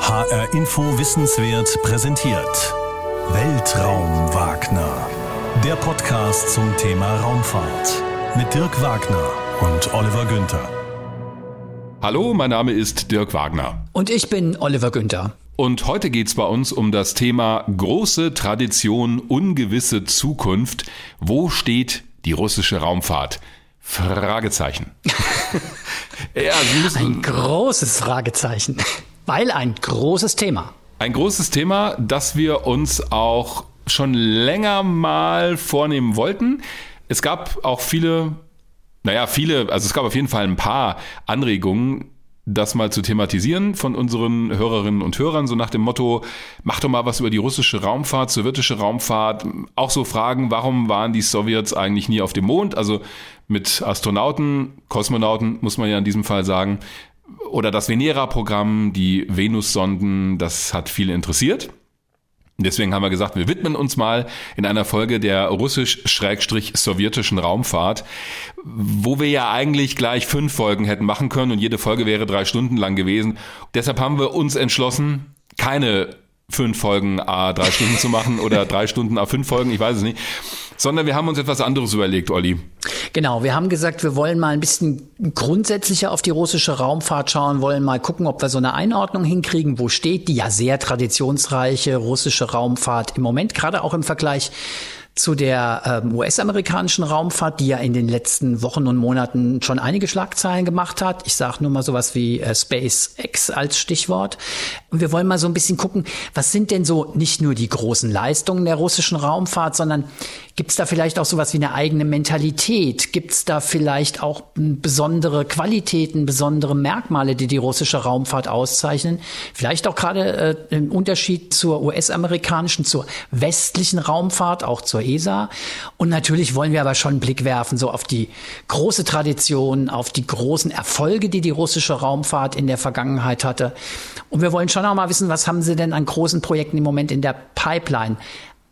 HR Info Wissenswert präsentiert. Weltraum Wagner. Der Podcast zum Thema Raumfahrt. Mit Dirk Wagner und Oliver Günther. Hallo, mein Name ist Dirk Wagner. Und ich bin Oliver Günther. Und heute geht es bei uns um das Thema große Tradition, ungewisse Zukunft. Wo steht die russische Raumfahrt? Fragezeichen. ja, ein großes Fragezeichen, weil ein großes Thema. Ein großes Thema, das wir uns auch schon länger mal vornehmen wollten. Es gab auch viele, naja, viele, also es gab auf jeden Fall ein paar Anregungen, das mal zu thematisieren von unseren Hörerinnen und Hörern, so nach dem Motto, mach doch mal was über die russische Raumfahrt, sowjetische Raumfahrt, auch so Fragen, warum waren die Sowjets eigentlich nie auf dem Mond? Also mit Astronauten, Kosmonauten muss man ja in diesem Fall sagen, oder das Venera-Programm, die Venus-Sonden, das hat viele interessiert. Deswegen haben wir gesagt, wir widmen uns mal in einer Folge der russisch-sowjetischen Raumfahrt, wo wir ja eigentlich gleich fünf Folgen hätten machen können und jede Folge wäre drei Stunden lang gewesen. Deshalb haben wir uns entschlossen, keine fünf Folgen a drei Stunden zu machen oder drei Stunden a fünf Folgen, ich weiß es nicht, sondern wir haben uns etwas anderes überlegt, Olli. Genau, wir haben gesagt, wir wollen mal ein bisschen grundsätzlicher auf die russische Raumfahrt schauen, wollen mal gucken, ob wir so eine Einordnung hinkriegen, wo steht die ja sehr traditionsreiche russische Raumfahrt im Moment, gerade auch im Vergleich zu der ähm, US-amerikanischen Raumfahrt, die ja in den letzten Wochen und Monaten schon einige Schlagzeilen gemacht hat. Ich sage nur mal sowas wie äh, SpaceX als Stichwort. Und wir wollen mal so ein bisschen gucken, was sind denn so nicht nur die großen Leistungen der russischen Raumfahrt, sondern gibt es da vielleicht auch sowas wie eine eigene Mentalität? Gibt es da vielleicht auch besondere Qualitäten, besondere Merkmale, die die russische Raumfahrt auszeichnen? Vielleicht auch gerade äh, im Unterschied zur US-amerikanischen, zur westlichen Raumfahrt, auch zur ESA. Und natürlich wollen wir aber schon einen Blick werfen, so auf die große Tradition, auf die großen Erfolge, die die russische Raumfahrt in der Vergangenheit hatte. Und wir wollen schon auch mal wissen, was haben sie denn an großen Projekten im Moment in der Pipeline?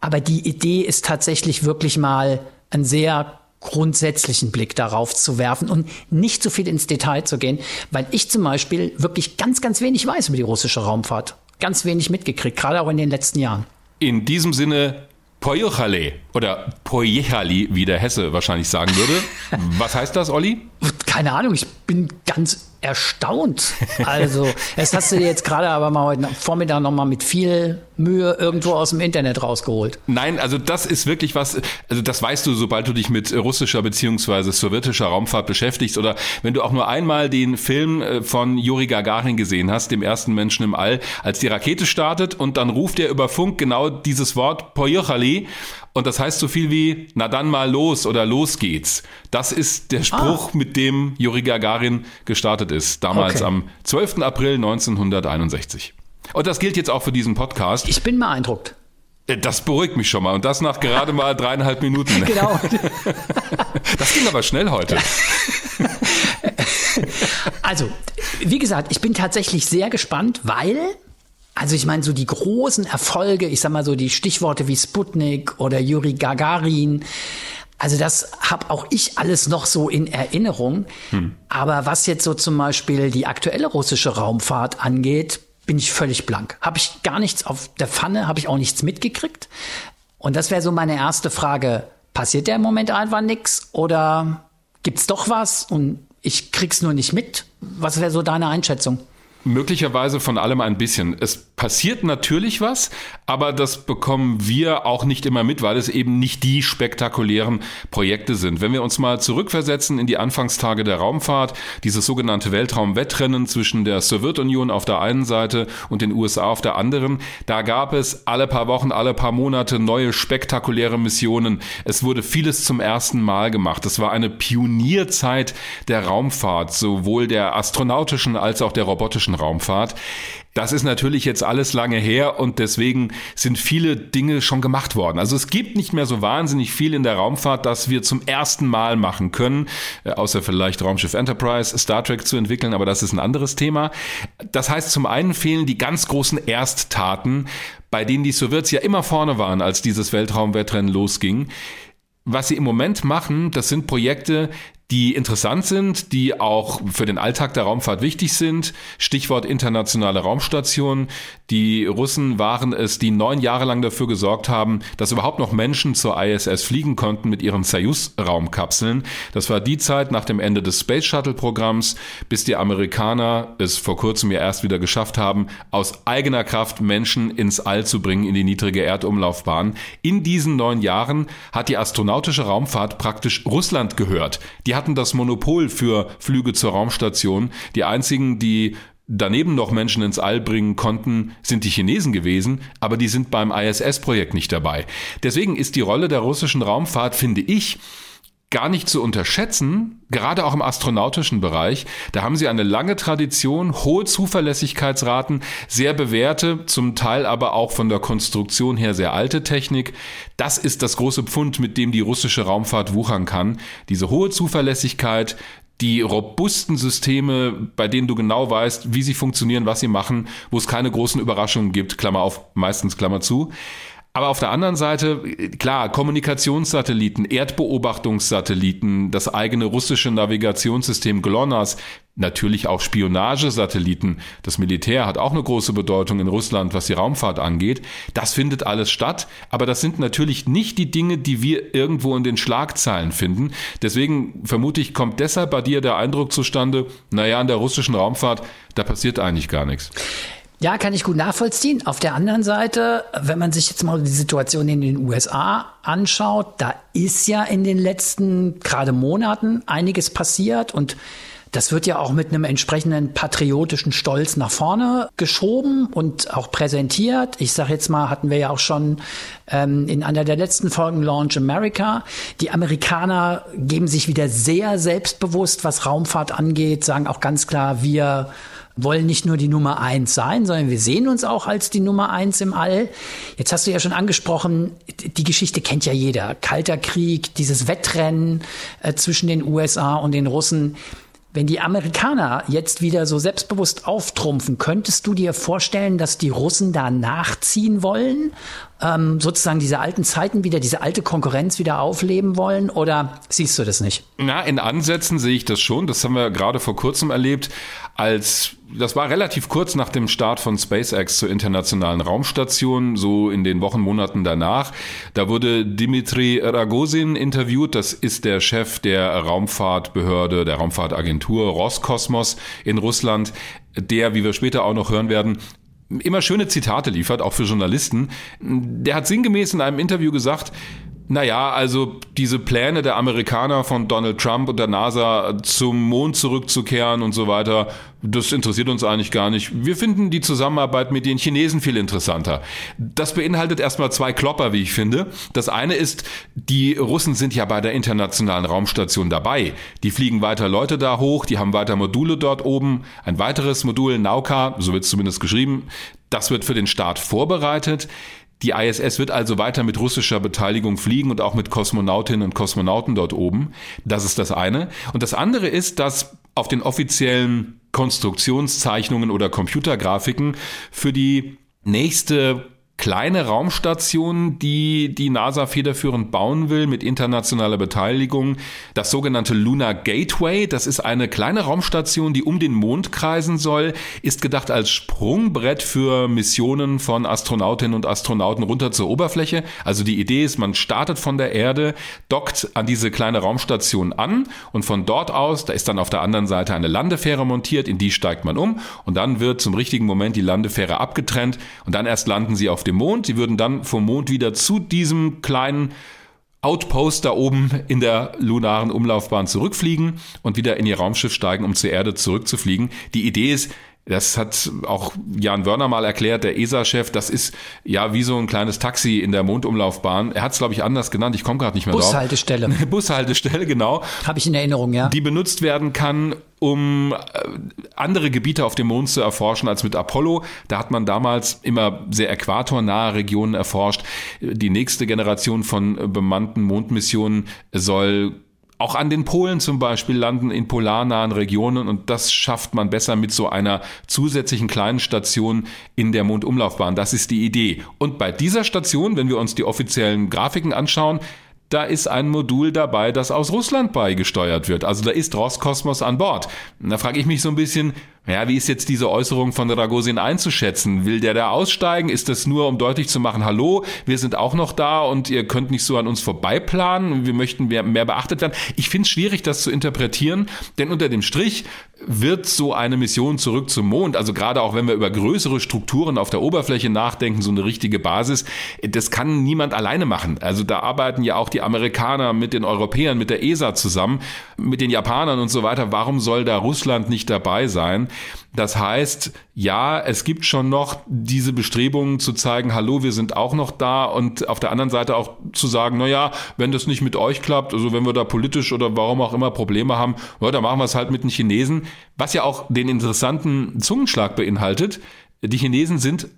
Aber die Idee ist tatsächlich wirklich mal ein sehr grundsätzlichen Blick darauf zu werfen und nicht so viel ins Detail zu gehen, weil ich zum Beispiel wirklich ganz, ganz wenig weiß über die russische Raumfahrt. Ganz wenig mitgekriegt, gerade auch in den letzten Jahren. In diesem Sinne Pojuchale oder Pojechali, wie der Hesse wahrscheinlich sagen würde. Was heißt das, Olli? Keine Ahnung, ich bin ganz erstaunt. Also, das hast du jetzt gerade aber mal heute Vormittag nochmal mit viel Mühe irgendwo aus dem Internet rausgeholt. Nein, also das ist wirklich was, also das weißt du, sobald du dich mit russischer beziehungsweise sowjetischer Raumfahrt beschäftigst oder wenn du auch nur einmal den Film äh, von Juri Gagarin gesehen hast, dem ersten Menschen im All, als die Rakete startet und dann ruft er über Funk genau dieses Wort Poyochali und das heißt so viel wie, na dann mal los oder los geht's. Das ist der Spruch, ah. mit dem Juri Gagarin gestartet ist, damals okay. am 12. April 1961. Und das gilt jetzt auch für diesen Podcast. Ich bin beeindruckt. Äh, das beruhigt mich schon mal. Und das nach gerade mal dreieinhalb Minuten. Genau. Das ging aber schnell heute. Also, wie gesagt, ich bin tatsächlich sehr gespannt, weil, also ich meine, so die großen Erfolge, ich sag mal so die Stichworte wie Sputnik oder Juri Gagarin, also das habe auch ich alles noch so in Erinnerung. Hm. Aber was jetzt so zum Beispiel die aktuelle russische Raumfahrt angeht, bin ich völlig blank. Habe ich gar nichts auf der Pfanne, habe ich auch nichts mitgekriegt. Und das wäre so meine erste Frage. Passiert der im Moment einfach nichts oder gibt's doch was und ich krieg's nur nicht mit? Was wäre so deine Einschätzung? Möglicherweise von allem ein bisschen. Es passiert natürlich was, aber das bekommen wir auch nicht immer mit, weil es eben nicht die spektakulären Projekte sind. Wenn wir uns mal zurückversetzen in die Anfangstage der Raumfahrt, dieses sogenannte Weltraumwettrennen zwischen der Sowjetunion auf der einen Seite und den USA auf der anderen, da gab es alle paar Wochen, alle paar Monate neue spektakuläre Missionen. Es wurde vieles zum ersten Mal gemacht. Es war eine Pionierzeit der Raumfahrt, sowohl der astronautischen als auch der robotischen Raumfahrt. Das ist natürlich jetzt alles lange her und deswegen sind viele Dinge schon gemacht worden. Also es gibt nicht mehr so wahnsinnig viel in der Raumfahrt, das wir zum ersten Mal machen können, äh, außer vielleicht Raumschiff Enterprise, Star Trek zu entwickeln, aber das ist ein anderes Thema. Das heißt, zum einen fehlen die ganz großen Ersttaten, bei denen die Sowjets ja immer vorne waren, als dieses Weltraumwettrennen losging. Was sie im Moment machen, das sind Projekte, die interessant sind, die auch für den Alltag der Raumfahrt wichtig sind. Stichwort internationale Raumstation. Die Russen waren es, die neun Jahre lang dafür gesorgt haben, dass überhaupt noch Menschen zur ISS fliegen konnten mit ihren Soyuz-Raumkapseln. Das war die Zeit nach dem Ende des Space Shuttle-Programms, bis die Amerikaner es vor kurzem ja erst wieder geschafft haben, aus eigener Kraft Menschen ins All zu bringen, in die niedrige Erdumlaufbahn. In diesen neun Jahren hat die astronautische Raumfahrt praktisch Russland gehört. Die hatten das Monopol für Flüge zur Raumstation. Die einzigen, die daneben noch Menschen ins All bringen konnten, sind die Chinesen gewesen, aber die sind beim ISS-Projekt nicht dabei. Deswegen ist die Rolle der russischen Raumfahrt, finde ich, gar nicht zu unterschätzen, gerade auch im astronautischen Bereich. Da haben sie eine lange Tradition, hohe Zuverlässigkeitsraten, sehr bewährte, zum Teil aber auch von der Konstruktion her sehr alte Technik. Das ist das große Pfund, mit dem die russische Raumfahrt wuchern kann. Diese hohe Zuverlässigkeit, die robusten Systeme, bei denen du genau weißt, wie sie funktionieren, was sie machen, wo es keine großen Überraschungen gibt, Klammer auf, meistens Klammer zu. Aber auf der anderen Seite, klar, Kommunikationssatelliten, Erdbeobachtungssatelliten, das eigene russische Navigationssystem GLONASS, natürlich auch Spionagesatelliten. Das Militär hat auch eine große Bedeutung in Russland, was die Raumfahrt angeht. Das findet alles statt, aber das sind natürlich nicht die Dinge, die wir irgendwo in den Schlagzeilen finden. Deswegen vermute ich, kommt deshalb bei dir der Eindruck zustande, naja, in der russischen Raumfahrt, da passiert eigentlich gar nichts. Ja, kann ich gut nachvollziehen. Auf der anderen Seite, wenn man sich jetzt mal die Situation in den USA anschaut, da ist ja in den letzten gerade Monaten einiges passiert und das wird ja auch mit einem entsprechenden patriotischen Stolz nach vorne geschoben und auch präsentiert. Ich sage jetzt mal, hatten wir ja auch schon ähm, in einer der letzten Folgen Launch America. Die Amerikaner geben sich wieder sehr selbstbewusst, was Raumfahrt angeht, sagen auch ganz klar, wir wollen nicht nur die Nummer eins sein, sondern wir sehen uns auch als die Nummer eins im All. Jetzt hast du ja schon angesprochen, die Geschichte kennt ja jeder. Kalter Krieg, dieses Wettrennen äh, zwischen den USA und den Russen. Wenn die Amerikaner jetzt wieder so selbstbewusst auftrumpfen, könntest du dir vorstellen, dass die Russen da nachziehen wollen? Ähm, sozusagen diese alten Zeiten wieder, diese alte Konkurrenz wieder aufleben wollen? Oder siehst du das nicht? Na, in Ansätzen sehe ich das schon. Das haben wir gerade vor kurzem erlebt, als das war relativ kurz nach dem Start von SpaceX zur internationalen Raumstation, so in den Wochen, Monaten danach. Da wurde Dimitri Ragosin interviewt. Das ist der Chef der Raumfahrtbehörde, der Raumfahrtagentur Roskosmos in Russland der, wie wir später auch noch hören werden, immer schöne Zitate liefert, auch für Journalisten. Der hat sinngemäß in einem Interview gesagt, naja, also diese Pläne der Amerikaner von Donald Trump und der NASA zum Mond zurückzukehren und so weiter, das interessiert uns eigentlich gar nicht. Wir finden die Zusammenarbeit mit den Chinesen viel interessanter. Das beinhaltet erstmal zwei Klopper, wie ich finde. Das eine ist, die Russen sind ja bei der internationalen Raumstation dabei. Die fliegen weiter Leute da hoch, die haben weiter Module dort oben. Ein weiteres Modul, Nauka, so wird es zumindest geschrieben, das wird für den Start vorbereitet. Die ISS wird also weiter mit russischer Beteiligung fliegen und auch mit Kosmonautinnen und Kosmonauten dort oben. Das ist das eine. Und das andere ist, dass auf den offiziellen Konstruktionszeichnungen oder Computergrafiken für die nächste kleine Raumstationen, die die NASA federführend bauen will mit internationaler Beteiligung. Das sogenannte Lunar Gateway, das ist eine kleine Raumstation, die um den Mond kreisen soll, ist gedacht als Sprungbrett für Missionen von Astronautinnen und Astronauten runter zur Oberfläche. Also die Idee ist, man startet von der Erde, dockt an diese kleine Raumstation an und von dort aus, da ist dann auf der anderen Seite eine Landefähre montiert, in die steigt man um und dann wird zum richtigen Moment die Landefähre abgetrennt und dann erst landen sie auf dem Mond. Sie würden dann vom Mond wieder zu diesem kleinen Outpost da oben in der lunaren Umlaufbahn zurückfliegen und wieder in ihr Raumschiff steigen, um zur Erde zurückzufliegen. Die Idee ist, das hat auch Jan Wörner mal erklärt, der ESA-Chef, das ist ja wie so ein kleines Taxi in der Mondumlaufbahn. Er hat es, glaube ich, anders genannt, ich komme gerade nicht mehr Bushaltestelle. drauf. Bushaltestelle, genau. Habe ich in Erinnerung, ja. Die benutzt werden kann, um äh, andere Gebiete auf dem Mond zu erforschen als mit Apollo. Da hat man damals immer sehr äquatornahe Regionen erforscht. Die nächste Generation von bemannten Mondmissionen soll auch an den Polen zum Beispiel landen in polarnahen Regionen und das schafft man besser mit so einer zusätzlichen kleinen Station in der Mondumlaufbahn. Das ist die Idee. Und bei dieser Station, wenn wir uns die offiziellen Grafiken anschauen, da ist ein Modul dabei, das aus Russland beigesteuert wird. Also da ist Roskosmos an Bord. Und da frage ich mich so ein bisschen, ja, wie ist jetzt diese Äußerung von Ragozin einzuschätzen? Will der da aussteigen? Ist das nur, um deutlich zu machen, hallo, wir sind auch noch da und ihr könnt nicht so an uns vorbeiplanen, wir möchten mehr, mehr beachtet werden? Ich finde es schwierig, das zu interpretieren, denn unter dem Strich wird so eine Mission zurück zum Mond, also gerade auch wenn wir über größere Strukturen auf der Oberfläche nachdenken, so eine richtige Basis, das kann niemand alleine machen. Also da arbeiten ja auch die Amerikaner mit den Europäern, mit der ESA zusammen, mit den Japanern und so weiter. Warum soll da Russland nicht dabei sein? Das heißt, ja, es gibt schon noch diese Bestrebungen zu zeigen, hallo, wir sind auch noch da und auf der anderen Seite auch zu sagen, na ja, wenn das nicht mit euch klappt, also wenn wir da politisch oder warum auch immer Probleme haben, ja, dann machen wir es halt mit den Chinesen, was ja auch den interessanten Zungenschlag beinhaltet. Die Chinesen sind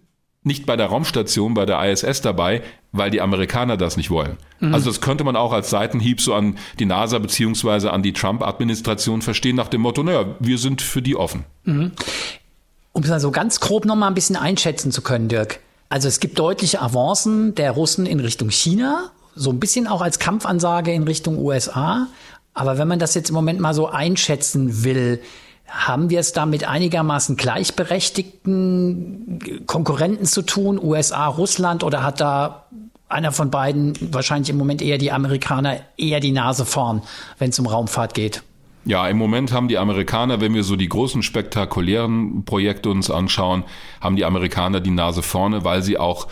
nicht bei der Raumstation, bei der ISS dabei, weil die Amerikaner das nicht wollen. Mhm. Also das könnte man auch als Seitenhieb so an die NASA beziehungsweise an die Trump-Administration verstehen nach dem Motto, naja, wir sind für die offen. Mhm. Um es also ganz grob nochmal ein bisschen einschätzen zu können, Dirk. Also es gibt deutliche Avancen der Russen in Richtung China, so ein bisschen auch als Kampfansage in Richtung USA. Aber wenn man das jetzt im Moment mal so einschätzen will, haben wir es da mit einigermaßen gleichberechtigten Konkurrenten zu tun, USA, Russland, oder hat da einer von beiden, wahrscheinlich im Moment eher die Amerikaner, eher die Nase vorn, wenn es um Raumfahrt geht? Ja, im Moment haben die Amerikaner, wenn wir so die großen spektakulären Projekte uns anschauen, haben die Amerikaner die Nase vorne, weil sie auch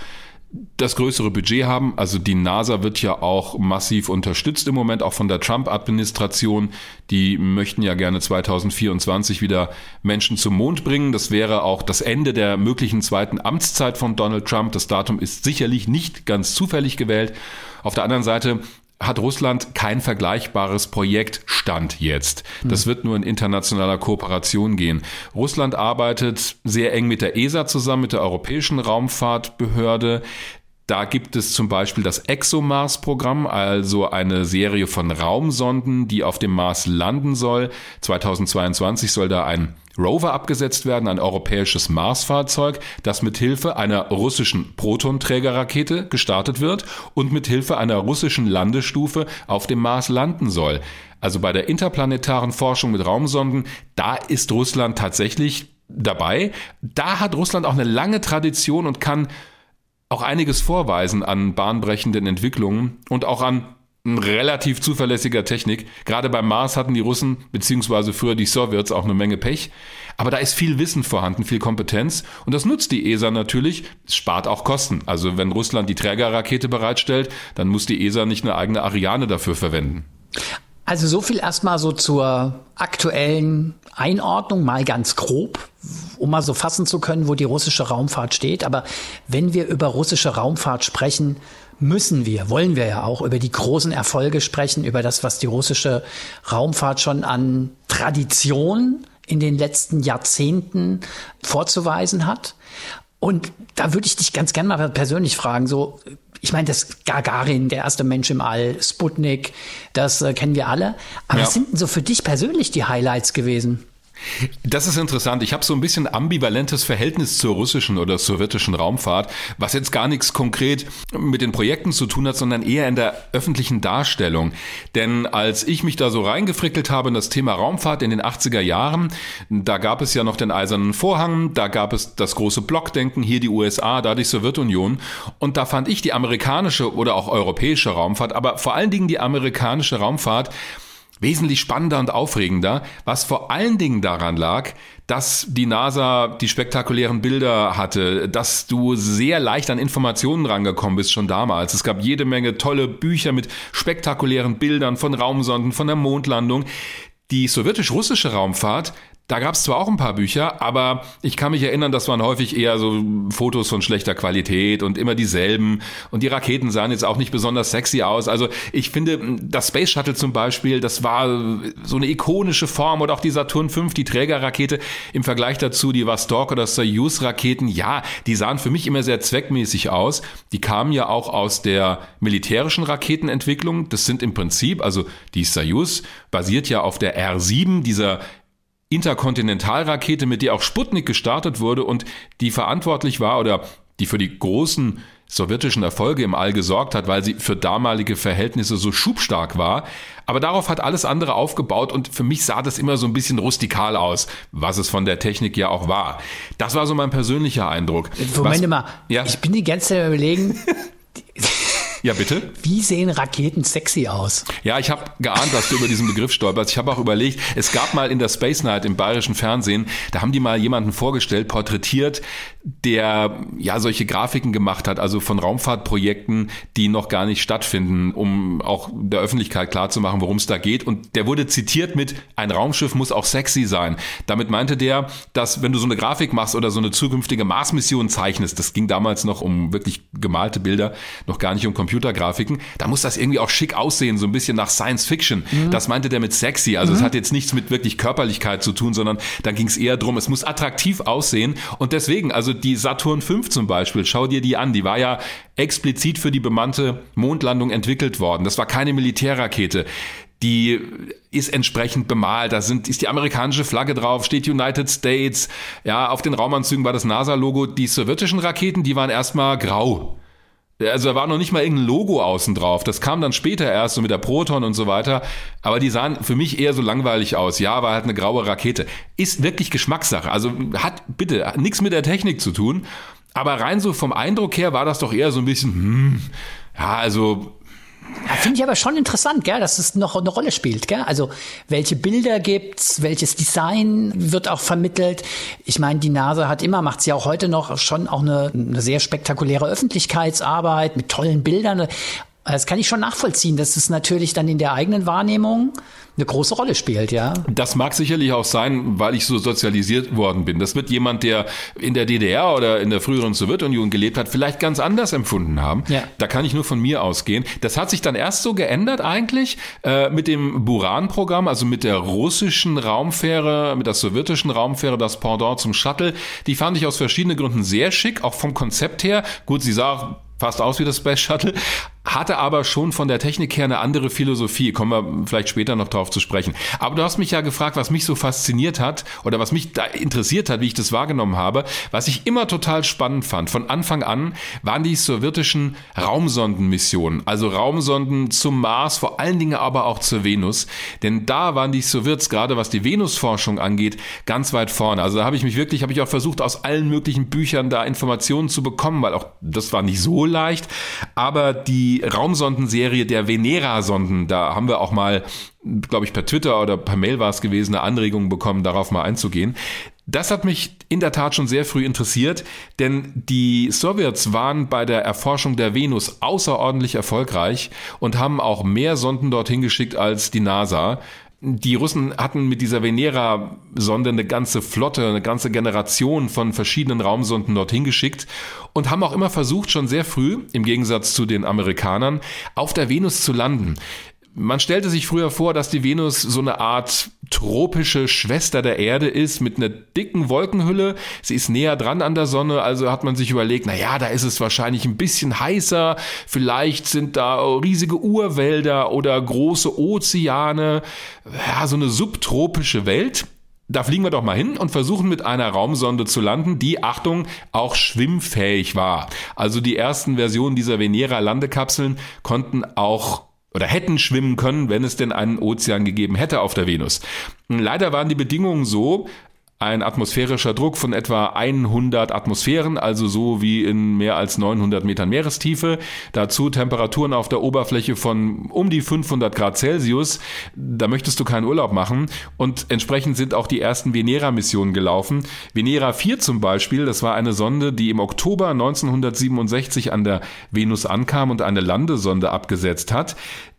das größere Budget haben. Also die NASA wird ja auch massiv unterstützt im Moment, auch von der Trump-Administration. Die möchten ja gerne 2024 wieder Menschen zum Mond bringen. Das wäre auch das Ende der möglichen zweiten Amtszeit von Donald Trump. Das Datum ist sicherlich nicht ganz zufällig gewählt. Auf der anderen Seite hat Russland kein vergleichbares Projekt Stand jetzt. Das wird nur in internationaler Kooperation gehen. Russland arbeitet sehr eng mit der ESA zusammen, mit der Europäischen Raumfahrtbehörde. Da gibt es zum Beispiel das ExoMars-Programm, also eine Serie von Raumsonden, die auf dem Mars landen soll. 2022 soll da ein Rover abgesetzt werden, ein europäisches Marsfahrzeug, das mit Hilfe einer russischen Protonträgerrakete gestartet wird und mit Hilfe einer russischen Landestufe auf dem Mars landen soll. Also bei der interplanetaren Forschung mit Raumsonden, da ist Russland tatsächlich dabei. Da hat Russland auch eine lange Tradition und kann auch einiges vorweisen an bahnbrechenden Entwicklungen und auch an relativ zuverlässiger Technik. Gerade beim Mars hatten die Russen beziehungsweise früher die Sowjets auch eine Menge Pech. Aber da ist viel Wissen vorhanden, viel Kompetenz und das nutzt die ESA natürlich. Es spart auch Kosten. Also wenn Russland die Trägerrakete bereitstellt, dann muss die ESA nicht eine eigene Ariane dafür verwenden. Also so viel erstmal so zur aktuellen Einordnung, mal ganz grob, um mal so fassen zu können, wo die russische Raumfahrt steht. Aber wenn wir über russische Raumfahrt sprechen, müssen wir, wollen wir ja auch über die großen Erfolge sprechen, über das, was die russische Raumfahrt schon an Tradition in den letzten Jahrzehnten vorzuweisen hat. Und da würde ich dich ganz gerne mal persönlich fragen, so, ich meine, das Gagarin, der erste Mensch im All, Sputnik, das äh, kennen wir alle. Aber ja. was sind denn so für dich persönlich die Highlights gewesen? Das ist interessant. Ich habe so ein bisschen ambivalentes Verhältnis zur russischen oder sowjetischen Raumfahrt, was jetzt gar nichts konkret mit den Projekten zu tun hat, sondern eher in der öffentlichen Darstellung. Denn als ich mich da so reingefrickelt habe in das Thema Raumfahrt in den 80er Jahren, da gab es ja noch den eisernen Vorhang, da gab es das große Blockdenken, hier die USA, da die Sowjetunion. Und da fand ich die amerikanische oder auch europäische Raumfahrt, aber vor allen Dingen die amerikanische Raumfahrt, wesentlich spannender und aufregender, was vor allen Dingen daran lag, dass die NASA die spektakulären Bilder hatte, dass du sehr leicht an Informationen rangekommen bist schon damals. Es gab jede Menge tolle Bücher mit spektakulären Bildern von Raumsonden, von der Mondlandung. Die sowjetisch-russische Raumfahrt, da gab es zwar auch ein paar Bücher, aber ich kann mich erinnern, das waren häufig eher so Fotos von schlechter Qualität und immer dieselben. Und die Raketen sahen jetzt auch nicht besonders sexy aus. Also ich finde, das Space Shuttle zum Beispiel, das war so eine ikonische Form oder auch die Saturn V, die Trägerrakete im Vergleich dazu, die Vostok oder Soyuz-Raketen, ja, die sahen für mich immer sehr zweckmäßig aus. Die kamen ja auch aus der militärischen Raketenentwicklung. Das sind im Prinzip, also die Soyuz basiert ja auf der R7, dieser Interkontinentalrakete, mit der auch Sputnik gestartet wurde und die verantwortlich war oder die für die großen sowjetischen Erfolge im All gesorgt hat, weil sie für damalige Verhältnisse so schubstark war. Aber darauf hat alles andere aufgebaut und für mich sah das immer so ein bisschen rustikal aus, was es von der Technik ja auch war. Das war so mein persönlicher Eindruck. Moment was, mal, ja? ich bin die ganze Zeit überlegen, Ja, bitte? Wie sehen Raketen sexy aus? Ja, ich habe geahnt, dass du über diesen Begriff stolperst. Ich habe auch überlegt, es gab mal in der Space Night im bayerischen Fernsehen, da haben die mal jemanden vorgestellt, porträtiert, der ja solche Grafiken gemacht hat, also von Raumfahrtprojekten, die noch gar nicht stattfinden, um auch der Öffentlichkeit klarzumachen, worum es da geht. Und der wurde zitiert mit, ein Raumschiff muss auch sexy sein. Damit meinte der, dass wenn du so eine Grafik machst oder so eine zukünftige Mars-Mission zeichnest, das ging damals noch um wirklich gemalte Bilder, noch gar nicht um Computergrafiken, da muss das irgendwie auch schick aussehen, so ein bisschen nach Science Fiction. Mhm. Das meinte der mit sexy. Also mhm. es hat jetzt nichts mit wirklich Körperlichkeit zu tun, sondern da ging es eher drum, es muss attraktiv aussehen. Und deswegen, also die Saturn V zum Beispiel, schau dir die an, die war ja explizit für die bemannte Mondlandung entwickelt worden. Das war keine Militärrakete die ist entsprechend bemalt. Da sind, ist die amerikanische Flagge drauf, steht United States. Ja, auf den Raumanzügen war das NASA-Logo. Die sowjetischen Raketen, die waren erstmal grau. Also da war noch nicht mal irgendein Logo außen drauf. Das kam dann später erst so mit der Proton und so weiter. Aber die sahen für mich eher so langweilig aus. Ja, war halt eine graue Rakete. Ist wirklich Geschmackssache. Also hat bitte nichts mit der Technik zu tun. Aber rein so vom Eindruck her war das doch eher so ein bisschen, hm, ja, also ja, Finde ich aber schon interessant, gell, dass es noch eine Rolle spielt. Gell? Also welche Bilder gibt's, welches Design wird auch vermittelt. Ich meine, die NASA hat immer, macht sie auch heute noch schon auch eine, eine sehr spektakuläre Öffentlichkeitsarbeit mit tollen Bildern. Das kann ich schon nachvollziehen, dass es natürlich dann in der eigenen Wahrnehmung eine große Rolle spielt, ja. Das mag sicherlich auch sein, weil ich so sozialisiert worden bin. Das wird jemand, der in der DDR oder in der früheren Sowjetunion gelebt hat, vielleicht ganz anders empfunden haben. Ja. Da kann ich nur von mir ausgehen. Das hat sich dann erst so geändert eigentlich äh, mit dem Buran-Programm, also mit der russischen Raumfähre, mit der sowjetischen Raumfähre, das Pendant zum Shuttle. Die fand ich aus verschiedenen Gründen sehr schick, auch vom Konzept her. Gut, sie sah fast aus wie das Space Shuttle, hatte aber schon von der Technik her eine andere Philosophie. Kommen wir vielleicht später noch drauf zu sprechen. Aber du hast mich ja gefragt, was mich so fasziniert hat oder was mich da interessiert hat, wie ich das wahrgenommen habe. Was ich immer total spannend fand, von Anfang an, waren die sowjetischen Raumsondenmissionen. Also Raumsonden zum Mars, vor allen Dingen aber auch zur Venus. Denn da waren die Sowjets, gerade was die Venusforschung angeht, ganz weit vorne. Also da habe ich mich wirklich, habe ich auch versucht, aus allen möglichen Büchern da Informationen zu bekommen, weil auch das war nicht so leicht. Aber die Raumsondenserie der Venera-Sonden, da haben wir auch mal, glaube ich, per Twitter oder per Mail war es gewesen, eine Anregung bekommen, darauf mal einzugehen. Das hat mich in der Tat schon sehr früh interessiert, denn die Sowjets waren bei der Erforschung der Venus außerordentlich erfolgreich und haben auch mehr Sonden dorthin geschickt als die NASA. Die Russen hatten mit dieser Venera-Sonde eine ganze Flotte, eine ganze Generation von verschiedenen Raumsonden dorthin geschickt und haben auch immer versucht, schon sehr früh, im Gegensatz zu den Amerikanern, auf der Venus zu landen. Man stellte sich früher vor, dass die Venus so eine Art tropische Schwester der Erde ist mit einer dicken Wolkenhülle. Sie ist näher dran an der Sonne, also hat man sich überlegt, na ja, da ist es wahrscheinlich ein bisschen heißer. Vielleicht sind da riesige Urwälder oder große Ozeane. Ja, so eine subtropische Welt. Da fliegen wir doch mal hin und versuchen mit einer Raumsonde zu landen, die, Achtung, auch schwimmfähig war. Also die ersten Versionen dieser Venera-Landekapseln konnten auch oder hätten schwimmen können, wenn es denn einen Ozean gegeben hätte auf der Venus. Leider waren die Bedingungen so, ein atmosphärischer Druck von etwa 100 Atmosphären, also so wie in mehr als 900 Metern Meerestiefe. Dazu Temperaturen auf der Oberfläche von um die 500 Grad Celsius. Da möchtest du keinen Urlaub machen. Und entsprechend sind auch die ersten Venera-Missionen gelaufen. Venera 4 zum Beispiel, das war eine Sonde, die im Oktober 1967 an der Venus ankam und eine Landesonde abgesetzt hat.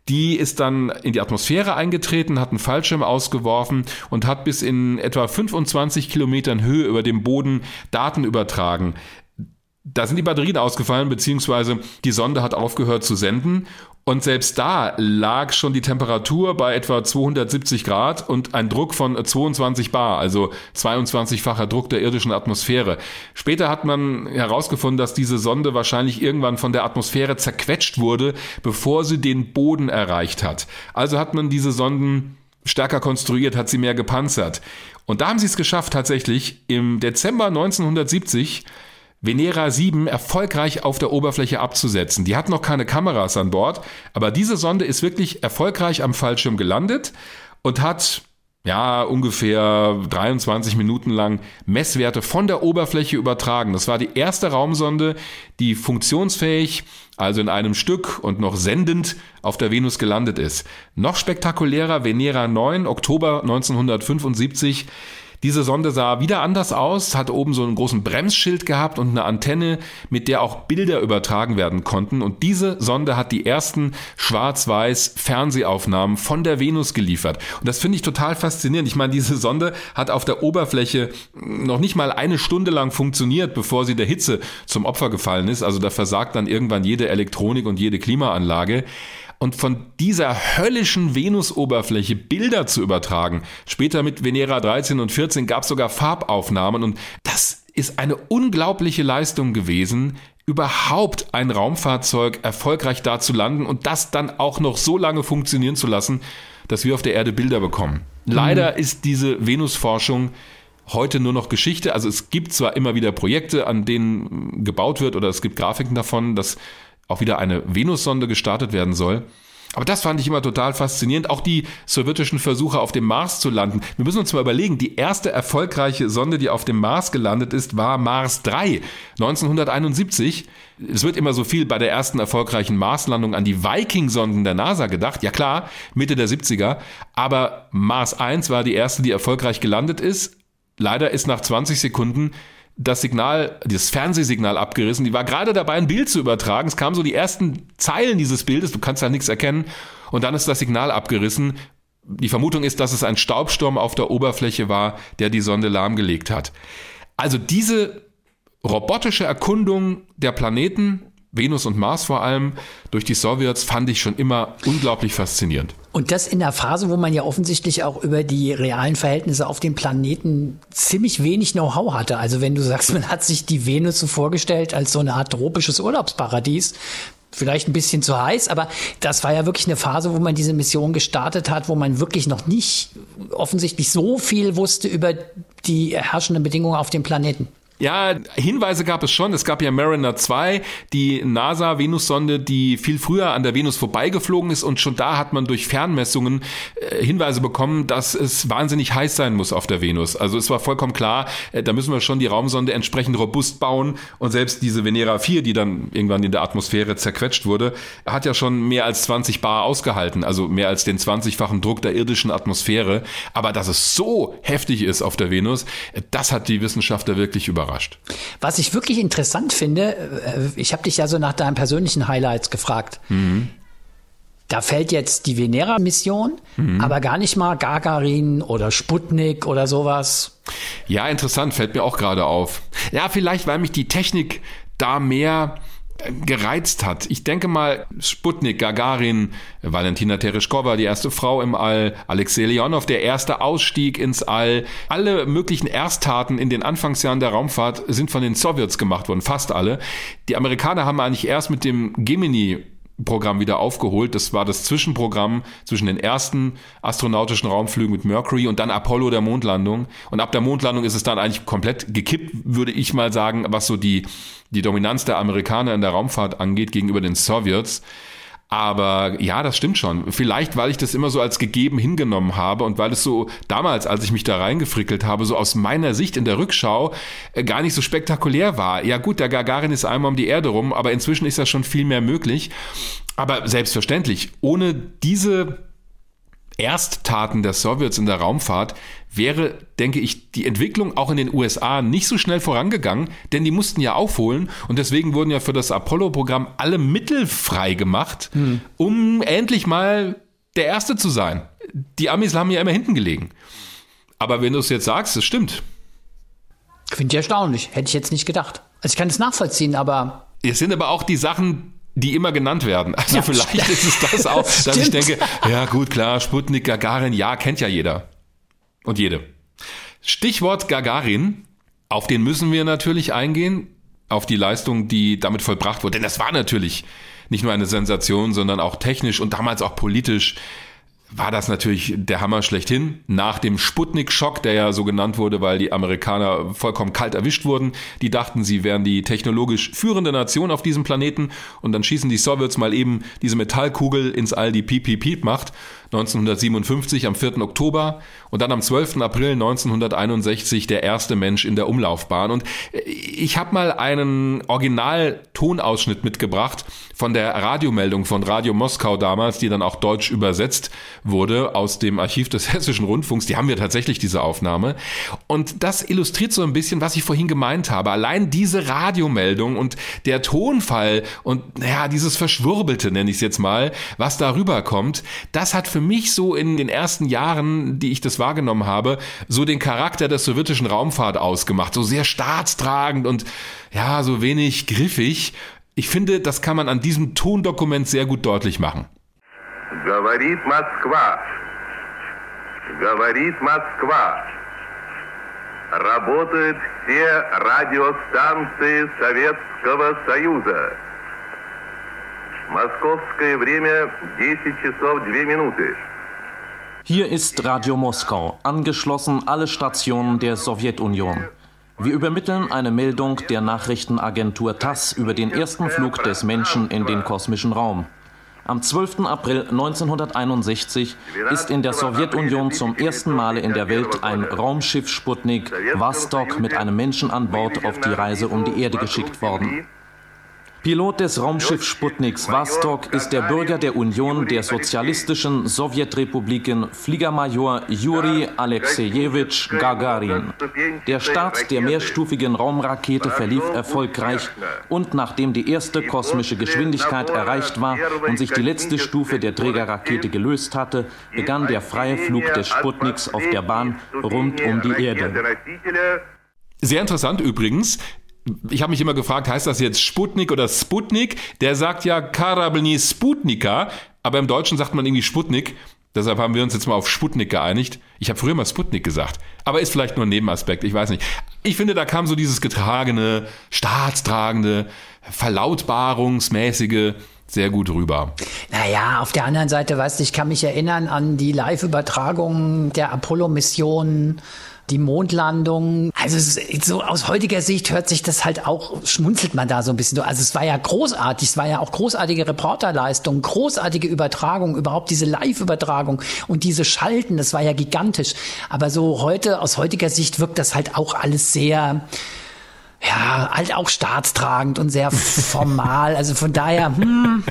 Die ist dann in die Atmosphäre eingetreten, hat einen Fallschirm ausgeworfen und hat bis in etwa 25 Kilometern Höhe über dem Boden Daten übertragen. Da sind die Batterien ausgefallen, beziehungsweise die Sonde hat aufgehört zu senden und selbst da lag schon die Temperatur bei etwa 270 Grad und ein Druck von 22 Bar, also 22-facher Druck der irdischen Atmosphäre. Später hat man herausgefunden, dass diese Sonde wahrscheinlich irgendwann von der Atmosphäre zerquetscht wurde, bevor sie den Boden erreicht hat. Also hat man diese Sonden stärker konstruiert, hat sie mehr gepanzert. Und da haben sie es geschafft, tatsächlich im Dezember 1970 Venera 7 erfolgreich auf der Oberfläche abzusetzen. Die hat noch keine Kameras an Bord, aber diese Sonde ist wirklich erfolgreich am Fallschirm gelandet und hat ja, ungefähr 23 Minuten lang Messwerte von der Oberfläche übertragen. Das war die erste Raumsonde, die funktionsfähig, also in einem Stück und noch sendend auf der Venus gelandet ist. Noch spektakulärer Venera 9, Oktober 1975. Diese Sonde sah wieder anders aus, hat oben so einen großen Bremsschild gehabt und eine Antenne, mit der auch Bilder übertragen werden konnten. Und diese Sonde hat die ersten schwarz-weiß Fernsehaufnahmen von der Venus geliefert. Und das finde ich total faszinierend. Ich meine, diese Sonde hat auf der Oberfläche noch nicht mal eine Stunde lang funktioniert, bevor sie der Hitze zum Opfer gefallen ist. Also da versagt dann irgendwann jede Elektronik und jede Klimaanlage und von dieser höllischen Venusoberfläche Bilder zu übertragen. Später mit Venera 13 und 14 gab es sogar Farbaufnahmen und das ist eine unglaubliche Leistung gewesen, überhaupt ein Raumfahrzeug erfolgreich da zu landen und das dann auch noch so lange funktionieren zu lassen, dass wir auf der Erde Bilder bekommen. Leider mhm. ist diese Venusforschung heute nur noch Geschichte. Also es gibt zwar immer wieder Projekte, an denen gebaut wird oder es gibt Grafiken davon, dass auch wieder eine Venussonde gestartet werden soll. Aber das fand ich immer total faszinierend. Auch die sowjetischen Versuche auf dem Mars zu landen. Wir müssen uns mal überlegen, die erste erfolgreiche Sonde, die auf dem Mars gelandet ist, war Mars 3 1971. Es wird immer so viel bei der ersten erfolgreichen Marslandung an die Viking-Sonden der NASA gedacht. Ja klar, Mitte der 70er. Aber Mars 1 war die erste, die erfolgreich gelandet ist. Leider ist nach 20 Sekunden das Signal, das Fernsehsignal abgerissen. Die war gerade dabei, ein Bild zu übertragen. Es kamen so die ersten Zeilen dieses Bildes, du kannst da nichts erkennen. Und dann ist das Signal abgerissen. Die Vermutung ist, dass es ein Staubsturm auf der Oberfläche war, der die Sonde lahmgelegt hat. Also diese robotische Erkundung der Planeten Venus und Mars vor allem durch die Sowjets fand ich schon immer unglaublich faszinierend. Und das in der Phase, wo man ja offensichtlich auch über die realen Verhältnisse auf dem Planeten ziemlich wenig Know-how hatte. Also wenn du sagst, man hat sich die Venus so vorgestellt als so eine Art tropisches Urlaubsparadies, vielleicht ein bisschen zu heiß, aber das war ja wirklich eine Phase, wo man diese Mission gestartet hat, wo man wirklich noch nicht offensichtlich so viel wusste über die herrschenden Bedingungen auf dem Planeten. Ja, Hinweise gab es schon. Es gab ja Mariner 2, die NASA-Venus-Sonde, die viel früher an der Venus vorbeigeflogen ist und schon da hat man durch Fernmessungen äh, Hinweise bekommen, dass es wahnsinnig heiß sein muss auf der Venus. Also es war vollkommen klar, äh, da müssen wir schon die Raumsonde entsprechend robust bauen und selbst diese Venera 4, die dann irgendwann in der Atmosphäre zerquetscht wurde, hat ja schon mehr als 20 Bar ausgehalten, also mehr als den 20-fachen Druck der irdischen Atmosphäre. Aber dass es so heftig ist auf der Venus, äh, das hat die Wissenschaftler wirklich überrascht überrascht. Was ich wirklich interessant finde, äh, ich habe dich ja so nach deinen persönlichen Highlights gefragt. Mhm. Da fällt jetzt die Venera-Mission, mhm. aber gar nicht mal Gagarin oder Sputnik oder sowas. Ja, interessant, fällt mir auch gerade auf. Ja, vielleicht, weil mich die Technik da mehr gereizt hat. Ich denke mal, Sputnik, Gagarin, Valentina Tereshkova, die erste Frau im All, Alexei Leonov, der erste Ausstieg ins All. Alle möglichen Ersttaten in den Anfangsjahren der Raumfahrt sind von den Sowjets gemacht worden, fast alle. Die Amerikaner haben eigentlich erst mit dem Gemini Programm wieder aufgeholt. Das war das Zwischenprogramm zwischen den ersten astronautischen Raumflügen mit Mercury und dann Apollo der Mondlandung. Und ab der Mondlandung ist es dann eigentlich komplett gekippt, würde ich mal sagen, was so die, die Dominanz der Amerikaner in der Raumfahrt angeht gegenüber den Sowjets. Aber ja, das stimmt schon. Vielleicht, weil ich das immer so als gegeben hingenommen habe und weil es so damals, als ich mich da reingefrickelt habe, so aus meiner Sicht in der Rückschau äh, gar nicht so spektakulär war. Ja gut, der Gagarin ist einmal um die Erde rum, aber inzwischen ist ja schon viel mehr möglich. Aber selbstverständlich, ohne diese Ersttaten der Sowjets in der Raumfahrt wäre, denke ich, die Entwicklung auch in den USA nicht so schnell vorangegangen, denn die mussten ja aufholen und deswegen wurden ja für das Apollo-Programm alle Mittel frei gemacht, hm. um endlich mal der Erste zu sein. Die Amis haben ja immer hinten gelegen. Aber wenn du es jetzt sagst, es stimmt. Finde ich erstaunlich. Hätte ich jetzt nicht gedacht. Also ich kann es nachvollziehen, aber. Es sind aber auch die Sachen, die immer genannt werden. Also ja, vielleicht ist es das auch, dass ich denke, ja gut, klar, Sputnik, Gagarin, ja, kennt ja jeder. Und jede. Stichwort Gagarin, auf den müssen wir natürlich eingehen, auf die Leistung, die damit vollbracht wurde. Denn das war natürlich nicht nur eine Sensation, sondern auch technisch und damals auch politisch war das natürlich der Hammer schlechthin. Nach dem Sputnik-Schock, der ja so genannt wurde, weil die Amerikaner vollkommen kalt erwischt wurden. Die dachten, sie wären die technologisch führende Nation auf diesem Planeten und dann schießen die Sowjets mal eben diese Metallkugel ins All, die Piep, Piep, Piep macht. 1957 am 4. Oktober und dann am 12. April 1961 der erste Mensch in der Umlaufbahn. Und ich habe mal einen Original-Tonausschnitt mitgebracht von der Radiomeldung von Radio Moskau damals, die dann auch deutsch übersetzt wurde aus dem Archiv des Hessischen Rundfunks. Die haben wir tatsächlich, diese Aufnahme. Und das illustriert so ein bisschen, was ich vorhin gemeint habe. Allein diese Radiomeldung und der Tonfall und ja, dieses Verschwurbelte, nenne ich es jetzt mal, was darüber kommt, das hat für für mich so in den ersten Jahren, die ich das wahrgenommen habe, so den Charakter der sowjetischen Raumfahrt ausgemacht. So sehr staatstragend und ja, so wenig griffig. Ich finde, das kann man an diesem Tondokument sehr gut deutlich machen. Говорит Москва. Говорит Москва. Работают все радиостанции Советского Союза. Московское время 10 часов 2 Minuten. Hier ist Radio Moskau, angeschlossen alle Stationen der Sowjetunion. Wir übermitteln eine Meldung der Nachrichtenagentur TASS über den ersten Flug des Menschen in den kosmischen Raum. Am 12. April 1961 ist in der Sowjetunion zum ersten Mal in der Welt ein Raumschiff Sputnik Vostok mit einem Menschen an Bord auf die Reise um die Erde geschickt worden. Pilot des Raumschiffs Sputniks Vostok ist der Bürger der Union der sozialistischen Sowjetrepubliken Fliegermajor Juri Alexejewitsch Gagarin. Der Start der mehrstufigen Raumrakete verlief erfolgreich und nachdem die erste kosmische Geschwindigkeit erreicht war und sich die letzte Stufe der Trägerrakete gelöst hatte, begann der freie Flug des Sputniks auf der Bahn rund um die Erde. Sehr interessant übrigens, ich habe mich immer gefragt, heißt das jetzt Sputnik oder Sputnik? Der sagt ja Karabelny Sputnika, aber im Deutschen sagt man irgendwie Sputnik. Deshalb haben wir uns jetzt mal auf Sputnik geeinigt. Ich habe früher mal Sputnik gesagt, aber ist vielleicht nur ein Nebenaspekt, ich weiß nicht. Ich finde, da kam so dieses getragene, staatstragende, verlautbarungsmäßige sehr gut rüber. Naja, auf der anderen Seite, weißt du, ich kann mich erinnern an die Live-Übertragung der Apollo-Missionen die Mondlandung. Also so aus heutiger Sicht hört sich das halt auch, schmunzelt man da so ein bisschen. so. Also es war ja großartig, es war ja auch großartige Reporterleistung, großartige Übertragung, überhaupt diese Live-Übertragung und diese Schalten, das war ja gigantisch. Aber so heute, aus heutiger Sicht wirkt das halt auch alles sehr, ja, halt auch staatstragend und sehr formal. Also von daher, hm.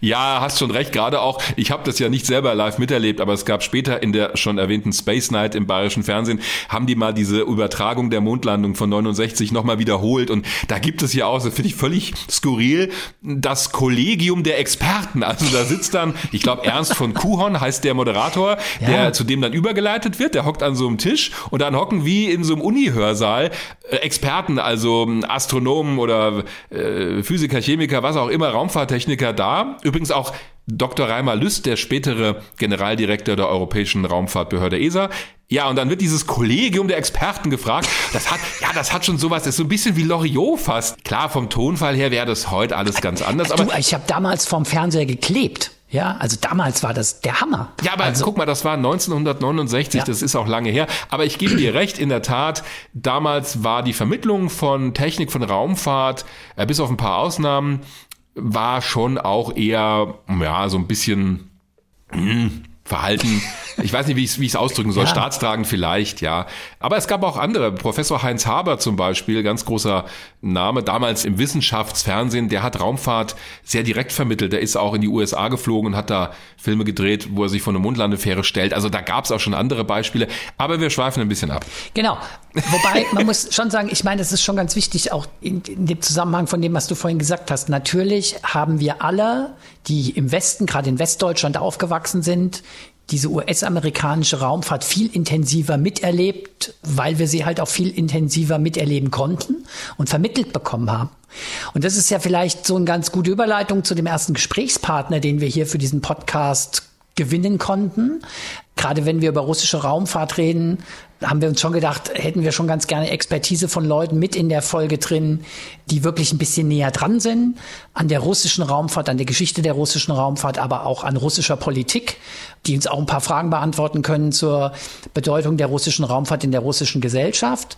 Ja, hast schon recht. Gerade auch, ich habe das ja nicht selber live miterlebt, aber es gab später in der schon erwähnten Space Night im bayerischen Fernsehen, haben die mal diese Übertragung der Mondlandung von 69 nochmal wiederholt. Und da gibt es ja auch, das finde ich völlig skurril, das Kollegium der Experten. Also da sitzt dann, ich glaube, Ernst von Kuhorn heißt der Moderator, ja. der zu dem dann übergeleitet wird. Der hockt an so einem Tisch und dann hocken wie in so einem Uni-Hörsaal äh, Experten, also Astronomen oder äh, Physiker, Chemiker, was auch immer, Raumfahrttechniker da Übrigens auch Dr. Reimer Lüst, der spätere Generaldirektor der Europäischen Raumfahrtbehörde ESA. Ja, und dann wird dieses Kollegium der Experten gefragt. Das hat, ja, das hat schon sowas, das ist so ein bisschen wie Loriot fast. Klar, vom Tonfall her wäre das heute alles ganz anders. Aber du, ich habe damals vom Fernseher geklebt. Ja, also damals war das der Hammer. Ja, aber also, guck mal, das war 1969, ja. das ist auch lange her. Aber ich gebe dir recht, in der Tat, damals war die Vermittlung von Technik, von Raumfahrt, äh, bis auf ein paar Ausnahmen, war schon auch eher, ja, so ein bisschen hm, Verhalten ich weiß nicht, wie ich es ausdrücken soll, ja. staatstragend vielleicht, ja. Aber es gab auch andere. Professor Heinz Haber zum Beispiel, ganz großer Name, damals im Wissenschaftsfernsehen, der hat Raumfahrt sehr direkt vermittelt. Der ist auch in die USA geflogen und hat da Filme gedreht, wo er sich von einer Mondlandefähre stellt. Also da gab es auch schon andere Beispiele. Aber wir schweifen ein bisschen ab. Genau. Wobei, man muss schon sagen, ich meine, das ist schon ganz wichtig, auch in, in dem Zusammenhang von dem, was du vorhin gesagt hast. Natürlich haben wir alle, die im Westen, gerade in Westdeutschland aufgewachsen sind, diese US-amerikanische Raumfahrt viel intensiver miterlebt, weil wir sie halt auch viel intensiver miterleben konnten und vermittelt bekommen haben. Und das ist ja vielleicht so eine ganz gute Überleitung zu dem ersten Gesprächspartner, den wir hier für diesen Podcast gewinnen konnten. Gerade wenn wir über russische Raumfahrt reden, haben wir uns schon gedacht, hätten wir schon ganz gerne Expertise von Leuten mit in der Folge drin, die wirklich ein bisschen näher dran sind an der russischen Raumfahrt, an der Geschichte der russischen Raumfahrt, aber auch an russischer Politik, die uns auch ein paar Fragen beantworten können zur Bedeutung der russischen Raumfahrt in der russischen Gesellschaft.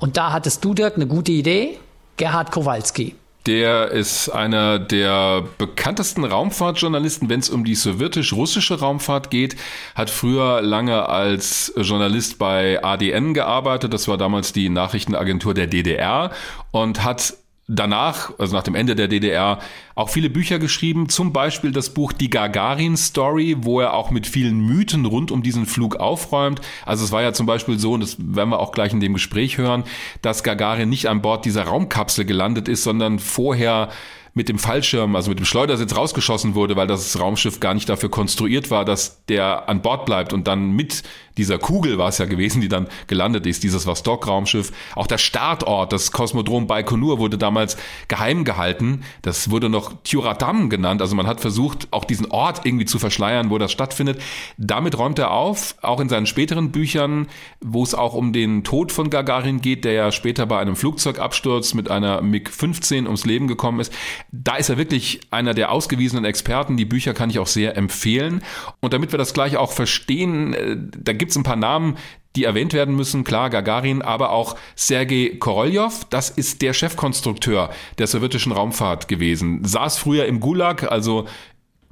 Und da hattest du, Dirk, eine gute Idee. Gerhard Kowalski. Der ist einer der bekanntesten Raumfahrtjournalisten, wenn es um die sowjetisch-russische Raumfahrt geht. Hat früher lange als Journalist bei ADN gearbeitet. Das war damals die Nachrichtenagentur der DDR und hat danach, also nach dem Ende der DDR, auch viele Bücher geschrieben, zum Beispiel das Buch Die Gagarin Story, wo er auch mit vielen Mythen rund um diesen Flug aufräumt. Also es war ja zum Beispiel so, und das werden wir auch gleich in dem Gespräch hören, dass Gagarin nicht an Bord dieser Raumkapsel gelandet ist, sondern vorher mit dem Fallschirm, also mit dem Schleudersitz rausgeschossen wurde, weil das Raumschiff gar nicht dafür konstruiert war, dass der an Bord bleibt und dann mit dieser Kugel war es ja gewesen, die dann gelandet ist, dieses Vostok-Raumschiff. Auch der Startort, das Kosmodrom Baikonur, wurde damals geheim gehalten. Das wurde noch Tyuratam genannt. Also man hat versucht, auch diesen Ort irgendwie zu verschleiern, wo das stattfindet. Damit räumt er auf, auch in seinen späteren Büchern, wo es auch um den Tod von Gagarin geht, der ja später bei einem Flugzeugabsturz mit einer MiG-15 ums Leben gekommen ist. Da ist er wirklich einer der ausgewiesenen Experten. Die Bücher kann ich auch sehr empfehlen. Und damit wir das gleich auch verstehen, äh, da gibt es ein paar Namen, die erwähnt werden müssen. Klar, Gagarin, aber auch Sergei Korolev. Das ist der Chefkonstrukteur der sowjetischen Raumfahrt gewesen. Saß früher im Gulag, also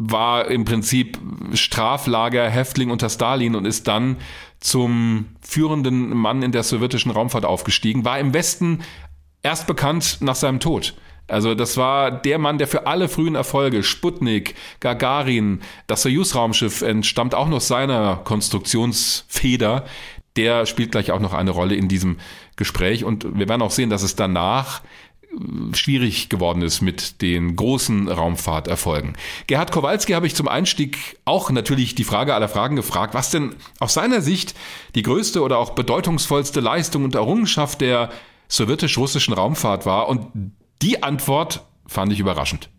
war im Prinzip Straflager, Häftling unter Stalin und ist dann zum führenden Mann in der sowjetischen Raumfahrt aufgestiegen. War im Westen erst bekannt nach seinem Tod. Also das war der Mann, der für alle frühen Erfolge, Sputnik, Gagarin, das Soyuz-Raumschiff entstammt auch noch seiner Konstruktionsfeder. Der spielt gleich auch noch eine Rolle in diesem Gespräch und wir werden auch sehen, dass es danach äh, schwierig geworden ist mit den großen Raumfahrterfolgen. Gerhard Kowalski habe ich zum Einstieg auch natürlich die Frage aller Fragen gefragt, was denn aus seiner Sicht die größte oder auch bedeutungsvollste Leistung und Errungenschaft der sowjetisch-russischen Raumfahrt war. Und die Antwort fand ich überraschend.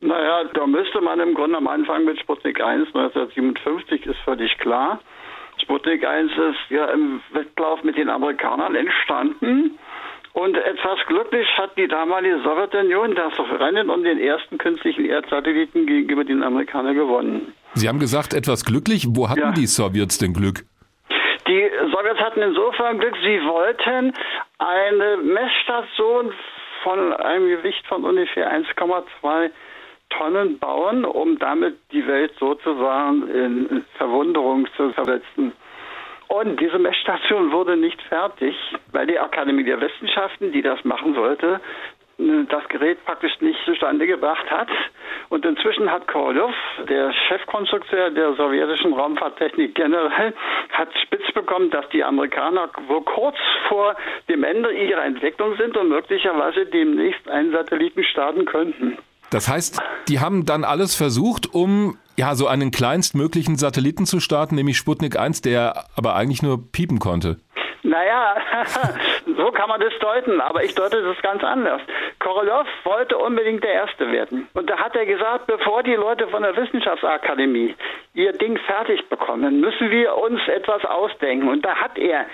Naja, da müsste man im Grunde am Anfang mit Sputnik 1 1957 ist völlig klar. Sputnik 1 ist ja im Wettlauf mit den Amerikanern entstanden. Und etwas glücklich hat die damalige Sowjetunion das Rennen um den ersten künstlichen Erdsatelliten gegenüber den Amerikanern gewonnen. Sie haben gesagt, etwas glücklich. Wo hatten ja. die Sowjets denn Glück? Die Sowjets hatten insofern Glück, sie wollten eine Messstation von einem Gewicht von ungefähr 1,2 Tonnen bauen, um damit die Welt sozusagen in Verwunderung zu versetzen. Und diese Messstation wurde nicht fertig, weil die Akademie der Wissenschaften, die das machen sollte, das Gerät praktisch nicht zustande gebracht hat. Und inzwischen hat Korolev, der Chefkonstrukteur der sowjetischen Raumfahrttechnik generell, hat spitz bekommen, dass die Amerikaner wohl kurz vor dem Ende ihrer Entwicklung sind und möglicherweise demnächst einen Satelliten starten könnten. Das heißt, die haben dann alles versucht, um ja so einen kleinstmöglichen Satelliten zu starten, nämlich Sputnik 1, der aber eigentlich nur piepen konnte. Naja, so kann man das deuten, aber ich deute das ganz anders. Korolev wollte unbedingt der Erste werden. Und da hat er gesagt, bevor die Leute von der Wissenschaftsakademie ihr Ding fertig bekommen, müssen wir uns etwas ausdenken. Und da hat er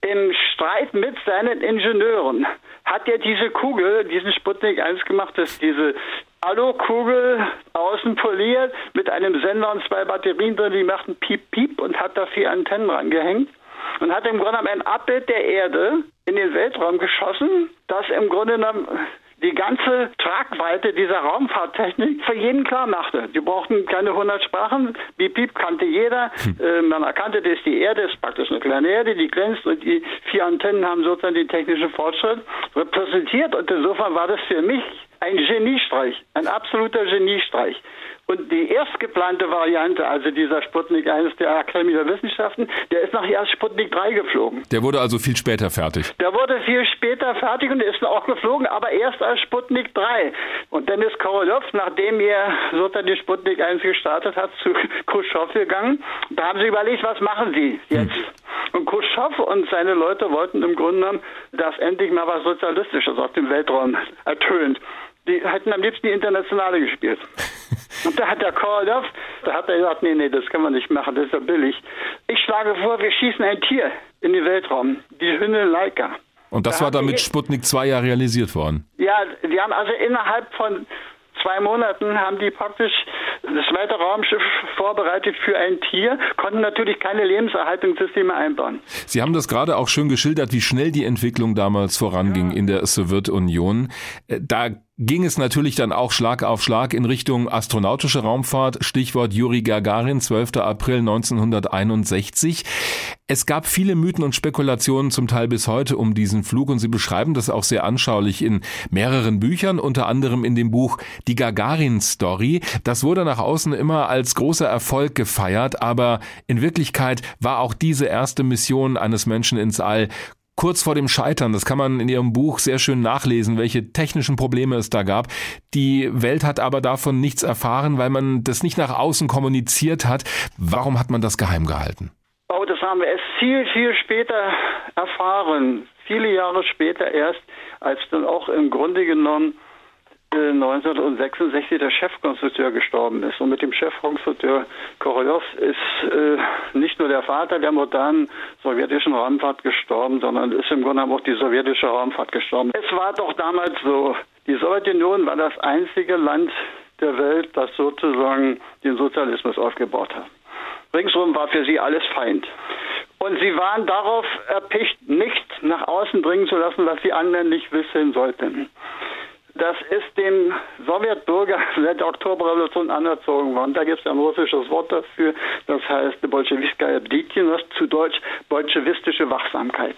im Streit mit seinen Ingenieuren hat er diese Kugel, diesen Sputnik 1 gemacht, das ist diese Alukugel außen poliert mit einem Sender und zwei Batterien drin, die machten Piep Piep und hat da vier Antennen rangehängt und hat im Grunde genommen ein Abbild der Erde in den Weltraum geschossen, das im Grunde genommen die ganze Tragweite dieser Raumfahrttechnik für jeden klar machte. Die brauchten keine 100 Sprachen. Beep Beep kannte jeder. Äh, man erkannte, das ist die Erde, ist praktisch eine kleine Erde, die glänzt und die vier Antennen haben sozusagen den technischen Fortschritt repräsentiert. Und insofern war das für mich ein Geniestreich, ein absoluter Geniestreich. Und die erst geplante Variante, also dieser Sputnik 1 der Akademie der Wissenschaften, der ist nachher erst Sputnik 3 geflogen. Der wurde also viel später fertig. Der wurde viel später fertig und ist auch geflogen, aber erst als Sputnik 3. Und dann ist Korolev, nachdem er sozusagen die Sputnik 1 gestartet hat, zu Khrushchev gegangen. Da haben sie überlegt, was machen sie jetzt? Hm. Und Khrushchev und seine Leute wollten im Grunde genommen, dass endlich mal was Sozialistisches aus dem Weltraum ertönt. Die hätten am liebsten die Internationale gespielt. Und da hat der Korolev, da hat er gesagt, nee, nee, das können wir nicht machen, das ist ja billig. Ich schlage vor, wir schießen ein Tier in den Weltraum, die Hündin Laika. Und das Da war dann haben mit die- Sputnik 2 ja realisiert worden. Ja, die haben also innerhalb von zwei Monaten haben die praktisch das zweite Raumschiff vorbereitet für ein Tier, konnten natürlich keine Lebenserhaltungssysteme einbauen. Sie haben das gerade auch schön geschildert, wie schnell die Entwicklung damals voranging in der Sowjetunion. Äh, Da ging es natürlich dann auch Schlag auf Schlag in Richtung astronautische Raumfahrt. Stichwort Juri Gagarin, 12. April 1961. Es gab viele Mythen und Spekulationen, zum Teil bis heute, um diesen Flug und Sie beschreiben das auch sehr anschaulich in mehreren Büchern, unter anderem in dem Buch Die Gagarin-Story. Das wurde nach außen immer als großer Erfolg gefeiert, aber in Wirklichkeit war auch diese erste Mission eines Menschen ins All kurz vor dem Scheitern. Das kann man in Ihrem Buch sehr schön nachlesen, welche technischen Probleme es da gab. Die Welt hat aber davon nichts erfahren, weil man das nicht nach außen kommuniziert hat. Warum hat man das geheim gehalten? Oh, das haben wir erst viel, viel später erfahren. Viele Jahre später erst, als dann auch im Grunde genommen 1966 der Chefkonstrukteur gestorben ist. Und mit dem Chefkonstrukteur Korolev ist äh, nicht nur der Vater der modernen sowjetischen Raumfahrt gestorben, sondern ist im Grunde auch die sowjetische Raumfahrt gestorben. Es war doch damals so, die Sowjetunion war das einzige Land der Welt, das sozusagen den Sozialismus aufgebaut hat. Ringsum war für sie alles Feind. Und sie waren darauf erpicht, nichts nach außen dringen zu lassen, was die anderen nicht wissen sollten. Das ist dem Sowjetbürger seit der Oktoberrevolution anerzogen worden. Da gibt es ein russisches Wort dafür, das heißt Bolschewiskaya Bditien, das zu Deutsch bolschewistische Wachsamkeit.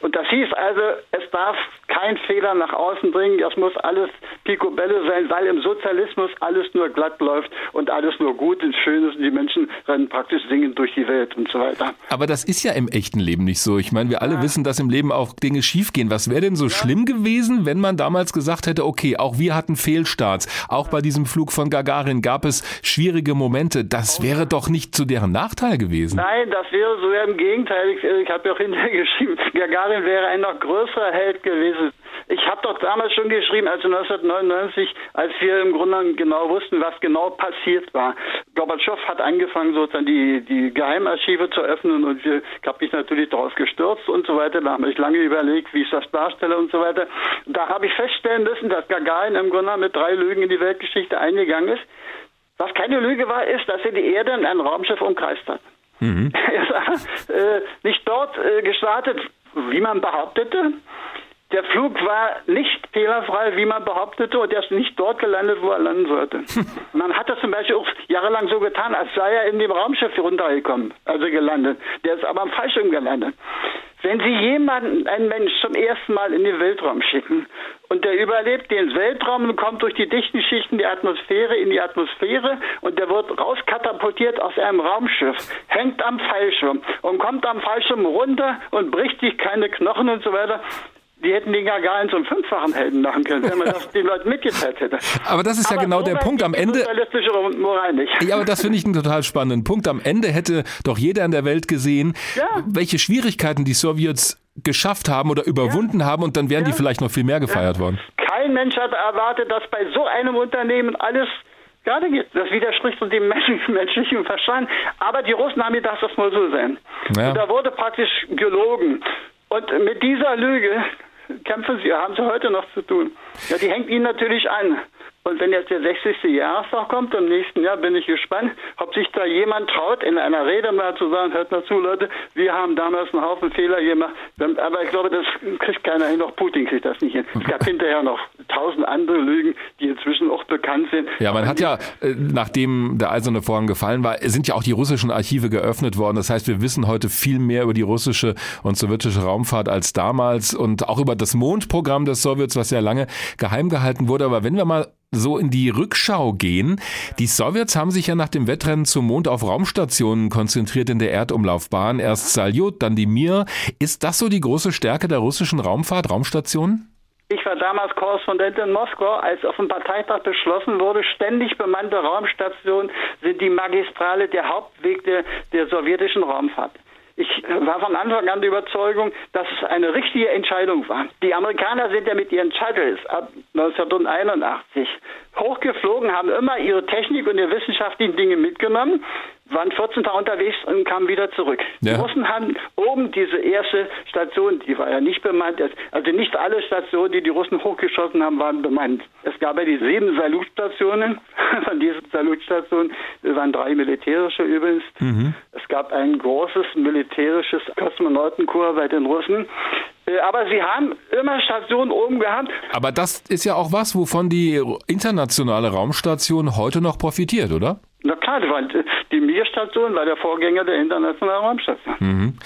Und das hieß also, es darf kein Fehler nach außen dringen, das muss alles Picobello sein, weil im Sozialismus alles nur glatt läuft und alles nur gut und schön ist und die Menschen rennen praktisch singend durch die Welt und so weiter. Aber das ist ja im echten Leben nicht so. Ich meine, wir alle wissen, dass im Leben auch Dinge schiefgehen. Was wäre denn so schlimm gewesen, wenn man damals gesagt hätte, okay, auch wir hatten Fehlstarts. Auch bei diesem Flug von Gagarin gab es schwierige Momente. Das wäre doch nicht zu deren Nachteil gewesen. Nein, das wäre so im Gegenteil. Ich, ich habe ja auch hinterher geschrieben, Gagarin wäre ein noch größerer Held gewesen. Ich habe doch damals schon geschrieben, also 1999, als wir im Grunde genau wussten, was genau passiert war. Gorbatschow hat angefangen, sozusagen die, die Geheimarchive zu öffnen und ich habe mich natürlich darauf gestürzt und so weiter. Da habe ich lange überlegt, wie ich das darstelle und so weiter. Da habe ich feststellen müssen, dass Gagarin im Grunde mit drei Lügen in die Weltgeschichte eingegangen ist. Was keine Lüge war, ist, dass er die Erde in ein Raumschiff umkreist hat. Er ist äh, nicht dort äh, gestartet, wie man behauptete. Der Flug war nicht fehlerfrei, wie man behauptete, und er ist nicht dort gelandet, wo er landen sollte. man hat das zum Beispiel auch jahrelang so getan, als sei er in dem Raumschiff runtergekommen, also gelandet. Der ist aber am Fallschirm gelandet. Wenn Sie jemanden, einen Mensch zum ersten Mal in den Weltraum schicken und der überlebt den Weltraum und kommt durch die dichten Schichten der Atmosphäre in die Atmosphäre und der wird rauskatapultiert aus einem Raumschiff, hängt am Fallschirm und kommt am Fallschirm runter und bricht sich keine Knochen und so weiter. Die hätten den Gagarin zum fünffachen Helden machen können, wenn man das den Leuten mitgeteilt hätte. Aber das ist ja genau so der Punkt. Am Ende, Moral nicht. Ja, aber das finde ich einen total spannenden Punkt. Am Ende hätte doch jeder in der Welt gesehen, Ja. welche Schwierigkeiten die Sowjets geschafft haben oder überwunden haben und dann wären die vielleicht noch viel mehr gefeiert worden. Kein Mensch hat erwartet, dass bei so einem Unternehmen alles gerade geht. Das widerspricht so dem menschlichen, Verstand. Aber die Russen haben gedacht, das muss so sein. Ja. Und da wurde praktisch gelogen. Und mit dieser Lüge kämpfen sie, haben sie heute noch zu tun. Ja, die hängt ihnen natürlich an. Und wenn jetzt der 60. Jahrestag kommt, im nächsten Jahr bin ich gespannt, ob sich da jemand traut, in einer Rede mal zu sagen, hört mal zu, Leute, wir haben damals einen Haufen Fehler gemacht. Aber ich glaube, das kriegt keiner hin, auch Putin kriegt das nicht hin. Es gab hinterher noch tausend andere Lügen, die inzwischen auch bekannt sind. Ja, man hat ja, äh, nachdem der eiserne Vorhang gefallen war, sind ja auch die russischen Archive geöffnet worden. Das heißt, wir wissen heute viel mehr über die russische und sowjetische Raumfahrt als damals und auch über das Mondprogramm des Sowjets, was ja lange geheim gehalten wurde. Aber wenn wir mal so in die Rückschau gehen. Die Sowjets haben sich ja nach dem Wettrennen zum Mond auf Raumstationen konzentriert in der Erdumlaufbahn. Erst Salyut, dann die Mir. Ist das so die große Stärke der russischen Raumfahrt, Raumstationen? Ich war damals Korrespondent in Moskau, als auf dem Parteitag beschlossen wurde, ständig bemannte Raumstationen sind die Magistrale, der Hauptweg der, der sowjetischen Raumfahrt. Ich war von Anfang an der Überzeugung, dass es eine richtige Entscheidung war. Die Amerikaner sind ja mit ihren Shuttles ab 1981 hochgeflogen, haben immer ihre Technik und ihre wissenschaftlichen Dinge mitgenommen, waren 14 Tage unterwegs und kamen wieder zurück. Ja. Die Russen haben oben diese erste Station, die war ja nicht bemannt, also nicht alle Stationen, die die Russen hochgeschossen haben, waren bemannt. Es gab ja die sieben Salutstationen. Von diesen Salutstationen waren drei militärische übrigens. Mhm. Es gab ein großes militärisches Kosmonautenkorps bei den Russen. Äh, aber sie haben immer Stationen oben gehabt. Aber das ist ja auch was, wovon die internationale Raumstation heute noch profitiert, oder? Na klar, die Mir-Station war der Vorgänger der internationalen Raumstation. Mhm.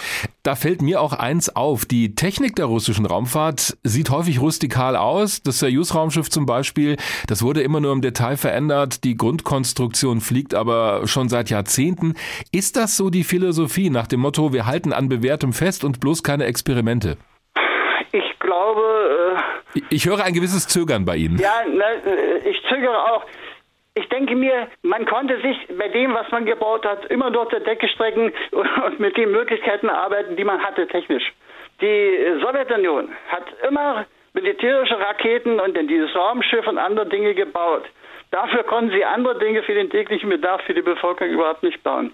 Da fällt mir auch eins auf. Die Technik der russischen Raumfahrt sieht häufig rustikal aus. Das Soyuz-Raumschiff zum Beispiel, das wurde immer nur im Detail verändert. Die Grundkonstruktion fliegt aber schon seit Jahrzehnten. Ist das so die Philosophie nach dem Motto, wir halten an bewährtem fest und bloß keine Experimente? Ich glaube. Äh, ich höre ein gewisses Zögern bei Ihnen. Ja, ne, äh, ich zögere auch ich denke mir, man konnte sich bei dem, was man gebaut hat, immer durch die Decke strecken und mit den Möglichkeiten arbeiten, die man hatte technisch. Die Sowjetunion hat immer militärische Raketen und dann dieses Raumschiff und andere Dinge gebaut. Dafür konnten sie andere Dinge für den täglichen Bedarf für die Bevölkerung überhaupt nicht bauen.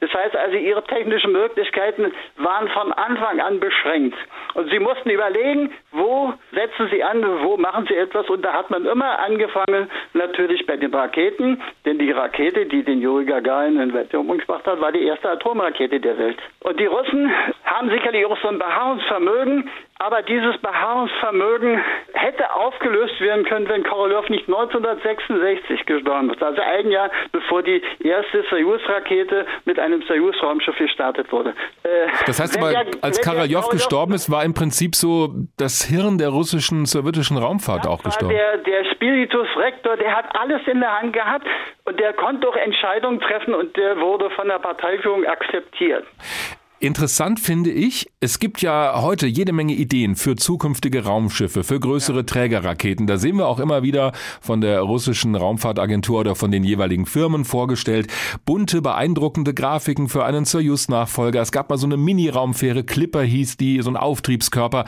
Das heißt also, ihre technischen Möglichkeiten waren von Anfang an beschränkt. Und sie mussten überlegen, wo setzen sie an, wo machen sie etwas. Und da hat man immer angefangen, natürlich bei den Raketen, denn die Rakete, die den Yuri Gagarin in Weltraum gebracht hat, war die erste Atomrakete der Welt. Und die Russen haben sicherlich auch so ein Beharrungsvermögen, aber dieses Beharrungsvermögen hätte aufgelöst werden können, wenn Korolev nicht 1966 gestorben ist. Also ein Jahr bevor die erste Soyuz-Rakete mit einem Soyuz-Raumschiff gestartet wurde. Äh, das heißt aber, der, als Korolev gestorben ist, war im Prinzip so das Hirn der russischen, sowjetischen Raumfahrt auch gestorben. Der, der Spiritus Rector, der hat alles in der Hand gehabt und der konnte auch Entscheidungen treffen und der wurde von der Parteiführung akzeptiert. Interessant finde ich, es gibt ja heute jede Menge Ideen für zukünftige Raumschiffe, für größere ja. Trägerraketen. Da sehen wir auch immer wieder von der russischen Raumfahrtagentur oder von den jeweiligen Firmen vorgestellt, bunte, beeindruckende Grafiken für einen Soyuz-Nachfolger. Es gab mal so eine Mini-Raumfähre, Clipper hieß die, so ein Auftriebskörper.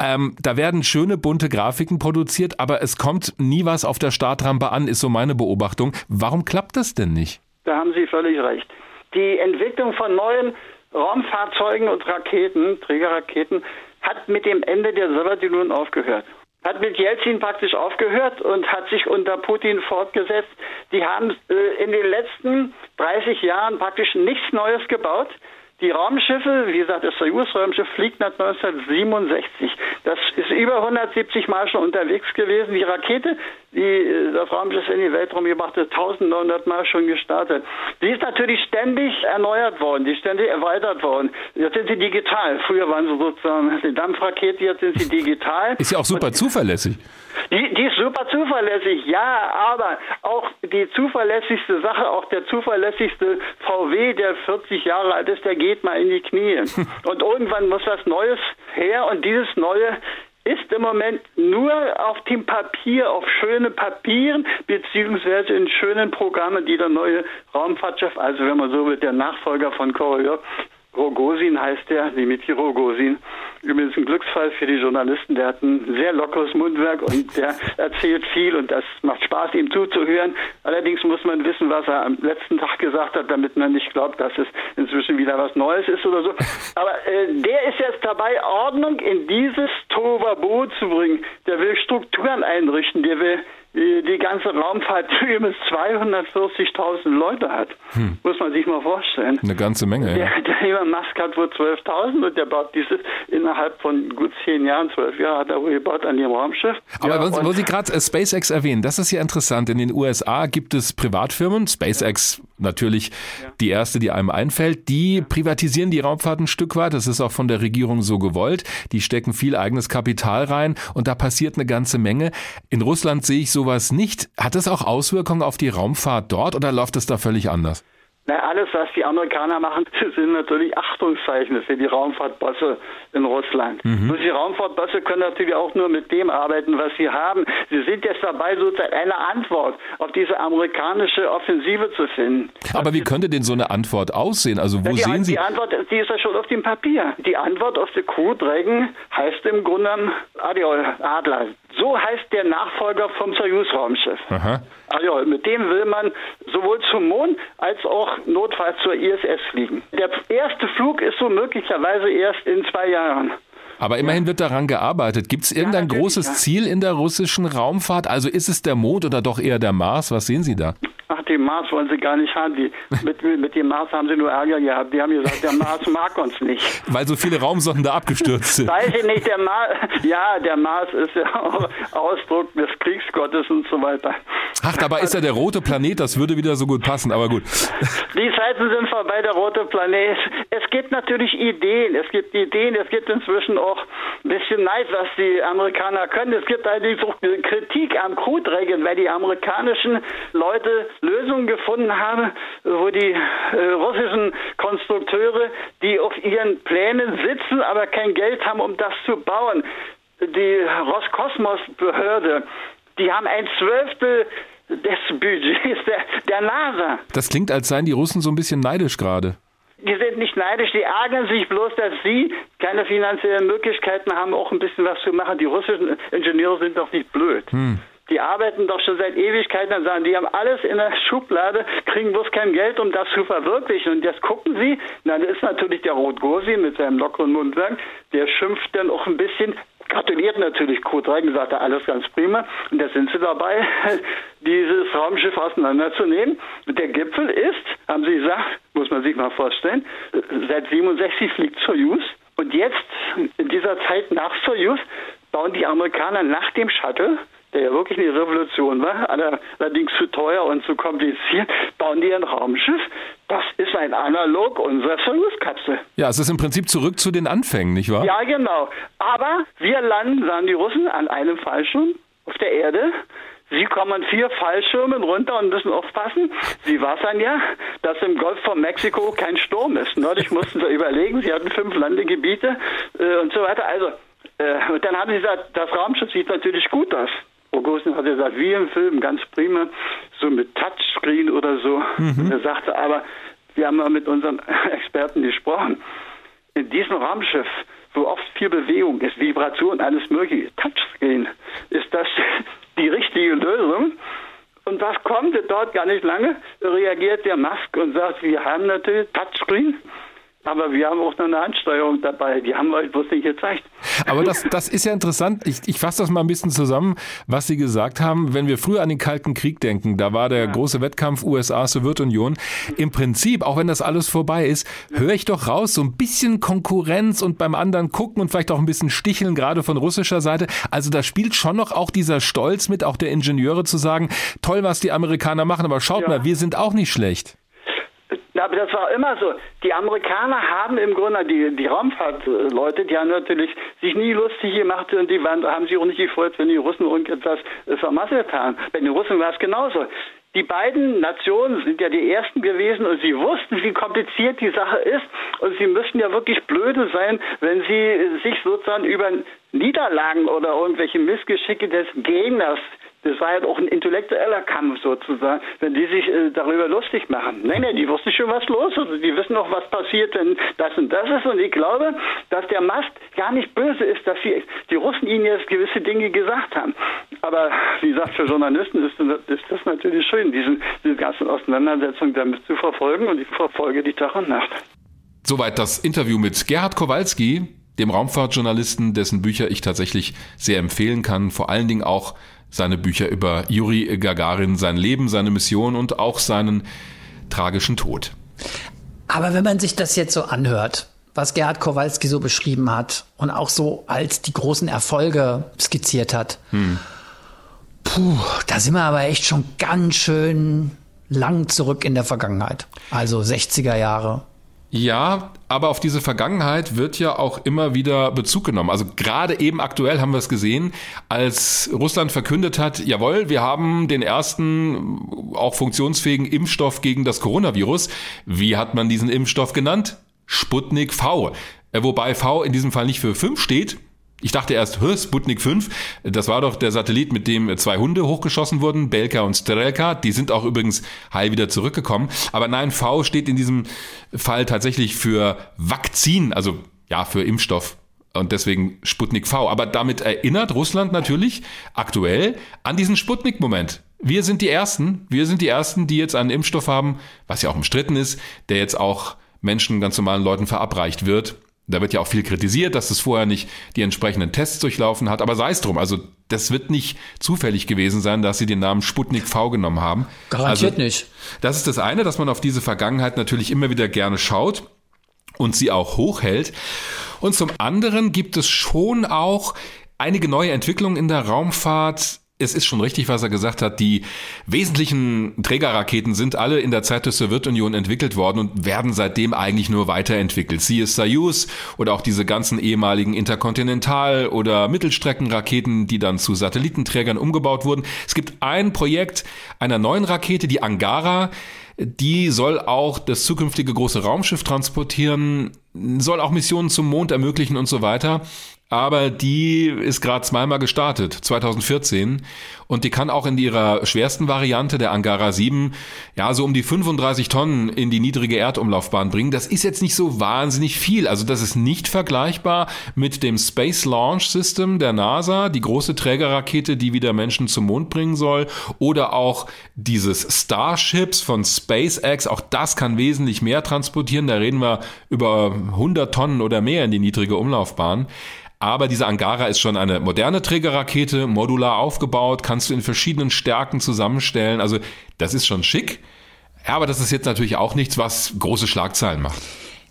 Ähm, da werden schöne, bunte Grafiken produziert, aber es kommt nie was auf der Startrampe an, ist so meine Beobachtung. Warum klappt das denn nicht? Da haben Sie völlig recht. Die Entwicklung von neuen Raumfahrzeugen und Raketen, Trägerraketen, hat mit dem Ende der Sowjetunion aufgehört. Hat mit Jelzin praktisch aufgehört und hat sich unter Putin fortgesetzt. Die haben äh, in den letzten 30 Jahren praktisch nichts Neues gebaut. Die Raumschiffe, wie gesagt, das Soyuz-Raumschiff fliegt nach 1967. Das ist über 170 Mal schon unterwegs gewesen. Die Rakete, die äh, das Raumschiff in den Weltraum gebracht hat, 1900 Mal schon gestartet. Die ist natürlich ständig erneuert worden, die ist ständig erweitert worden. Jetzt sind sie digital. Früher waren sie sozusagen eine Dampfrakete, jetzt sind sie digital. Ist ja auch super zuverlässig. Die, die ist super zuverlässig, ja, aber auch die zuverlässigste Sache, auch der zuverlässigste VW, der 40 Jahre alt ist, der geht mal in die Knie. Und irgendwann muss was Neues her und dieses Neue ist im Moment nur auf dem Papier, auf schönen Papieren, beziehungsweise in schönen Programmen, die der neue Raumfahrtchef, also wenn man so will, der Nachfolger von Korolev, Rogosin heißt der, Dimitri Rogosin. Übrigens ein Glücksfall für die Journalisten. Der hat ein sehr lockeres Mundwerk und der erzählt viel und das macht Spaß, ihm zuzuhören. Allerdings muss man wissen, was er am letzten Tag gesagt hat, damit man nicht glaubt, dass es inzwischen wieder was Neues ist oder so. Aber äh, der ist jetzt dabei, Ordnung in dieses Tovabo zu bringen. Der will Strukturen einrichten, der will die ganze Raumfahrt übrigens 240.000 Leute hat. Hm. Muss man sich mal vorstellen. Eine ganze Menge, ja. Der, der Elon Musk hat wohl 12.000 und der baut dieses innerhalb von gut zehn Jahren, zwölf Jahren hat er wohl gebaut an dem Raumschiff. Aber ja, wo, wo Sie gerade äh, SpaceX erwähnen, das ist ja interessant. In den USA gibt es Privatfirmen, SpaceX natürlich ja. die erste, die einem einfällt, die privatisieren die Raumfahrt ein Stück weit. Das ist auch von der Regierung so gewollt. Die stecken viel eigenes Kapital rein und da passiert eine ganze Menge. In Russland sehe ich sowas nicht. Hat das auch Auswirkungen auf die Raumfahrt dort oder läuft es da völlig anders? Na, alles, was die Amerikaner machen, sind natürlich Achtungszeichen für die Raumfahrtbosse in Russland. Mhm. die Raumfahrtbosse können natürlich auch nur mit dem arbeiten, was sie haben. Sie sind jetzt dabei, sozusagen eine Antwort auf diese amerikanische Offensive zu finden. Aber wie könnte denn so eine Antwort aussehen? Also wo die, sehen Sie? Die Antwort, die ist ja schon auf dem Papier. Die Antwort auf die Dragon heißt im Grunde Adiol Adler. So heißt der Nachfolger vom Soyuz-Raumschiff. Also mit dem will man sowohl zum Mond als auch notfalls zur ISS fliegen. Der erste Flug ist so möglicherweise erst in zwei Jahren. Aber immerhin wird daran gearbeitet. Gibt es irgendein ja, großes ja. Ziel in der russischen Raumfahrt? Also ist es der Mond oder doch eher der Mars? Was sehen Sie da? Ach, den Mars wollen sie gar nicht haben. Die, mit, mit dem Mars haben sie nur Ärger gehabt. Die haben gesagt, der Mars mag uns nicht. Weil so viele Raumsonden da abgestürzt sind. Weiß ich nicht, der Mars, ja, der Mars ist ja auch Ausdruck des Kriegsgottes und so weiter. Ach, dabei ist ja der rote Planet, das würde wieder so gut passen, aber gut. Die Zeiten sind vorbei, der rote Planet. Es gibt natürlich Ideen, es gibt Ideen, es gibt inzwischen auch bisschen Neid, was die Amerikaner können. Es gibt allerdings auch Kritik am Crewträgern, weil die amerikanischen Leute Lösungen gefunden haben, wo die äh, russischen Konstrukteure, die auf ihren Plänen sitzen, aber kein Geld haben, um das zu bauen. Die Roskosmos-Behörde, die haben ein Zwölftel des Budgets der, der NASA. Das klingt, als seien die Russen so ein bisschen neidisch gerade. Die sind nicht neidisch, die ärgern sich bloß, dass sie keine finanziellen Möglichkeiten haben, auch ein bisschen was zu machen. Die russischen Ingenieure sind doch nicht blöd. Hm. Die arbeiten doch schon seit Ewigkeiten und sagen, die haben alles in der Schublade, kriegen bloß kein Geld, um das zu verwirklichen. Und jetzt gucken sie, na, da ist natürlich der Rot-Gosi mit seinem lockeren Mundwerk, der schimpft dann auch ein bisschen, gratuliert natürlich Kurt Reigen, sagt er, alles ganz prima. Und da sind sie dabei, dieses Raumschiff auseinanderzunehmen. Der Gipfel ist, haben sie gesagt, muss man sich mal vorstellen, seit 67 fliegt Soyuz. Und jetzt, in dieser Zeit nach Soyuz, bauen die Amerikaner nach dem Shuttle der ja wirklich eine Revolution war, allerdings zu teuer und zu kompliziert, bauen die ein Raumschiff. Das ist ein Analog unserer Soyuz-Kapsel. Ja, es ist im Prinzip zurück zu den Anfängen, nicht wahr? Ja, genau. Aber wir landen, sagen die Russen, an einem Fallschirm auf der Erde. Sie kommen vier Fallschirmen runter und müssen aufpassen. Sie wassern ja, dass im Golf von Mexiko kein Sturm ist. Neulich mussten sie überlegen, sie hatten fünf Landegebiete äh, und so weiter. Also, äh, und dann haben sie gesagt, das Raumschiff sieht natürlich gut aus. Augustin hat gesagt, wie im Film, ganz prima, so mit Touchscreen oder so. Mhm. Er sagte aber, wir haben mal mit unseren Experten gesprochen. In diesem Raumschiff, wo oft viel Bewegung ist, Vibration, alles mögliche, Touchscreen, ist das die richtige Lösung. Und was kommt dort gar nicht lange? Reagiert der Musk und sagt, wir haben natürlich Touchscreen. Aber wir haben auch noch eine Handsteuerung dabei. Die haben wir euch bloß nicht gezeigt. Aber das, das ist ja interessant. Ich, ich fasse das mal ein bisschen zusammen, was Sie gesagt haben. Wenn wir früher an den Kalten Krieg denken, da war der ja. große Wettkampf USA-Sowjetunion. Im Prinzip, auch wenn das alles vorbei ist, höre ich doch raus, so ein bisschen Konkurrenz und beim anderen gucken und vielleicht auch ein bisschen sticheln, gerade von russischer Seite. Also da spielt schon noch auch dieser Stolz mit, auch der Ingenieure zu sagen, toll, was die Amerikaner machen, aber schaut ja. mal, wir sind auch nicht schlecht. Aber das war immer so. Die Amerikaner haben im Grunde, die, die Raumfahrtleute, die haben natürlich sich nie lustig gemacht und die waren, haben sich auch nicht gefreut, wenn die Russen irgendetwas äh, vermasselt haben. Bei den Russen war es genauso. Die beiden Nationen sind ja die ersten gewesen und sie wussten, wie kompliziert die Sache ist und sie müssten ja wirklich blöde sein, wenn sie sich sozusagen über Niederlagen oder irgendwelche Missgeschicke des Gegners das war ja auch ein intellektueller Kampf sozusagen, wenn die sich äh, darüber lustig machen. Nein, nein, die wussten schon, was los ist. Die wissen auch, was passiert, wenn das und das ist. Und ich glaube, dass der Mast gar nicht böse ist, dass die, die Russen ihnen jetzt gewisse Dinge gesagt haben. Aber wie gesagt, für Journalisten ist, ist das natürlich schön, diesen, diese ganzen Auseinandersetzungen damit zu verfolgen. Und ich verfolge die Tag und Nacht. Soweit das Interview mit Gerhard Kowalski, dem Raumfahrtjournalisten, dessen Bücher ich tatsächlich sehr empfehlen kann. Vor allen Dingen auch seine Bücher über Juri Gagarin, sein Leben, seine Mission und auch seinen tragischen Tod. Aber wenn man sich das jetzt so anhört, was Gerhard Kowalski so beschrieben hat und auch so als die großen Erfolge skizziert hat, hm. puh, da sind wir aber echt schon ganz schön lang zurück in der Vergangenheit. Also 60er Jahre, Ja, aber auf diese Vergangenheit wird ja auch immer wieder Bezug genommen. Also gerade eben aktuell haben wir es gesehen, als Russland verkündet hat, jawohl, wir haben den ersten auch funktionsfähigen Impfstoff gegen das Coronavirus. Wie hat man diesen Impfstoff genannt? Sputnik V. Äh, wobei V in diesem Fall nicht für 5 steht, ich dachte erst, Sputnik 5, das war doch der Satellit, mit dem zwei Hunde hochgeschossen wurden, Belka und Strelka. Die sind auch übrigens heil wieder zurückgekommen. Aber nein, V steht in diesem Fall tatsächlich für Vakzin, also ja, für Impfstoff. Und deswegen Sputnik V. Aber damit erinnert Russland natürlich aktuell an diesen Sputnik-Moment. Wir sind die Ersten, wir sind die Ersten, die jetzt einen Impfstoff haben, was ja auch umstritten ist, der jetzt auch Menschen, ganz normalen Leuten verabreicht wird. Da wird ja auch viel kritisiert, dass es vorher nicht die entsprechenden Tests durchlaufen hat. Aber sei es drum. Also das wird nicht zufällig gewesen sein, dass sie den Namen Sputnik V genommen haben. Garantiert also, nicht. Das ist das eine, dass man auf diese Vergangenheit natürlich immer wieder gerne schaut und sie auch hochhält. Und zum anderen gibt es schon auch einige neue Entwicklungen in der Raumfahrt, es ist schon richtig, was er gesagt hat. Die wesentlichen Trägerraketen sind alle in der Zeit der Sowjetunion entwickelt worden und werden seitdem eigentlich nur weiterentwickelt. Siehe Soyuz oder auch diese ganzen ehemaligen Interkontinental- oder Mittelstreckenraketen, die dann zu Satellitenträgern umgebaut wurden. Es gibt ein Projekt einer neuen Rakete, die Angara. Die soll auch das zukünftige große Raumschiff transportieren, soll auch Missionen zum Mond ermöglichen und so weiter aber die ist gerade zweimal gestartet, 2014. Und die kann auch in ihrer schwersten Variante, der Angara 7, ja, so um die 35 Tonnen in die niedrige Erdumlaufbahn bringen. Das ist jetzt nicht so wahnsinnig viel. Also das ist nicht vergleichbar mit dem Space Launch System der NASA, die große Trägerrakete, die wieder Menschen zum Mond bringen soll. Oder auch dieses Starships von SpaceX. Auch das kann wesentlich mehr transportieren. Da reden wir über 100 Tonnen oder mehr in die niedrige Umlaufbahn. Aber diese Angara ist schon eine moderne Trägerrakete, modular aufgebaut, kannst du in verschiedenen Stärken zusammenstellen. Also das ist schon schick. Aber das ist jetzt natürlich auch nichts, was große Schlagzeilen macht.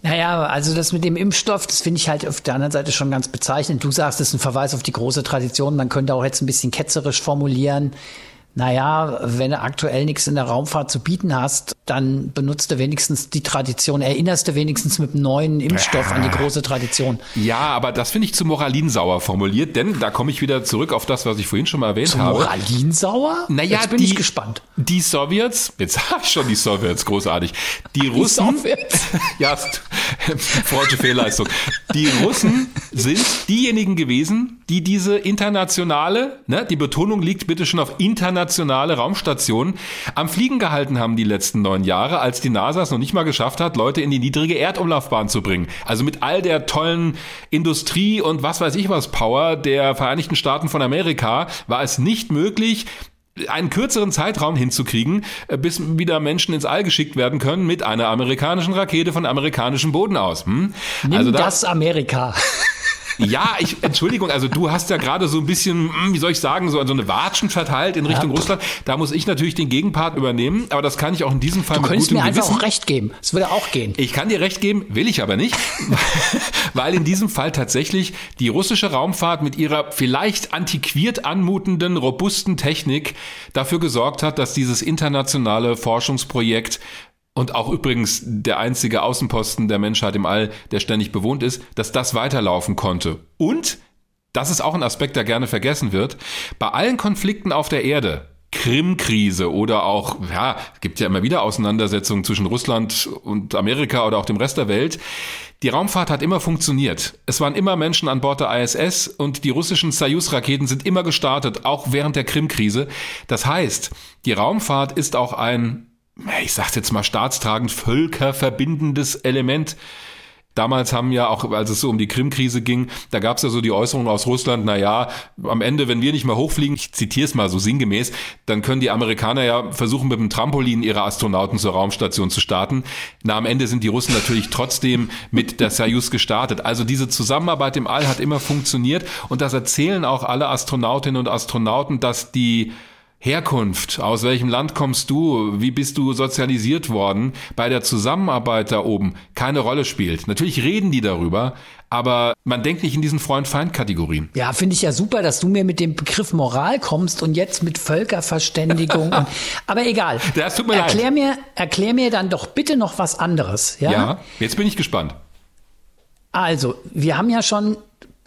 Naja, also das mit dem Impfstoff, das finde ich halt auf der anderen Seite schon ganz bezeichnend. Du sagst, es ist ein Verweis auf die große Tradition. Man könnte auch jetzt ein bisschen ketzerisch formulieren naja, wenn du aktuell nichts in der Raumfahrt zu bieten hast, dann benutzt du wenigstens die Tradition, erinnerst du wenigstens mit einem neuen Impfstoff an die große Tradition. Ja, aber das finde ich zu moralinsauer formuliert, denn da komme ich wieder zurück auf das, was ich vorhin schon mal erwähnt zu habe. Moralinsauer? Naja, jetzt bin die, ich gespannt. Die Sowjets, jetzt habe ich schon die Sowjets, großartig. Die Russen, die Sowjets. ja, freudsche Fehlleistung. Die Russen sind diejenigen gewesen, die diese internationale, ne, die Betonung liegt bitte schon auf internationale internationale Raumstationen am Fliegen gehalten haben die letzten neun Jahre, als die NASA es noch nicht mal geschafft hat, Leute in die niedrige Erdumlaufbahn zu bringen. Also mit all der tollen Industrie und was weiß ich was Power der Vereinigten Staaten von Amerika war es nicht möglich, einen kürzeren Zeitraum hinzukriegen, äh, bis wieder Menschen ins All geschickt werden können mit einer amerikanischen Rakete von amerikanischem Boden aus. Hm? Nimm also da, das Amerika. Ja, ich, Entschuldigung, also du hast ja gerade so ein bisschen, hm, wie soll ich sagen, so, so eine Watschen verteilt in Richtung ja. Russland. Da muss ich natürlich den Gegenpart übernehmen, aber das kann ich auch in diesem Fall du mit gutem mir einfach Gewissen. auch recht geben. Es würde auch gehen. Ich kann dir recht geben, will ich aber nicht, weil in diesem Fall tatsächlich die russische Raumfahrt mit ihrer vielleicht antiquiert anmutenden, robusten Technik dafür gesorgt hat, dass dieses internationale Forschungsprojekt und auch übrigens der einzige Außenposten der Menschheit im All, der ständig bewohnt ist, dass das weiterlaufen konnte. Und, das ist auch ein Aspekt, der gerne vergessen wird, bei allen Konflikten auf der Erde, Krim-Krise oder auch, ja, gibt ja immer wieder Auseinandersetzungen zwischen Russland und Amerika oder auch dem Rest der Welt. Die Raumfahrt hat immer funktioniert. Es waren immer Menschen an Bord der ISS und die russischen Soyuz-Raketen sind immer gestartet, auch während der Krim-Krise. Das heißt, die Raumfahrt ist auch ein ich sag's jetzt mal staatstragend, völkerverbindendes Element. Damals haben ja auch, als es so um die Krim-Krise ging, da gab's ja so die Äußerung aus Russland, na ja, am Ende, wenn wir nicht mehr hochfliegen, ich zitiere es mal so sinngemäß, dann können die Amerikaner ja versuchen, mit dem Trampolin ihre Astronauten zur Raumstation zu starten. Na, am Ende sind die Russen natürlich trotzdem mit der Soyuz gestartet. Also diese Zusammenarbeit im All hat immer funktioniert und das erzählen auch alle Astronautinnen und Astronauten, dass die Herkunft, aus welchem Land kommst du, wie bist du sozialisiert worden, bei der Zusammenarbeit da oben keine Rolle spielt. Natürlich reden die darüber, aber man denkt nicht in diesen Freund-Feind-Kategorien. Ja, finde ich ja super, dass du mir mit dem Begriff Moral kommst und jetzt mit Völkerverständigung. und, aber egal. Das tut mir erklär leid. Mir, erklär mir dann doch bitte noch was anderes. Ja? ja, jetzt bin ich gespannt. Also, wir haben ja schon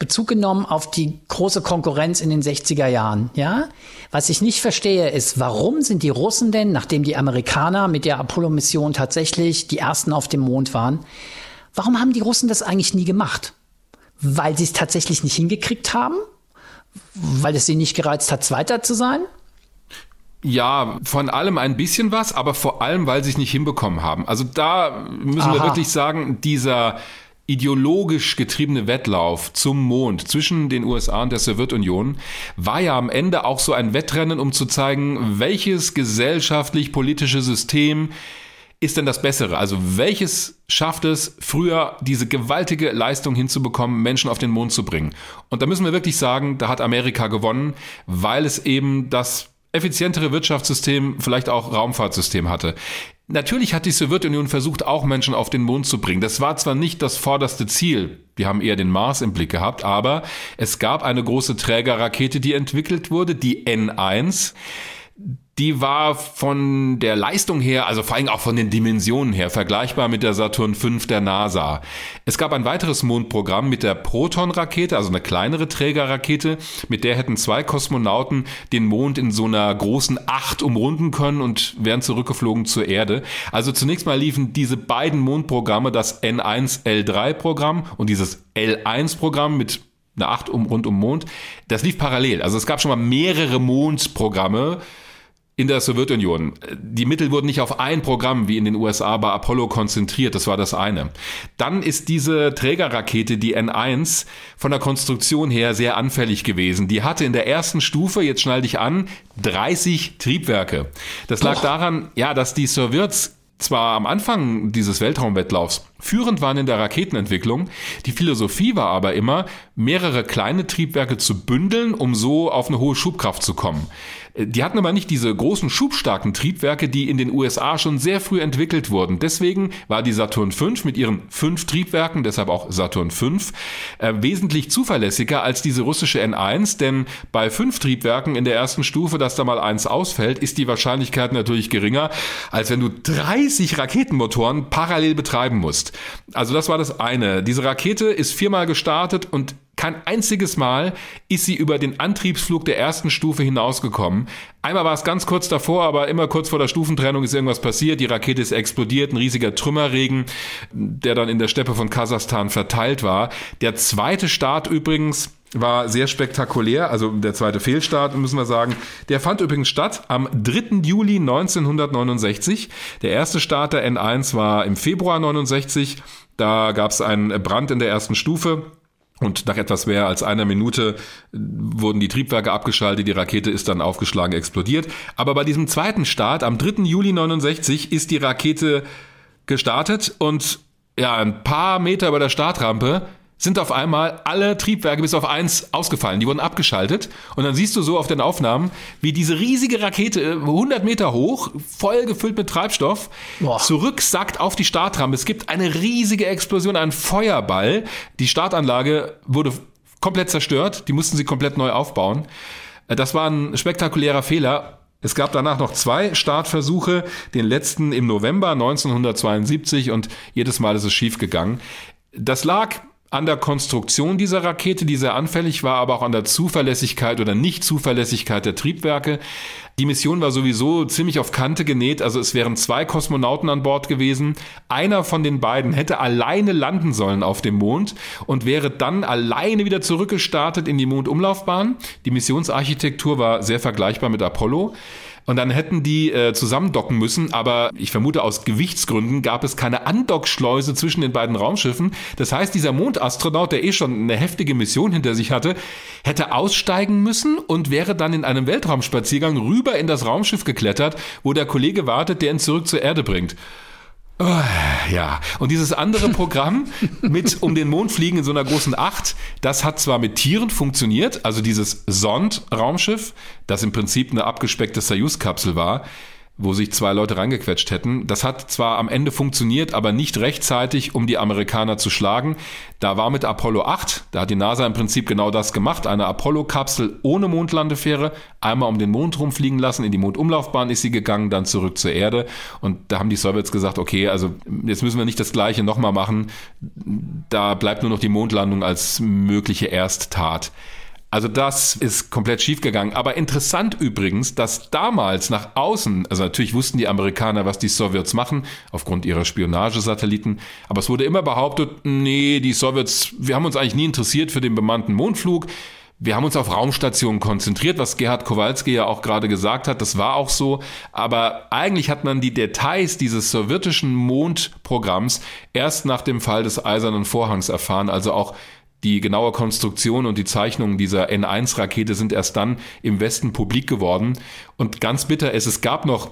Bezug genommen auf die große Konkurrenz in den 60er Jahren, ja? Was ich nicht verstehe ist, warum sind die Russen denn, nachdem die Amerikaner mit der Apollo-Mission tatsächlich die ersten auf dem Mond waren, warum haben die Russen das eigentlich nie gemacht? Weil sie es tatsächlich nicht hingekriegt haben? Weil es sie nicht gereizt hat, Zweiter zu sein? Ja, von allem ein bisschen was, aber vor allem, weil sie es nicht hinbekommen haben. Also da müssen Aha. wir wirklich sagen, dieser ideologisch getriebene Wettlauf zum Mond zwischen den USA und der Sowjetunion war ja am Ende auch so ein Wettrennen, um zu zeigen, welches gesellschaftlich-politische System ist denn das Bessere? Also welches schafft es, früher diese gewaltige Leistung hinzubekommen, Menschen auf den Mond zu bringen? Und da müssen wir wirklich sagen, da hat Amerika gewonnen, weil es eben das effizientere Wirtschaftssystem, vielleicht auch Raumfahrtsystem hatte. Natürlich hat die Sowjetunion versucht, auch Menschen auf den Mond zu bringen. Das war zwar nicht das vorderste Ziel, die haben eher den Mars im Blick gehabt, aber es gab eine große Trägerrakete, die entwickelt wurde, die N1 die war von der Leistung her, also vor allem auch von den Dimensionen her, vergleichbar mit der Saturn V der NASA. Es gab ein weiteres Mondprogramm mit der Proton-Rakete, also eine kleinere Trägerrakete, mit der hätten zwei Kosmonauten den Mond in so einer großen Acht umrunden können und wären zurückgeflogen zur Erde. Also zunächst mal liefen diese beiden Mondprogramme, das N1L3-Programm und dieses L1-Programm mit einer Acht um, rund um Mond, das lief parallel. Also es gab schon mal mehrere Mondprogramme, in der Sowjetunion. Die Mittel wurden nicht auf ein Programm wie in den USA bei Apollo konzentriert, das war das eine. Dann ist diese Trägerrakete, die N1, von der Konstruktion her sehr anfällig gewesen. Die hatte in der ersten Stufe, jetzt schnall dich an, 30 Triebwerke. Das lag Doch. daran, ja, dass die Sowjets zwar am Anfang dieses Weltraumwettlaufs führend waren in der Raketenentwicklung, die Philosophie war aber immer, mehrere kleine Triebwerke zu bündeln, um so auf eine hohe Schubkraft zu kommen. Die hatten aber nicht diese großen schubstarken Triebwerke, die in den USA schon sehr früh entwickelt wurden. Deswegen war die Saturn V mit ihren fünf Triebwerken, deshalb auch Saturn V, äh, wesentlich zuverlässiger als diese russische N1, denn bei fünf Triebwerken in der ersten Stufe, dass da mal eins ausfällt, ist die Wahrscheinlichkeit natürlich geringer, als wenn du 30 Raketenmotoren parallel betreiben musst. Also das war das eine. Diese Rakete ist viermal gestartet und kein einziges Mal ist sie über den Antriebsflug der ersten Stufe hinausgekommen. Einmal war es ganz kurz davor, aber immer kurz vor der Stufentrennung ist irgendwas passiert. Die Rakete ist explodiert, ein riesiger Trümmerregen, der dann in der Steppe von Kasachstan verteilt war. Der zweite Start übrigens war sehr spektakulär, also der zweite Fehlstart, müssen wir sagen. Der fand übrigens statt am 3. Juli 1969. Der erste Start der N1 war im Februar 69. Da gab es einen Brand in der ersten Stufe. Und nach etwas mehr als einer Minute wurden die Triebwerke abgeschaltet, die Rakete ist dann aufgeschlagen, explodiert. Aber bei diesem zweiten Start am 3. Juli 69 ist die Rakete gestartet und ja, ein paar Meter über der Startrampe sind auf einmal alle Triebwerke bis auf eins ausgefallen. Die wurden abgeschaltet. Und dann siehst du so auf den Aufnahmen, wie diese riesige Rakete, 100 Meter hoch, voll gefüllt mit Treibstoff, Boah. zurücksackt auf die Startrampe. Es gibt eine riesige Explosion, ein Feuerball. Die Startanlage wurde komplett zerstört. Die mussten sie komplett neu aufbauen. Das war ein spektakulärer Fehler. Es gab danach noch zwei Startversuche, den letzten im November 1972 und jedes Mal ist es schief gegangen. Das lag an der Konstruktion dieser Rakete, die sehr anfällig war, aber auch an der Zuverlässigkeit oder Nicht-Zuverlässigkeit der Triebwerke. Die Mission war sowieso ziemlich auf Kante genäht, also es wären zwei Kosmonauten an Bord gewesen. Einer von den beiden hätte alleine landen sollen auf dem Mond und wäre dann alleine wieder zurückgestartet in die Mondumlaufbahn. Die Missionsarchitektur war sehr vergleichbar mit Apollo. Und dann hätten die äh, zusammendocken müssen, aber ich vermute aus Gewichtsgründen gab es keine Andockschleuse zwischen den beiden Raumschiffen. Das heißt, dieser Mondastronaut, der eh schon eine heftige Mission hinter sich hatte, hätte aussteigen müssen und wäre dann in einem Weltraumspaziergang rüber in das Raumschiff geklettert, wo der Kollege wartet, der ihn zurück zur Erde bringt. Oh, ja, und dieses andere Programm mit um den Mond fliegen in so einer großen Acht, das hat zwar mit Tieren funktioniert, also dieses Sond-Raumschiff, das im Prinzip eine abgespeckte Soyuz-Kapsel war, wo sich zwei Leute reingequetscht hätten. Das hat zwar am Ende funktioniert, aber nicht rechtzeitig, um die Amerikaner zu schlagen. Da war mit Apollo 8, da hat die NASA im Prinzip genau das gemacht, eine Apollo-Kapsel ohne Mondlandefähre, einmal um den Mond rumfliegen lassen, in die Mondumlaufbahn ist sie gegangen, dann zurück zur Erde. Und da haben die Sowjets gesagt, okay, also jetzt müssen wir nicht das gleiche nochmal machen. Da bleibt nur noch die Mondlandung als mögliche Ersttat. Also das ist komplett schiefgegangen. Aber interessant übrigens, dass damals nach außen, also natürlich wussten die Amerikaner, was die Sowjets machen, aufgrund ihrer Spionagesatelliten, aber es wurde immer behauptet, nee, die Sowjets, wir haben uns eigentlich nie interessiert für den bemannten Mondflug. Wir haben uns auf Raumstationen konzentriert, was Gerhard Kowalski ja auch gerade gesagt hat. Das war auch so. Aber eigentlich hat man die Details dieses sowjetischen Mondprogramms erst nach dem Fall des Eisernen Vorhangs erfahren. Also auch die genaue Konstruktion und die Zeichnungen dieser N1-Rakete sind erst dann im Westen publik geworden. Und ganz bitter ist, es gab noch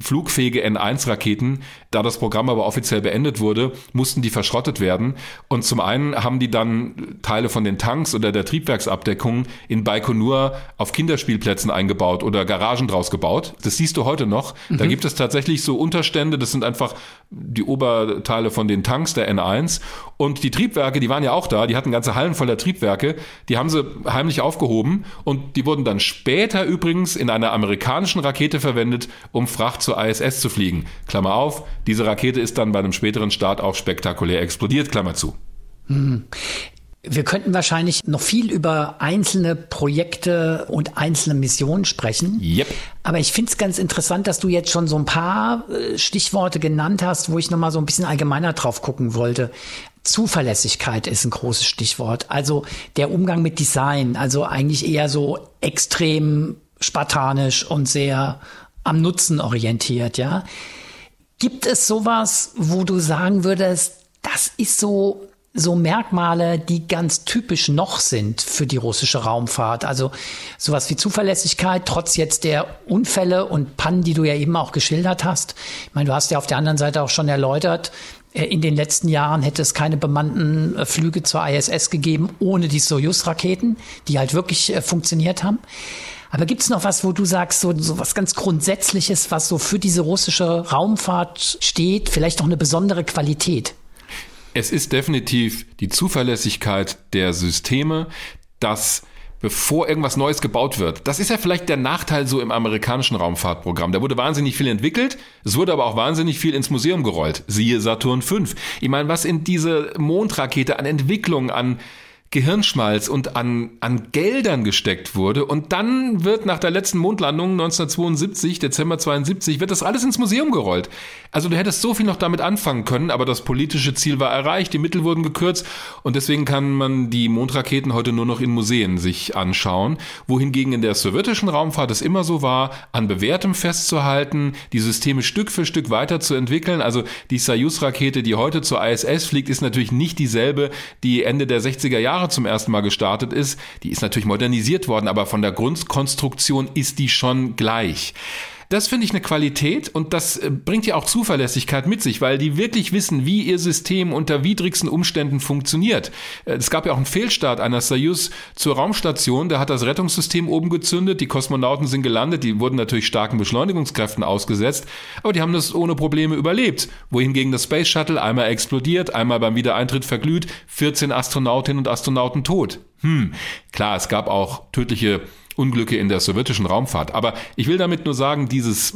flugfähige N1-Raketen. Da das Programm aber offiziell beendet wurde, mussten die verschrottet werden. Und zum einen haben die dann Teile von den Tanks oder der Triebwerksabdeckung in Baikonur auf Kinderspielplätzen eingebaut oder Garagen draus gebaut. Das siehst du heute noch. Mhm. Da gibt es tatsächlich so Unterstände. Das sind einfach die Oberteile von den Tanks der N1. Und die Triebwerke, die waren ja auch da. Die hatten ganze Hallen voller Triebwerke. Die haben sie heimlich aufgehoben. Und die wurden dann später übrigens in einer amerikanischen Rakete verwendet, um Fracht zur ISS zu fliegen. Klammer auf, diese Rakete ist dann bei einem späteren Start auch spektakulär explodiert, Klammer zu. Hm. Wir könnten wahrscheinlich noch viel über einzelne Projekte und einzelne Missionen sprechen. Yep. Aber ich finde es ganz interessant, dass du jetzt schon so ein paar äh, Stichworte genannt hast, wo ich nochmal so ein bisschen allgemeiner drauf gucken wollte. Zuverlässigkeit ist ein großes Stichwort. Also der Umgang mit Design, also eigentlich eher so extrem spartanisch und sehr am Nutzen orientiert, ja. Gibt es sowas, wo du sagen würdest, das ist so so Merkmale, die ganz typisch noch sind für die russische Raumfahrt. Also sowas wie Zuverlässigkeit, trotz jetzt der Unfälle und Pannen, die du ja eben auch geschildert hast. Ich meine, du hast ja auf der anderen Seite auch schon erläutert, äh, in den letzten Jahren hätte es keine bemannten äh, Flüge zur ISS gegeben, ohne die Soyuz-Raketen, die halt wirklich äh, funktioniert haben. Aber gibt es noch was, wo du sagst, so, so was ganz Grundsätzliches, was so für diese russische Raumfahrt steht, vielleicht auch eine besondere Qualität? Es ist definitiv die Zuverlässigkeit der Systeme, dass bevor irgendwas Neues gebaut wird. Das ist ja vielleicht der Nachteil so im amerikanischen Raumfahrtprogramm. Da wurde wahnsinnig viel entwickelt, es wurde aber auch wahnsinnig viel ins Museum gerollt. Siehe Saturn V. Ich meine, was in diese Mondrakete an Entwicklung, an Gehirnschmalz und an, an Geldern gesteckt wurde. Und dann wird nach der letzten Mondlandung 1972, Dezember 72, wird das alles ins Museum gerollt. Also du hättest so viel noch damit anfangen können, aber das politische Ziel war erreicht, die Mittel wurden gekürzt und deswegen kann man die Mondraketen heute nur noch in Museen sich anschauen, wohingegen in der sowjetischen Raumfahrt es immer so war, an bewährtem festzuhalten, die Systeme Stück für Stück weiterzuentwickeln. Also die Soyuz-Rakete, die heute zur ISS fliegt, ist natürlich nicht dieselbe, die Ende der 60er Jahre zum ersten Mal gestartet ist. Die ist natürlich modernisiert worden, aber von der Grundkonstruktion ist die schon gleich. Das finde ich eine Qualität und das äh, bringt ja auch Zuverlässigkeit mit sich, weil die wirklich wissen, wie ihr System unter widrigsten Umständen funktioniert. Äh, es gab ja auch einen Fehlstart einer Soyuz zur Raumstation, da hat das Rettungssystem oben gezündet, die Kosmonauten sind gelandet, die wurden natürlich starken Beschleunigungskräften ausgesetzt, aber die haben das ohne Probleme überlebt. Wohingegen das Space Shuttle einmal explodiert, einmal beim Wiedereintritt verglüht, 14 Astronautinnen und Astronauten tot. Hm, klar, es gab auch tödliche Unglücke in der sowjetischen Raumfahrt. Aber ich will damit nur sagen, dieses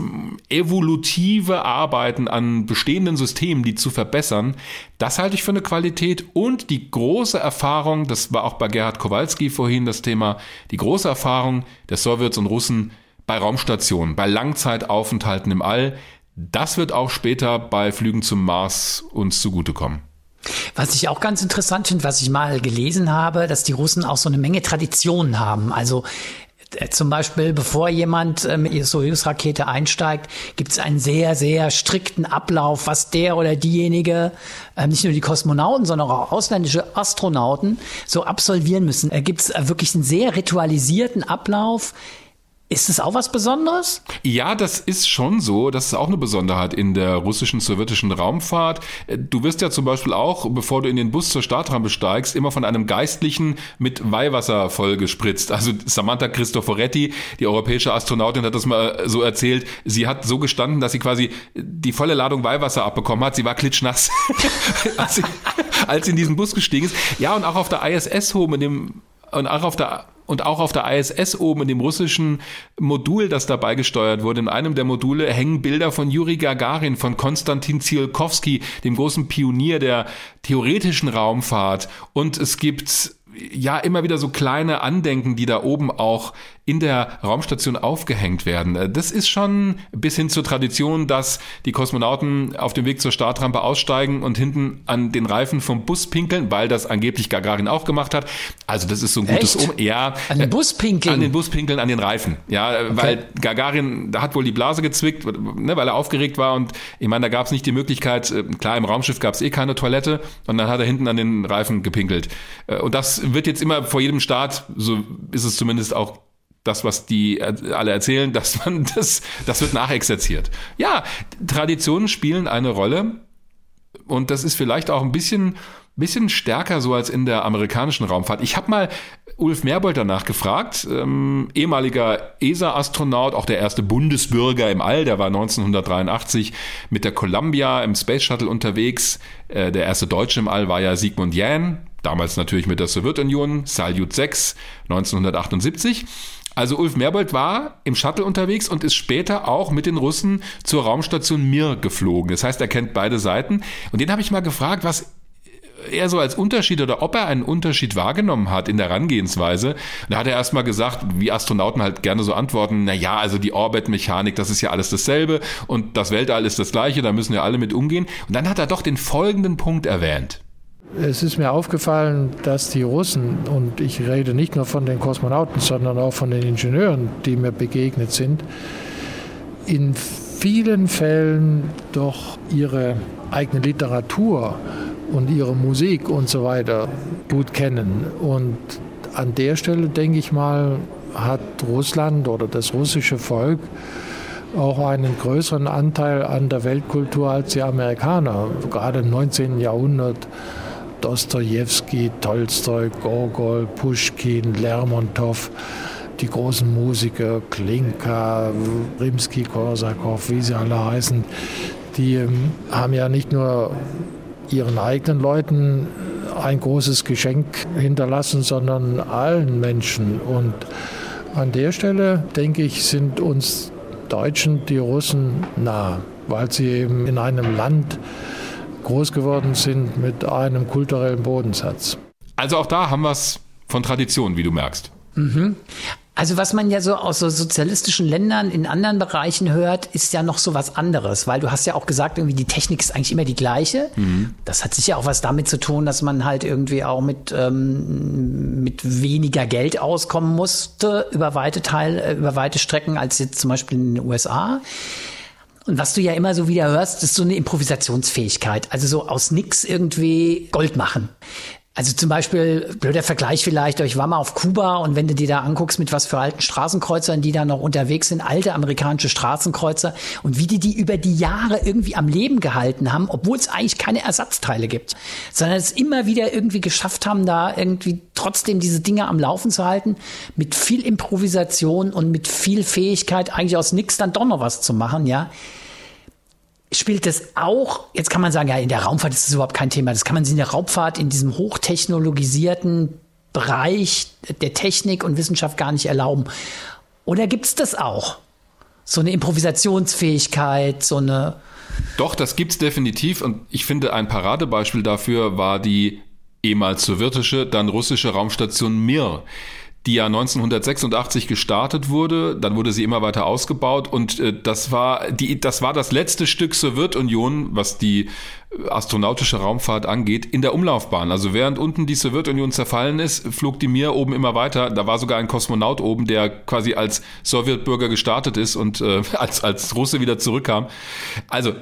evolutive Arbeiten an bestehenden Systemen, die zu verbessern, das halte ich für eine Qualität und die große Erfahrung, das war auch bei Gerhard Kowalski vorhin das Thema, die große Erfahrung der Sowjets und Russen bei Raumstationen, bei Langzeitaufenthalten im All, das wird auch später bei Flügen zum Mars uns zugutekommen. Was ich auch ganz interessant finde, was ich mal gelesen habe, dass die Russen auch so eine Menge Traditionen haben. Also zum Beispiel, bevor jemand äh, mit ihrer Soyuz-Rakete einsteigt, gibt es einen sehr, sehr strikten Ablauf, was der oder diejenige, äh, nicht nur die Kosmonauten, sondern auch ausländische Astronauten so absolvieren müssen. Da gibt es wirklich einen sehr ritualisierten Ablauf, Ist es auch was Besonderes? Ja, das ist schon so. Das ist auch eine Besonderheit in der russischen sowjetischen Raumfahrt. Du wirst ja zum Beispiel auch, bevor du in den Bus zur Startrampe steigst, immer von einem Geistlichen mit Weihwasser vollgespritzt. Also Samantha Cristoforetti, die europäische Astronautin, hat das mal so erzählt. Sie hat so gestanden, dass sie quasi die volle Ladung Weihwasser abbekommen hat. Sie war klitschnass, als, sie, als sie in diesen Bus gestiegen ist. Ja, und auch auf der ISS home in dem und auch auf der und auch auf der ISS oben in dem russischen Modul, das dabei gesteuert wurde, in einem der Module hängen Bilder von Juri Gagarin, von Konstantin Tsiolkovsky, dem großen Pionier der theoretischen Raumfahrt. Und es gibt ja immer wieder so kleine Andenken, die da oben auch in der Raumstation aufgehängt werden. Das ist schon bis hin zur Tradition, dass die Kosmonauten auf dem Weg zur Startrampe aussteigen und hinten an den Reifen vom Bus pinkeln, weil das angeblich Gagarin auch gemacht hat. Also das ist so ein gutes Um. Ja, an den Bus pinkeln. An den Bus pinkeln, an den Reifen. Ja, okay. weil Gagarin, da hat wohl die Blase gezwickt, ne, weil er aufgeregt war und ich meine, da gab es nicht die Möglichkeit, äh, klar, im Raumschiff gab es eh keine Toilette und dann hat er hinten an den Reifen gepinkelt. Äh, und das wird jetzt immer vor jedem Start, so ist es zumindest auch das, was die alle erzählen, dass man das, das wird nachexerziert. Ja, Traditionen spielen eine Rolle und das ist vielleicht auch ein bisschen, bisschen stärker so als in der amerikanischen Raumfahrt. Ich habe mal Ulf Merbold danach gefragt, ähm, ehemaliger ESA-Astronaut, auch der erste Bundesbürger im All, der war 1983 mit der Columbia im Space Shuttle unterwegs. Äh, der erste Deutsche im All war ja Sigmund Jähn, damals natürlich mit der Sowjetunion, Salyut 6, 1978. Also Ulf Merbold war im Shuttle unterwegs und ist später auch mit den Russen zur Raumstation Mir geflogen. Das heißt, er kennt beide Seiten. Und den habe ich mal gefragt, was er so als Unterschied oder ob er einen Unterschied wahrgenommen hat in der Herangehensweise. Da hat er erstmal gesagt, wie Astronauten halt gerne so antworten, na ja, also die Orbitmechanik, das ist ja alles dasselbe und das Weltall ist das gleiche, da müssen ja alle mit umgehen. Und dann hat er doch den folgenden Punkt erwähnt. Es ist mir aufgefallen, dass die Russen, und ich rede nicht nur von den Kosmonauten, sondern auch von den Ingenieuren, die mir begegnet sind, in vielen Fällen doch ihre eigene Literatur und ihre Musik und so weiter gut kennen. Und an der Stelle, denke ich mal, hat Russland oder das russische Volk auch einen größeren Anteil an der Weltkultur als die Amerikaner. Gerade im 19. Jahrhundert Dostoevsky, Tolstoi, Gogol, Pushkin, Lermontov, die großen Musiker, Klinka, Rimsky-Korsakow, wie sie alle heißen, die ähm, haben ja nicht nur ihren eigenen Leuten ein großes Geschenk hinterlassen, sondern allen Menschen. Und an der Stelle, denke ich, sind uns Deutschen die Russen nah, weil sie eben in einem Land groß geworden sind mit einem kulturellen Bodensatz. Also auch da haben wir es von Tradition, wie du merkst. Mhm. Also was man ja so aus so sozialistischen Ländern in anderen Bereichen hört, ist ja noch so was anderes, weil du hast ja auch gesagt, irgendwie die Technik ist eigentlich immer die gleiche. Mhm. Das hat sicher auch was damit zu tun, dass man halt irgendwie auch mit ähm, mit weniger Geld auskommen musste über weite Teil, äh, über weite Strecken als jetzt zum Beispiel in den USA. Und was du ja immer so wieder hörst, ist so eine Improvisationsfähigkeit. Also so aus nix irgendwie Gold machen. Also zum Beispiel, blöder Vergleich vielleicht, ich war mal auf Kuba und wenn du dir da anguckst, mit was für alten Straßenkreuzern die da noch unterwegs sind, alte amerikanische Straßenkreuzer und wie die die über die Jahre irgendwie am Leben gehalten haben, obwohl es eigentlich keine Ersatzteile gibt, sondern es immer wieder irgendwie geschafft haben, da irgendwie trotzdem diese Dinge am Laufen zu halten, mit viel Improvisation und mit viel Fähigkeit eigentlich aus nichts dann doch noch was zu machen, ja spielt das auch, jetzt kann man sagen, ja, in der Raumfahrt ist das überhaupt kein Thema. Das kann man sich in der Raumfahrt in diesem hochtechnologisierten Bereich der Technik und Wissenschaft gar nicht erlauben. Oder gibt es das auch? So eine Improvisationsfähigkeit, so eine. Doch, das gibt's definitiv. Und ich finde, ein Paradebeispiel dafür war die ehemals sowjetische, dann russische Raumstation Mir die ja 1986 gestartet wurde, dann wurde sie immer weiter ausgebaut und äh, das war die das war das letzte Stück Sowjetunion, was die äh, astronautische Raumfahrt angeht, in der Umlaufbahn. Also während unten die Sowjetunion zerfallen ist, flog die Mir oben immer weiter. Da war sogar ein Kosmonaut oben, der quasi als Sowjetbürger gestartet ist und äh, als als Russe wieder zurückkam. Also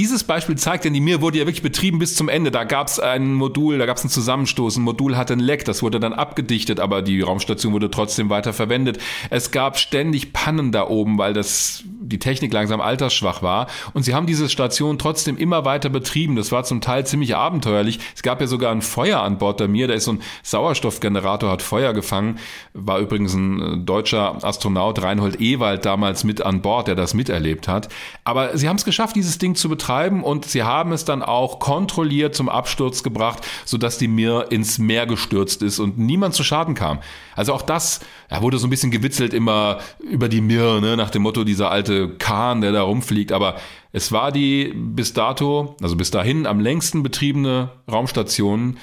dieses Beispiel zeigt, denn die Mir wurde ja wirklich betrieben bis zum Ende. Da gab es ein Modul, da gab es einen Zusammenstoß, ein Modul hatte ein Leck, das wurde dann abgedichtet, aber die Raumstation wurde trotzdem weiter verwendet. Es gab ständig Pannen da oben, weil das die Technik langsam altersschwach war. Und sie haben diese Station trotzdem immer weiter betrieben. Das war zum Teil ziemlich abenteuerlich. Es gab ja sogar ein Feuer an Bord der Mir. Da ist so ein Sauerstoffgenerator, hat Feuer gefangen. War übrigens ein äh, deutscher Astronaut, Reinhold Ewald, damals mit an Bord, der das miterlebt hat. Aber sie haben es geschafft, dieses Ding zu betreiben und sie haben es dann auch kontrolliert zum Absturz gebracht, sodass die Mir ins Meer gestürzt ist und niemand zu Schaden kam. Also auch das, da wurde so ein bisschen gewitzelt immer über die Mir, ne, nach dem Motto dieser alte Kahn, der da rumfliegt. Aber es war die bis dato, also bis dahin am längsten betriebene Raumstation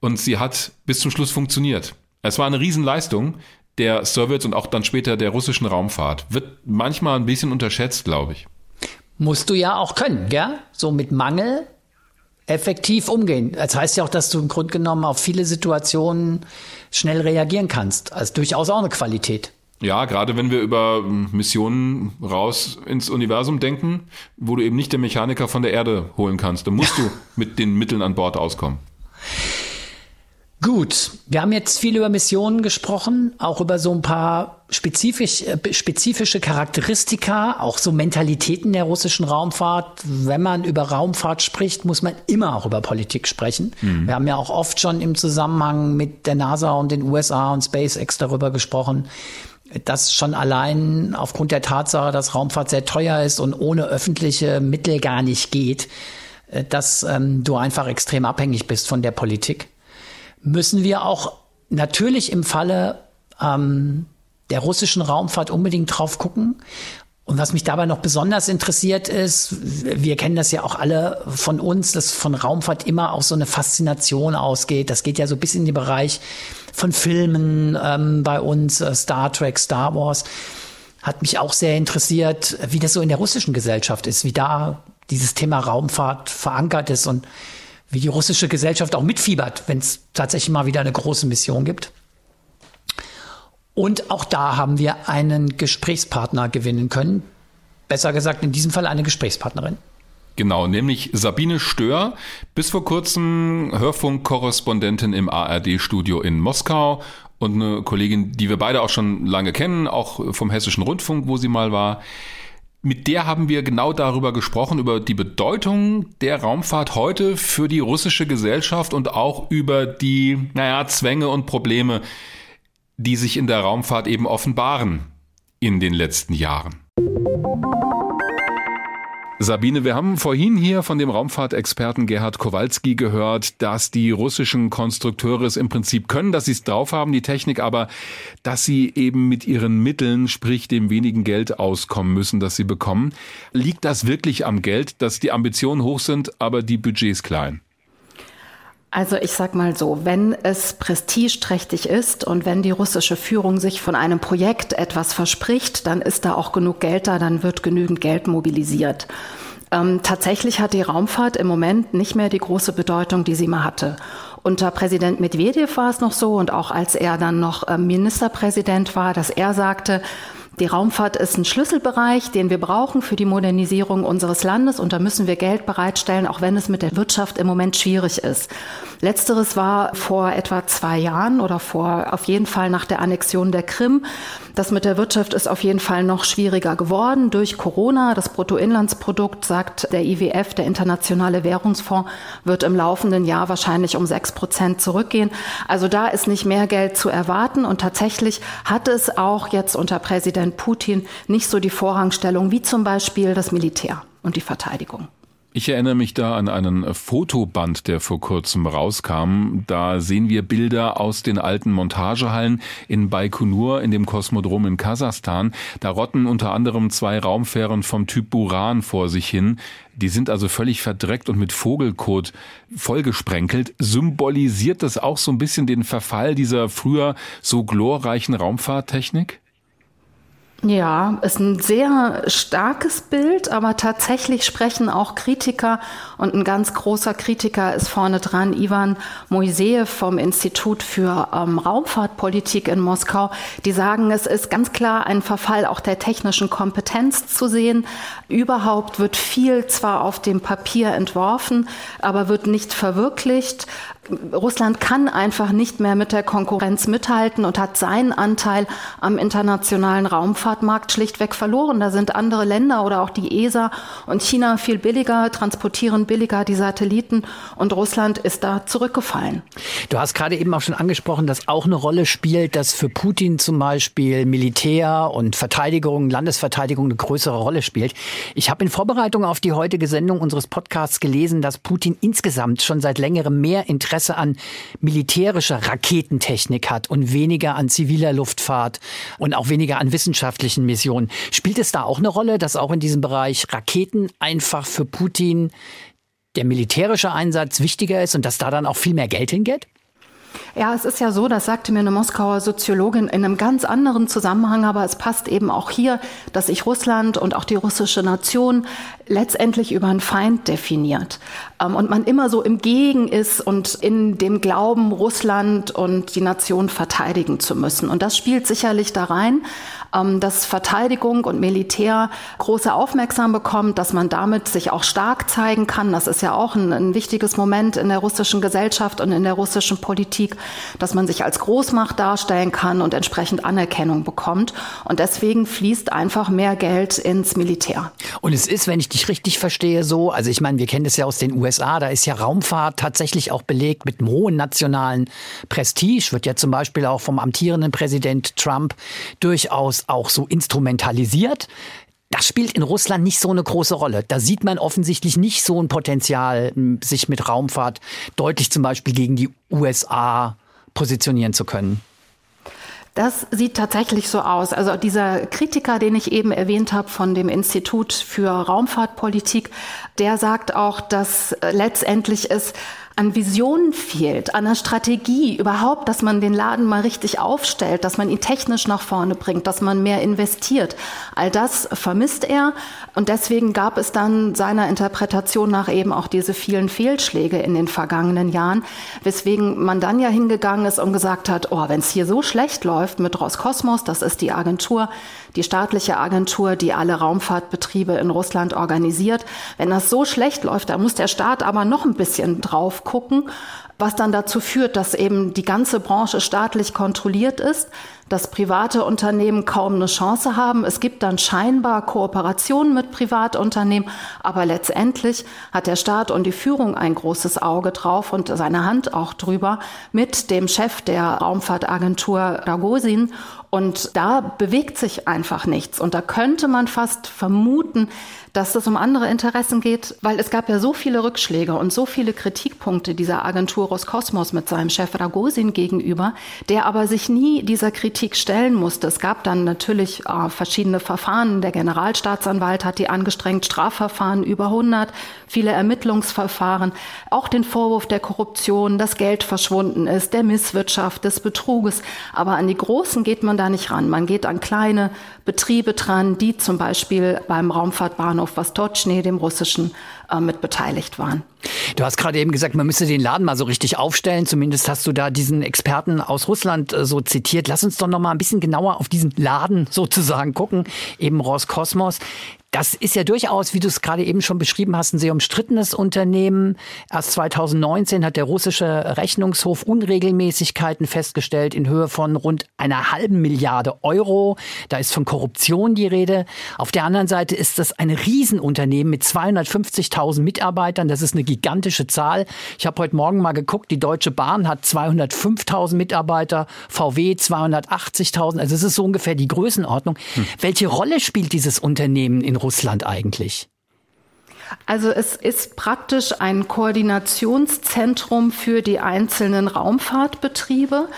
und sie hat bis zum Schluss funktioniert. Es war eine Riesenleistung der Sowjets und auch dann später der russischen Raumfahrt. Wird manchmal ein bisschen unterschätzt, glaube ich. Musst du ja auch können, gell? So mit Mangel effektiv umgehen. Das heißt ja auch, dass du im Grunde genommen auf viele Situationen schnell reagieren kannst. Also durchaus auch eine Qualität. Ja, gerade wenn wir über hm, Missionen raus ins Universum denken, wo du eben nicht den Mechaniker von der Erde holen kannst, dann musst du mit den Mitteln an Bord auskommen. Gut, wir haben jetzt viel über Missionen gesprochen, auch über so ein paar spezifisch, äh, spezifische Charakteristika, auch so Mentalitäten der russischen Raumfahrt. Wenn man über Raumfahrt spricht, muss man immer auch über Politik sprechen. Mhm. Wir haben ja auch oft schon im Zusammenhang mit der NASA und den USA und SpaceX darüber gesprochen, dass schon allein aufgrund der Tatsache, dass Raumfahrt sehr teuer ist und ohne öffentliche Mittel gar nicht geht, äh, dass ähm, du einfach extrem abhängig bist von der Politik, müssen wir auch natürlich im Falle ähm, der russischen Raumfahrt unbedingt drauf gucken. Und was mich dabei noch besonders interessiert ist, wir kennen das ja auch alle von uns, dass von Raumfahrt immer auch so eine Faszination ausgeht. Das geht ja so bis in den Bereich von Filmen ähm, bei uns, äh, Star Trek, Star Wars. Hat mich auch sehr interessiert, wie das so in der russischen Gesellschaft ist, wie da dieses Thema Raumfahrt verankert ist und wie die russische Gesellschaft auch mitfiebert, wenn es tatsächlich mal wieder eine große Mission gibt. Und auch da haben wir einen Gesprächspartner gewinnen können. Besser gesagt, in diesem Fall eine Gesprächspartnerin. Genau, nämlich Sabine Stör, bis vor kurzem Hörfunkkorrespondentin im ARD-Studio in Moskau und eine Kollegin, die wir beide auch schon lange kennen, auch vom Hessischen Rundfunk, wo sie mal war. Mit der haben wir genau darüber gesprochen, über die Bedeutung der Raumfahrt heute für die russische Gesellschaft und auch über die, naja, Zwänge und Probleme, die sich in der Raumfahrt eben offenbaren in den letzten Jahren. Sabine, wir haben vorhin hier von dem Raumfahrtexperten Gerhard Kowalski gehört, dass die russischen Konstrukteure es im Prinzip können, dass sie es drauf haben, die Technik, aber dass sie eben mit ihren Mitteln, sprich dem wenigen Geld auskommen müssen, das sie bekommen. Liegt das wirklich am Geld, dass die Ambitionen hoch sind, aber die Budgets klein? Also ich sag mal so, wenn es prestigeträchtig ist und wenn die russische Führung sich von einem Projekt etwas verspricht, dann ist da auch genug Geld da, dann wird genügend Geld mobilisiert. Ähm, tatsächlich hat die Raumfahrt im Moment nicht mehr die große Bedeutung, die sie mal hatte. Unter Präsident Medvedev war es noch so und auch als er dann noch äh, Ministerpräsident war, dass er sagte, die Raumfahrt ist ein Schlüsselbereich, den wir brauchen für die Modernisierung unseres Landes und da müssen wir Geld bereitstellen, auch wenn es mit der Wirtschaft im Moment schwierig ist. Letzteres war vor etwa zwei Jahren oder vor auf jeden Fall nach der Annexion der Krim. Das mit der Wirtschaft ist auf jeden Fall noch schwieriger geworden durch Corona. Das Bruttoinlandsprodukt, sagt der IWF, der Internationale Währungsfonds, wird im laufenden Jahr wahrscheinlich um sechs Prozent zurückgehen. Also da ist nicht mehr Geld zu erwarten und tatsächlich hat es auch jetzt unter Präsident Präsident Putin nicht so die Vorrangstellung wie zum Beispiel das Militär und die Verteidigung. Ich erinnere mich da an einen Fotoband, der vor kurzem rauskam. Da sehen wir Bilder aus den alten Montagehallen in Baikonur, in dem Kosmodrom in Kasachstan. Da rotten unter anderem zwei Raumfähren vom Typ Buran vor sich hin. Die sind also völlig verdreckt und mit Vogelkot vollgesprenkelt. Symbolisiert das auch so ein bisschen den Verfall dieser früher so glorreichen Raumfahrttechnik? Ja, ist ein sehr starkes Bild, aber tatsächlich sprechen auch Kritiker und ein ganz großer Kritiker ist vorne dran, Ivan Moiseev vom Institut für ähm, Raumfahrtpolitik in Moskau. Die sagen, es ist ganz klar ein Verfall auch der technischen Kompetenz zu sehen. Überhaupt wird viel zwar auf dem Papier entworfen, aber wird nicht verwirklicht. Russland kann einfach nicht mehr mit der Konkurrenz mithalten und hat seinen Anteil am internationalen Raumfahrtmarkt schlichtweg verloren. Da sind andere Länder oder auch die ESA und China viel billiger, transportieren billiger die Satelliten und Russland ist da zurückgefallen. Du hast gerade eben auch schon angesprochen, dass auch eine Rolle spielt, dass für Putin zum Beispiel Militär und Verteidigung, Landesverteidigung eine größere Rolle spielt. Ich habe in Vorbereitung auf die heutige Sendung unseres Podcasts gelesen, dass Putin insgesamt schon seit längerem mehr Interesse Interesse an militärischer Raketentechnik hat und weniger an ziviler Luftfahrt und auch weniger an wissenschaftlichen Missionen. Spielt es da auch eine Rolle, dass auch in diesem Bereich Raketen einfach für Putin der militärische Einsatz wichtiger ist und dass da dann auch viel mehr Geld hingeht? Ja, es ist ja so, das sagte mir eine Moskauer Soziologin in einem ganz anderen Zusammenhang, aber es passt eben auch hier, dass sich Russland und auch die russische Nation letztendlich über einen Feind definiert. Ähm, und man immer so im Gegen ist und in dem Glauben, Russland und die Nation verteidigen zu müssen. Und das spielt sicherlich da rein, ähm, dass Verteidigung und Militär große Aufmerksamkeit bekommt, dass man damit sich auch stark zeigen kann. Das ist ja auch ein, ein wichtiges Moment in der russischen Gesellschaft und in der russischen Politik, dass man sich als Großmacht darstellen kann und entsprechend Anerkennung bekommt. Und deswegen fließt einfach mehr Geld ins Militär. Und es ist, wenn ich dich richtig verstehe, so, also ich meine, wir kennen das ja aus den USA, da ist ja Raumfahrt tatsächlich auch belegt mit einem hohen nationalen Prestige, wird ja zum Beispiel auch vom amtierenden Präsident Trump durchaus auch so instrumentalisiert. Das spielt in Russland nicht so eine große Rolle. Da sieht man offensichtlich nicht so ein Potenzial, sich mit Raumfahrt deutlich zum Beispiel gegen die USA positionieren zu können. Das sieht tatsächlich so aus. Also dieser Kritiker, den ich eben erwähnt habe von dem Institut für Raumfahrtpolitik, der sagt auch, dass letztendlich es an Visionen fehlt, an der Strategie überhaupt, dass man den Laden mal richtig aufstellt, dass man ihn technisch nach vorne bringt, dass man mehr investiert. All das vermisst er und deswegen gab es dann seiner Interpretation nach eben auch diese vielen Fehlschläge in den vergangenen Jahren, weswegen man dann ja hingegangen ist und gesagt hat, oh, wenn es hier so schlecht läuft mit Roskosmos, das ist die Agentur, die staatliche Agentur, die alle Raumfahrtbetriebe in Russland organisiert. Wenn das so schlecht läuft, dann muss der Staat aber noch ein bisschen drauf gucken, was dann dazu führt, dass eben die ganze Branche staatlich kontrolliert ist, dass private Unternehmen kaum eine Chance haben. Es gibt dann scheinbar Kooperationen mit Privatunternehmen, aber letztendlich hat der Staat und die Führung ein großes Auge drauf und seine Hand auch drüber mit dem Chef der Raumfahrtagentur Ragosin. Und da bewegt sich einfach nichts. Und da könnte man fast vermuten, dass es um andere Interessen geht, weil es gab ja so viele Rückschläge und so viele Kritikpunkte dieser Agentur Roskosmos mit seinem Chef Ragosin gegenüber, der aber sich nie dieser Kritik stellen musste. Es gab dann natürlich äh, verschiedene Verfahren. Der Generalstaatsanwalt hat die angestrengt, Strafverfahren über 100, viele Ermittlungsverfahren, auch den Vorwurf der Korruption, dass Geld verschwunden ist, der Misswirtschaft, des Betruges. Aber an die Großen geht man da nicht ran. Man geht an kleine Betriebe dran, die zum Beispiel beim Raumfahrtbahnhof Vostochny, dem russischen, äh, mit beteiligt waren. Du hast gerade eben gesagt, man müsste den Laden mal so richtig aufstellen. Zumindest hast du da diesen Experten aus Russland äh, so zitiert. Lass uns doch noch mal ein bisschen genauer auf diesen Laden sozusagen gucken, eben Roskosmos. Das ist ja durchaus, wie du es gerade eben schon beschrieben hast, ein sehr umstrittenes Unternehmen. Erst 2019 hat der russische Rechnungshof Unregelmäßigkeiten festgestellt in Höhe von rund einer halben Milliarde Euro. Da ist von Korruption die Rede. Auf der anderen Seite ist das ein Riesenunternehmen mit 250.000 Mitarbeitern. Das ist eine gigantische Zahl. Ich habe heute Morgen mal geguckt, die Deutsche Bahn hat 205.000 Mitarbeiter, VW 280.000. Also es ist so ungefähr die Größenordnung. Hm. Welche Rolle spielt dieses Unternehmen in Russland eigentlich? Also es ist praktisch ein Koordinationszentrum für die einzelnen Raumfahrtbetriebe.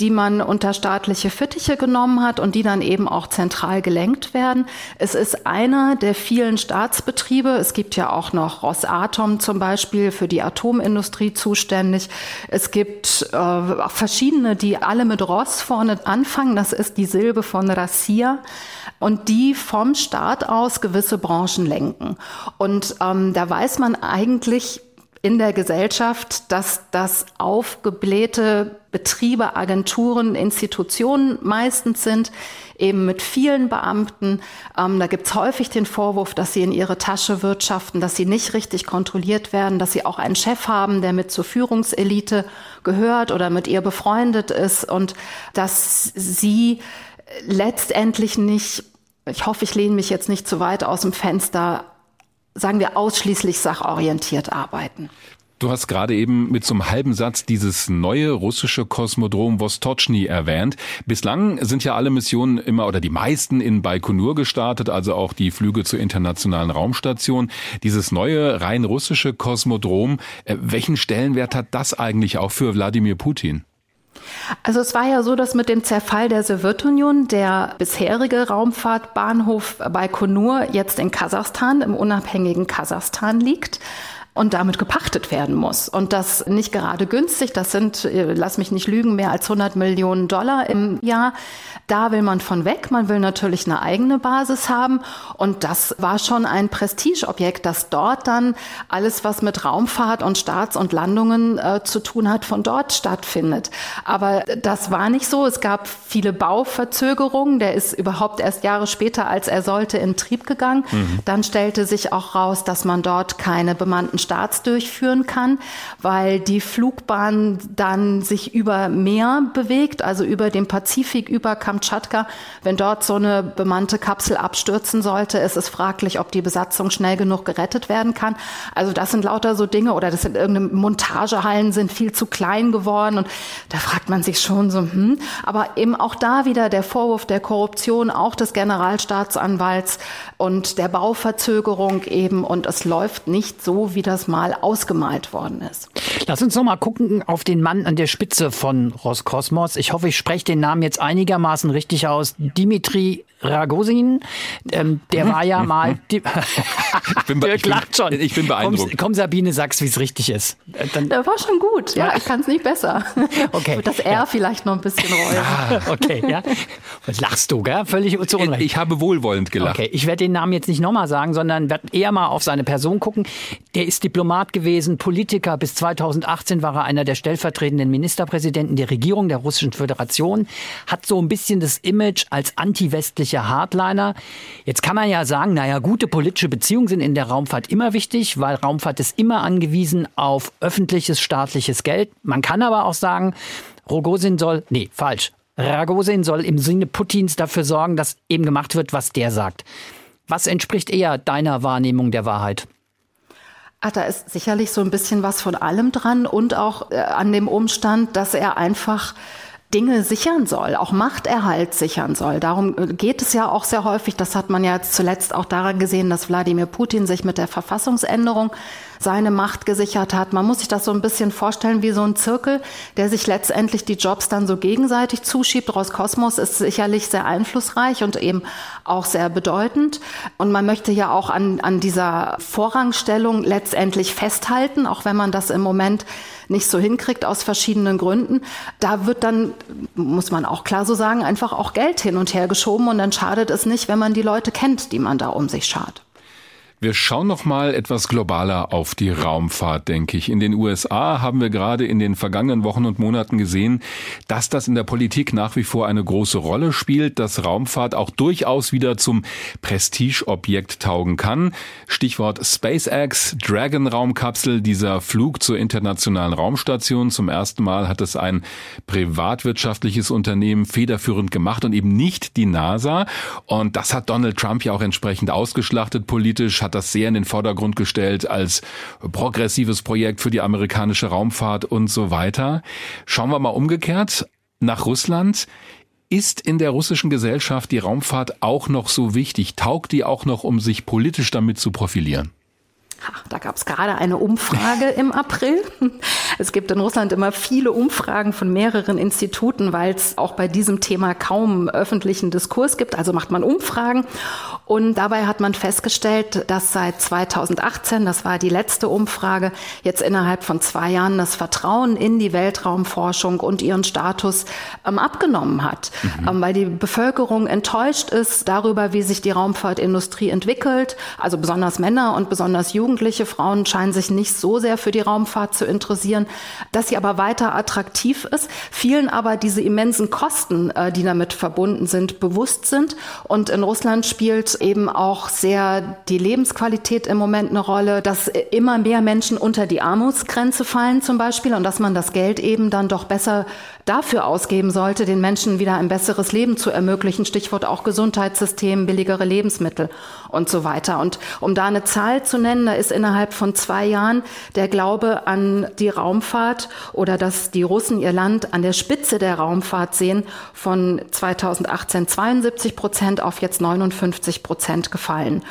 Die man unter staatliche Fittiche genommen hat und die dann eben auch zentral gelenkt werden. Es ist einer der vielen Staatsbetriebe. Es gibt ja auch noch Rosatom zum Beispiel für die Atomindustrie zuständig. Es gibt äh, verschiedene, die alle mit Ross vorne anfangen. Das ist die Silbe von Rassia und die vom Staat aus gewisse Branchen lenken. Und ähm, da weiß man eigentlich in der Gesellschaft, dass das aufgeblähte Betriebe, Agenturen, Institutionen meistens sind, eben mit vielen Beamten. Ähm, da gibt's häufig den Vorwurf, dass sie in ihre Tasche wirtschaften, dass sie nicht richtig kontrolliert werden, dass sie auch einen Chef haben, der mit zur Führungselite gehört oder mit ihr befreundet ist und dass sie letztendlich nicht, ich hoffe, ich lehne mich jetzt nicht zu weit aus dem Fenster, sagen wir, ausschließlich sachorientiert arbeiten. Du hast gerade eben mit so einem halben Satz dieses neue russische Kosmodrom Vostochny erwähnt. Bislang sind ja alle Missionen immer oder die meisten in Baikonur gestartet, also auch die Flüge zur internationalen Raumstation. Dieses neue rein russische Kosmodrom, äh, welchen Stellenwert hat das eigentlich auch für Wladimir Putin? Also es war ja so, dass mit dem Zerfall der Sowjetunion der bisherige Raumfahrtbahnhof Baikonur jetzt in Kasachstan, im unabhängigen Kasachstan liegt und damit gepachtet werden muss. Und das nicht gerade günstig, das sind, äh, lass mich nicht lügen, mehr als 100 Millionen Dollar im Jahr. Da will man von weg. Man will natürlich eine eigene Basis haben. Und das war schon ein Prestigeobjekt, dass dort dann alles, was mit Raumfahrt und Starts und Landungen äh, zu tun hat, von dort stattfindet. Aber das war nicht so. Es gab viele Bauverzögerungen. Der ist überhaupt erst Jahre später, als er sollte, in Trieb gegangen. Mhm. Dann stellte sich auch raus, dass man dort keine bemannten Starts durchführen kann, weil die Flugbahn dann sich über Meer bewegt, also über den Pazifik, über Kamtschatka. Wenn dort so eine bemannte Kapsel abstürzen sollte, ist es fraglich, ob die Besatzung schnell genug gerettet werden kann. Also das sind lauter so Dinge oder das sind irgendeine Montagehallen sind viel zu klein geworden und da fragt man sich schon so, hm. Aber eben auch da wieder der Vorwurf der Korruption, auch des Generalstaatsanwalts und der Bauverzögerung eben und es läuft nicht so, wie das das mal ausgemalt worden ist. Lass uns noch mal gucken auf den Mann an der Spitze von Roskosmos. Ich hoffe, ich spreche den Namen jetzt einigermaßen richtig aus. Dimitri Ragosin, ähm, der war ja mal. Die, ich bin, Dirk lacht schon. Ich bin beeindruckt. Komm, komm Sabine, sag's, wie es richtig ist. Äh, dann, der war schon gut. Ja, ich kann es nicht besser. Okay. das R ja. vielleicht noch ein bisschen rollen. Ah, okay, ja. Was lachst du, gell? Völlig zu Unrecht. Ich habe wohlwollend gelacht. Okay, ich werde den Namen jetzt nicht nochmal sagen, sondern werde eher mal auf seine Person gucken. Der ist Diplomat gewesen, Politiker. Bis 2018 war er einer der stellvertretenden Ministerpräsidenten der Regierung der Russischen Föderation. Hat so ein bisschen das Image als anti-westlicher politischer Hardliner. Jetzt kann man ja sagen, naja, gute politische Beziehungen sind in der Raumfahrt immer wichtig, weil Raumfahrt ist immer angewiesen auf öffentliches staatliches Geld. Man kann aber auch sagen, Rogozin soll, nee, falsch. Ragosin soll im Sinne Putins dafür sorgen, dass eben gemacht wird, was der sagt. Was entspricht eher deiner Wahrnehmung der Wahrheit? Ach, da ist sicherlich so ein bisschen was von allem dran und auch äh, an dem Umstand, dass er einfach Dinge sichern soll, auch Machterhalt sichern soll. Darum äh, geht es ja auch sehr häufig. Das hat man ja zuletzt auch daran gesehen, dass Wladimir Putin sich mit der Verfassungsänderung seine Macht gesichert hat. Man muss sich das so ein bisschen vorstellen wie so ein Zirkel, der sich letztendlich die Jobs dann so gegenseitig zuschiebt. Roskosmos ist sicherlich sehr einflussreich und eben auch sehr bedeutend. Und man möchte ja auch an, an dieser Vorrangstellung letztendlich festhalten, auch wenn man das im Moment nicht so hinkriegt aus verschiedenen Gründen. Da wird dann, muss man auch klar so sagen, einfach auch Geld hin und her geschoben und dann schadet es nicht, wenn man die Leute kennt, die man da um sich schart. Wir schauen noch mal etwas globaler auf die Raumfahrt, denke ich. In den USA haben wir gerade in den vergangenen Wochen und Monaten gesehen, dass das in der Politik nach wie vor eine große Rolle spielt, dass Raumfahrt auch durchaus wieder zum Prestigeobjekt taugen kann. Stichwort SpaceX, Dragon Raumkapsel, dieser Flug zur internationalen Raumstation. Zum ersten Mal hat es ein privatwirtschaftliches Unternehmen federführend gemacht und eben nicht die NASA. Und das hat Donald Trump ja auch entsprechend ausgeschlachtet politisch, hat das sehr in den Vordergrund gestellt als progressives Projekt für die amerikanische Raumfahrt und so weiter. Schauen wir mal umgekehrt nach Russland. Ist in der russischen Gesellschaft die Raumfahrt auch noch so wichtig? Taugt die auch noch, um sich politisch damit zu profilieren? Da gab es gerade eine Umfrage im April. Es gibt in Russland immer viele Umfragen von mehreren Instituten, weil es auch bei diesem Thema kaum öffentlichen Diskurs gibt. Also macht man Umfragen. Und dabei hat man festgestellt, dass seit 2018, das war die letzte Umfrage, jetzt innerhalb von zwei Jahren das Vertrauen in die Weltraumforschung und ihren Status ähm, abgenommen hat, mhm. ähm, weil die Bevölkerung enttäuscht ist darüber, wie sich die Raumfahrtindustrie entwickelt. Also besonders Männer und besonders jugendliche Frauen scheinen sich nicht so sehr für die Raumfahrt zu interessieren, dass sie aber weiter attraktiv ist, vielen aber diese immensen Kosten, äh, die damit verbunden sind, bewusst sind. Und in Russland spielt eben auch sehr die Lebensqualität im Moment eine Rolle, dass immer mehr Menschen unter die Armutsgrenze fallen zum Beispiel und dass man das Geld eben dann doch besser dafür ausgeben sollte, den Menschen wieder ein besseres Leben zu ermöglichen. Stichwort auch Gesundheitssystem, billigere Lebensmittel und so weiter. Und um da eine Zahl zu nennen, da ist innerhalb von zwei Jahren der Glaube an die Raumfahrt oder dass die Russen ihr Land an der Spitze der Raumfahrt sehen, von 2018 72 Prozent auf jetzt 59 Prozent gefallen.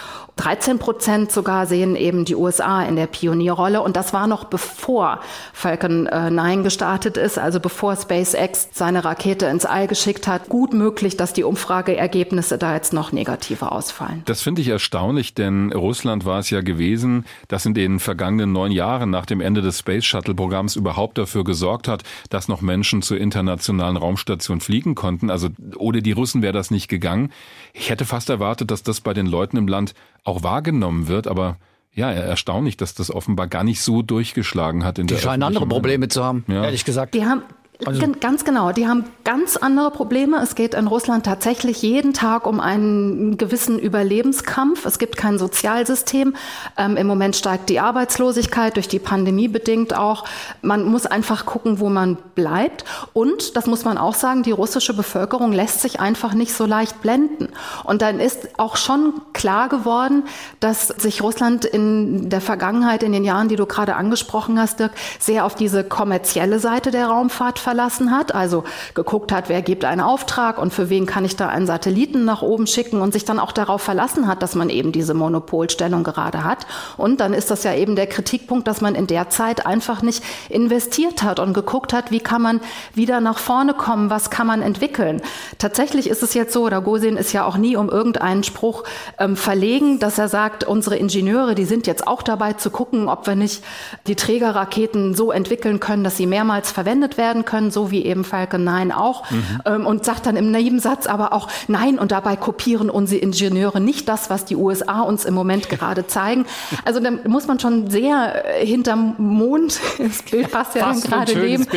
13 Prozent sogar sehen eben die USA in der Pionierrolle. Und das war noch bevor Falcon 9 äh, gestartet ist, also bevor SpaceX seine Rakete ins All geschickt hat. Gut möglich, dass die Umfrageergebnisse da jetzt noch negativer ausfallen. Das finde ich erstaunlich, denn Russland war es ja gewesen, das in den vergangenen neun Jahren nach dem Ende des Space Shuttle Programms überhaupt dafür gesorgt hat, dass noch Menschen zur internationalen Raumstation fliegen konnten. Also ohne die Russen wäre das nicht gegangen. Ich hätte fast erwartet, dass das bei den Leuten im Land auch wahrgenommen wird, aber ja, erstaunlich, dass das offenbar gar nicht so durchgeschlagen hat in die der Die scheinen andere Probleme zu haben, ja. ehrlich gesagt. Die haben also ganz genau. Die haben ganz andere Probleme. Es geht in Russland tatsächlich jeden Tag um einen gewissen Überlebenskampf. Es gibt kein Sozialsystem. Ähm, Im Moment steigt die Arbeitslosigkeit durch die Pandemie bedingt auch. Man muss einfach gucken, wo man bleibt. Und, das muss man auch sagen, die russische Bevölkerung lässt sich einfach nicht so leicht blenden. Und dann ist auch schon klar geworden, dass sich Russland in der Vergangenheit, in den Jahren, die du gerade angesprochen hast, Dirk, sehr auf diese kommerzielle Seite der Raumfahrt verlassen hat, also geguckt hat, wer gibt einen Auftrag und für wen kann ich da einen Satelliten nach oben schicken und sich dann auch darauf verlassen hat, dass man eben diese Monopolstellung gerade hat. Und dann ist das ja eben der Kritikpunkt, dass man in der Zeit einfach nicht investiert hat und geguckt hat, wie kann man wieder nach vorne kommen, was kann man entwickeln. Tatsächlich ist es jetzt so, Ragozin ist ja auch nie um irgendeinen Spruch ähm, verlegen, dass er sagt, unsere Ingenieure, die sind jetzt auch dabei zu gucken, ob wir nicht die Trägerraketen so entwickeln können, dass sie mehrmals verwendet werden können können, so wie eben Falcon 9 auch, mhm. ähm, und sagt dann im Nebensatz aber auch, nein, und dabei kopieren unsere Ingenieure nicht das, was die USA uns im Moment gerade zeigen. Also da muss man schon sehr äh, hinterm Mond, das Bild passt ja dann gerade neben,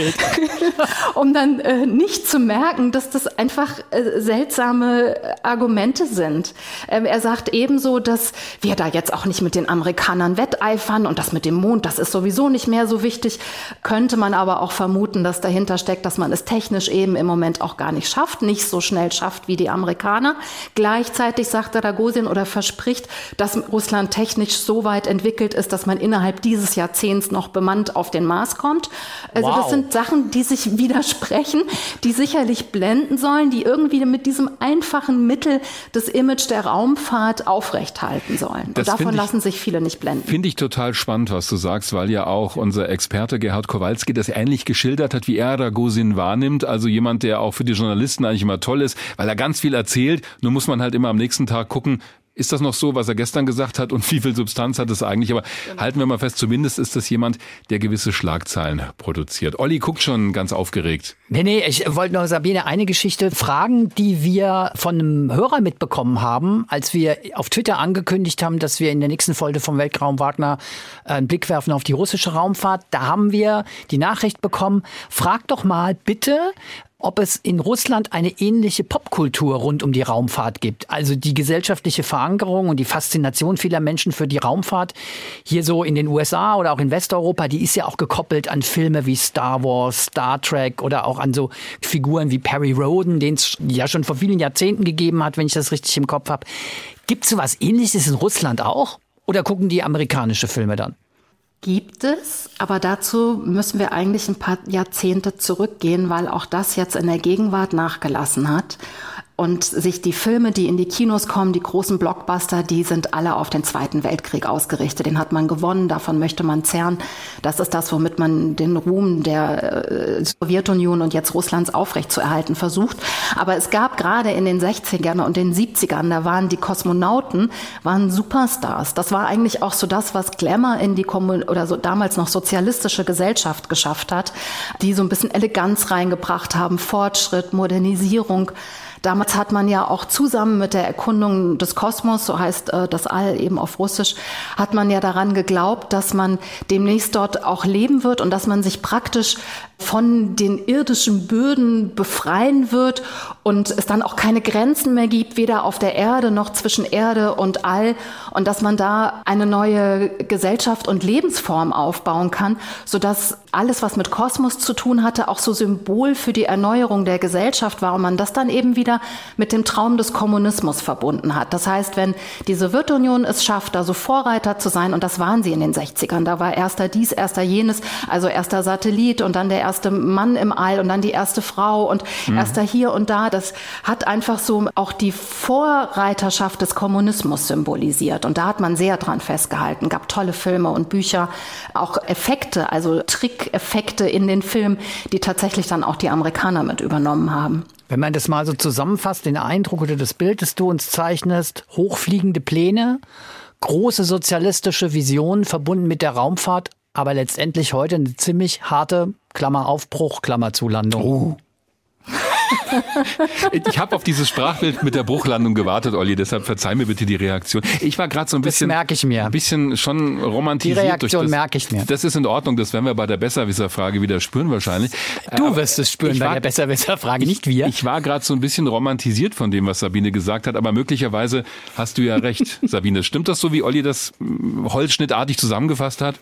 um dann äh, nicht zu merken, dass das einfach äh, seltsame Argumente sind. Ähm, er sagt ebenso, dass wir da jetzt auch nicht mit den Amerikanern wetteifern und das mit dem Mond, das ist sowieso nicht mehr so wichtig. Könnte man aber auch vermuten, dass dahinter dahinter steckt, dass man es technisch eben im Moment auch gar nicht schafft, nicht so schnell schafft wie die Amerikaner. Gleichzeitig sagt Ragozin oder verspricht, dass Russland technisch so weit entwickelt ist, dass man innerhalb dieses Jahrzehnts noch bemannt auf den Mars kommt. Also wow. das sind Sachen, die sich widersprechen, die sicherlich blenden sollen, die irgendwie mit diesem einfachen Mittel das Image der Raumfahrt aufrechthalten sollen. Das Und davon ich, lassen sich viele nicht blenden. Finde ich total spannend, was du sagst, weil ja auch unser Experte Gerhard Kowalski das ähnlich geschildert hat, wie er Ragozin wahrnimmt. Also jemand, der auch für die Journalisten eigentlich immer toll ist, weil er ganz viel erzählt. Nur muss man halt immer am nächsten Tag gucken, ist das noch so, was er gestern gesagt hat und wie viel Substanz hat es eigentlich? Aber genau. halten wir mal fest, zumindest ist das jemand, der gewisse Schlagzeilen produziert. Olli guckt schon ganz aufgeregt. Nee, nee, ich wollte noch Sabine eine Geschichte fragen, die wir von einem Hörer mitbekommen haben, als wir auf Twitter angekündigt haben, dass wir in der nächsten Folge vom Weltraum Wagner äh, einen Blick werfen auf die russische Raumfahrt. Da haben wir die Nachricht bekommen, frag doch mal bitte, ob es in Russland eine ähnliche Popkultur rund um die Raumfahrt gibt. Also die gesellschaftliche Verankerung und die Faszination vieler Menschen für die Raumfahrt hier so in den USA oder auch in Westeuropa, die ist ja auch gekoppelt an Filme wie Star Wars, Star Trek oder auch an so Figuren wie Perry Roden, den es ja schon vor vielen Jahrzehnten gegeben hat, wenn ich das richtig im Kopf habe. Gibt es sowas ähnliches in Russland auch? Oder gucken die amerikanische Filme dann? Gibt es, aber dazu müssen wir eigentlich ein paar Jahrzehnte zurückgehen, weil auch das jetzt in der Gegenwart nachgelassen hat. Und sich die Filme, die in die Kinos kommen, die großen Blockbuster, die sind alle auf den Zweiten Weltkrieg ausgerichtet. Den hat man gewonnen, davon möchte man zerren. Das ist das, womit man den Ruhm der äh, Sowjetunion und jetzt Russlands aufrechtzuerhalten versucht. Aber es gab gerade in den 60ern und den 70ern, da waren die Kosmonauten, waren Superstars. Das war eigentlich auch so das, was Glamour in die Kommun oder so damals noch sozialistische Gesellschaft geschafft hat, die so ein bisschen Eleganz reingebracht haben, Fortschritt, Modernisierung. Damals hat man ja auch zusammen mit der Erkundung des Kosmos, so heißt äh, das All eben auf Russisch, hat man ja daran geglaubt, dass man demnächst dort auch leben wird und dass man sich praktisch von den irdischen Böden befreien wird und es dann auch keine Grenzen mehr gibt, weder auf der Erde noch zwischen Erde und All und dass man da eine neue Gesellschaft und Lebensform aufbauen kann, sodass alles, was mit Kosmos zu tun hatte, auch so Symbol für die Erneuerung der Gesellschaft war und man das dann eben wieder mit dem Traum des Kommunismus verbunden hat. Das heißt, wenn die Sowjetunion es schafft, da so Vorreiter zu sein, und das waren sie in den 60ern, da war erster dies, erster jenes, also erster Satellit und dann der erste Mann im All und dann die erste Frau und mhm. erster hier und da, das hat einfach so auch die Vorreiterschaft des Kommunismus symbolisiert. Und da hat man sehr dran festgehalten, gab tolle Filme und Bücher, auch Effekte, also Trickeffekte in den Filmen, die tatsächlich dann auch die Amerikaner mit übernommen haben. Wenn man das mal so zusammenfasst, den Eindruck oder das Bild, das du uns zeichnest, hochfliegende Pläne, große sozialistische Visionen verbunden mit der Raumfahrt, aber letztendlich heute eine ziemlich harte Klammer Aufbruch, Klammer Zulandung. Oh. ich habe auf dieses Sprachbild mit der Bruchlandung gewartet, Olli, deshalb verzeih mir bitte die Reaktion. Ich war gerade so ein bisschen, das merke ich mir. ein bisschen schon romantisiert. Die Reaktion merke ich mir. Das ist in Ordnung, das werden wir bei der Besserwisser-Frage wieder spüren wahrscheinlich. Du aber wirst es spüren bei war, der Besserwisser-Frage, nicht wir. Ich, ich war gerade so ein bisschen romantisiert von dem, was Sabine gesagt hat, aber möglicherweise hast du ja recht, Sabine. Stimmt das so, wie Olli das hm, holzschnittartig zusammengefasst hat?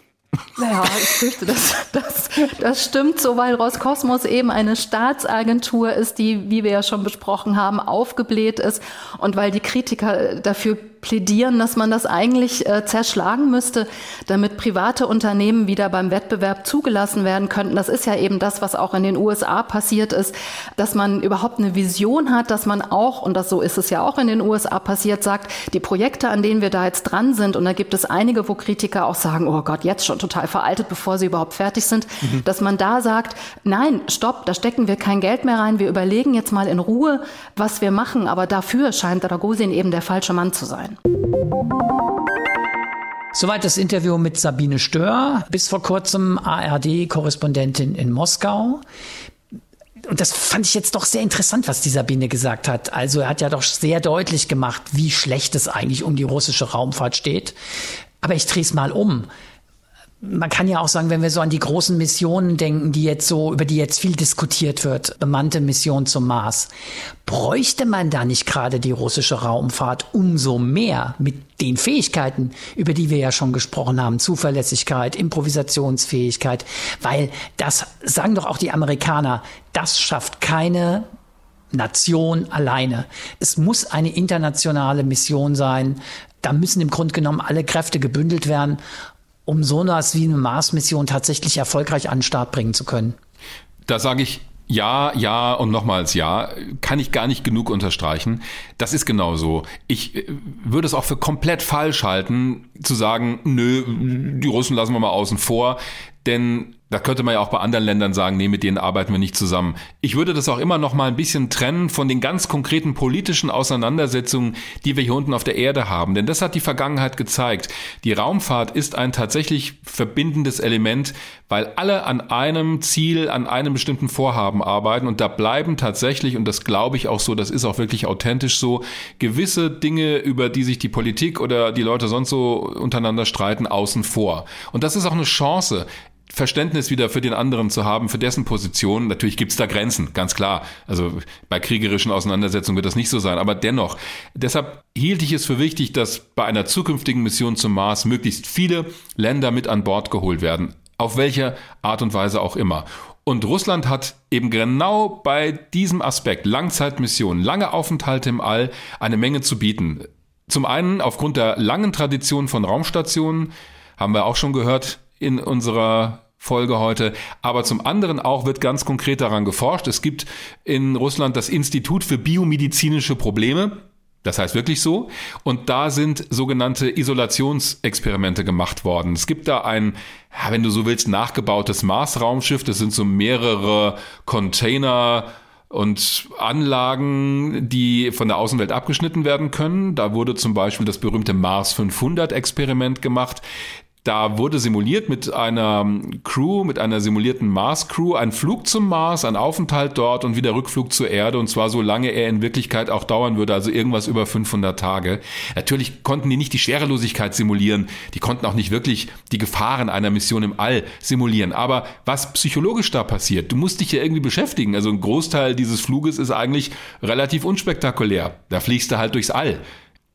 Naja, ich fürchte, das, das, das stimmt so, weil Roskosmos eben eine Staatsagentur ist, die, wie wir ja schon besprochen haben, aufgebläht ist und weil die Kritiker dafür plädieren, dass man das eigentlich äh, zerschlagen müsste, damit private Unternehmen wieder beim Wettbewerb zugelassen werden könnten. Das ist ja eben das, was auch in den USA passiert ist, dass man überhaupt eine Vision hat, dass man auch, und das so ist es ja auch in den USA passiert, sagt, die Projekte, an denen wir da jetzt dran sind, und da gibt es einige, wo Kritiker auch sagen, oh Gott, jetzt schon total veraltet, bevor sie überhaupt fertig sind, mhm. dass man da sagt, nein, stopp, da stecken wir kein Geld mehr rein, wir überlegen jetzt mal in Ruhe, was wir machen, aber dafür scheint Dragosin eben der falsche Mann zu sein. Soweit das Interview mit Sabine Stör, bis vor kurzem ARD-Korrespondentin in Moskau. Und das fand ich jetzt doch sehr interessant, was die Sabine gesagt hat. Also er hat ja doch sehr deutlich gemacht, wie schlecht es eigentlich um die russische Raumfahrt steht. Aber ich drehe es mal um man kann ja auch sagen, wenn wir so an die großen Missionen denken, die jetzt so, über die jetzt viel diskutiert wird, bemannte Mission zum Mars, bräuchte man da nicht gerade die russische Raumfahrt umso mehr mit den Fähigkeiten, über die wir ja schon gesprochen haben, Zuverlässigkeit, Improvisationsfähigkeit, weil das sagen doch auch die Amerikaner, das schafft keine Nation alleine. Es muss eine internationale Mission sein. Da müssen im Grunde genommen alle Kräfte gebündelt werden um so etwas wie eine Mars-Mission tatsächlich erfolgreich an den Start bringen zu können? Da sage ich ja, ja und nochmals ja, kann ich gar nicht genug unterstreichen. Das ist genau so. Ich äh, würde es auch für komplett falsch halten, zu sagen, nö, die Russen lassen wir mal außen vor, denn da könnte man ja auch bei anderen Ländern sagen, nee, mit denen arbeiten wir nicht zusammen. Ich würde das auch immer noch mal ein bisschen trennen von den ganz konkreten politischen Auseinandersetzungen, die wir hier unten auf der Erde haben. Denn das hat die Vergangenheit gezeigt. Die Raumfahrt ist ein tatsächlich verbindendes Element, weil alle an einem Ziel, an einem bestimmten Vorhaben arbeiten und da bleiben tatsächlich, und das glaube ich auch so, das ist auch wirklich authentisch so, gewisse Dinge, über die sich die Politik oder die Leute sonst so untereinander streiten, außen vor. Und das ist auch eine Chance. Verständnis wieder für den anderen zu haben, für dessen Position. Natürlich gibt's da Grenzen, ganz klar. Also bei kriegerischen Auseinandersetzungen wird das nicht so sein, aber dennoch. Deshalb hielt ich es für wichtig, dass bei einer zukünftigen Mission zum Mars möglichst viele Länder mit an Bord geholt werden, auf welche Art und Weise auch immer. Und Russland hat eben genau bei diesem Aspekt Langzeitmission, lange Aufenthalte im All eine Menge zu bieten. Zum einen aufgrund der langen Tradition von Raumstationen, haben wir auch schon gehört in unserer Folge heute, aber zum anderen auch wird ganz konkret daran geforscht. Es gibt in Russland das Institut für biomedizinische Probleme. Das heißt wirklich so. Und da sind sogenannte Isolationsexperimente gemacht worden. Es gibt da ein, wenn du so willst, nachgebautes Mars-Raumschiff. Das sind so mehrere Container, und Anlagen, die von der Außenwelt abgeschnitten werden können. Da wurde zum Beispiel das berühmte Mars 500 Experiment gemacht. Da wurde simuliert mit einer Crew, mit einer simulierten Mars-Crew, ein Flug zum Mars, ein Aufenthalt dort und wieder Rückflug zur Erde und zwar so lange er in Wirklichkeit auch dauern würde, also irgendwas über 500 Tage. Natürlich konnten die nicht die Schwerelosigkeit simulieren, die konnten auch nicht wirklich die Gefahren einer Mission im All simulieren. Aber was psychologisch da passiert, du musst dich ja irgendwie beschäftigen. Also ein Großteil dieses Fluges ist eigentlich relativ unspektakulär. Da fliegst du halt durchs All.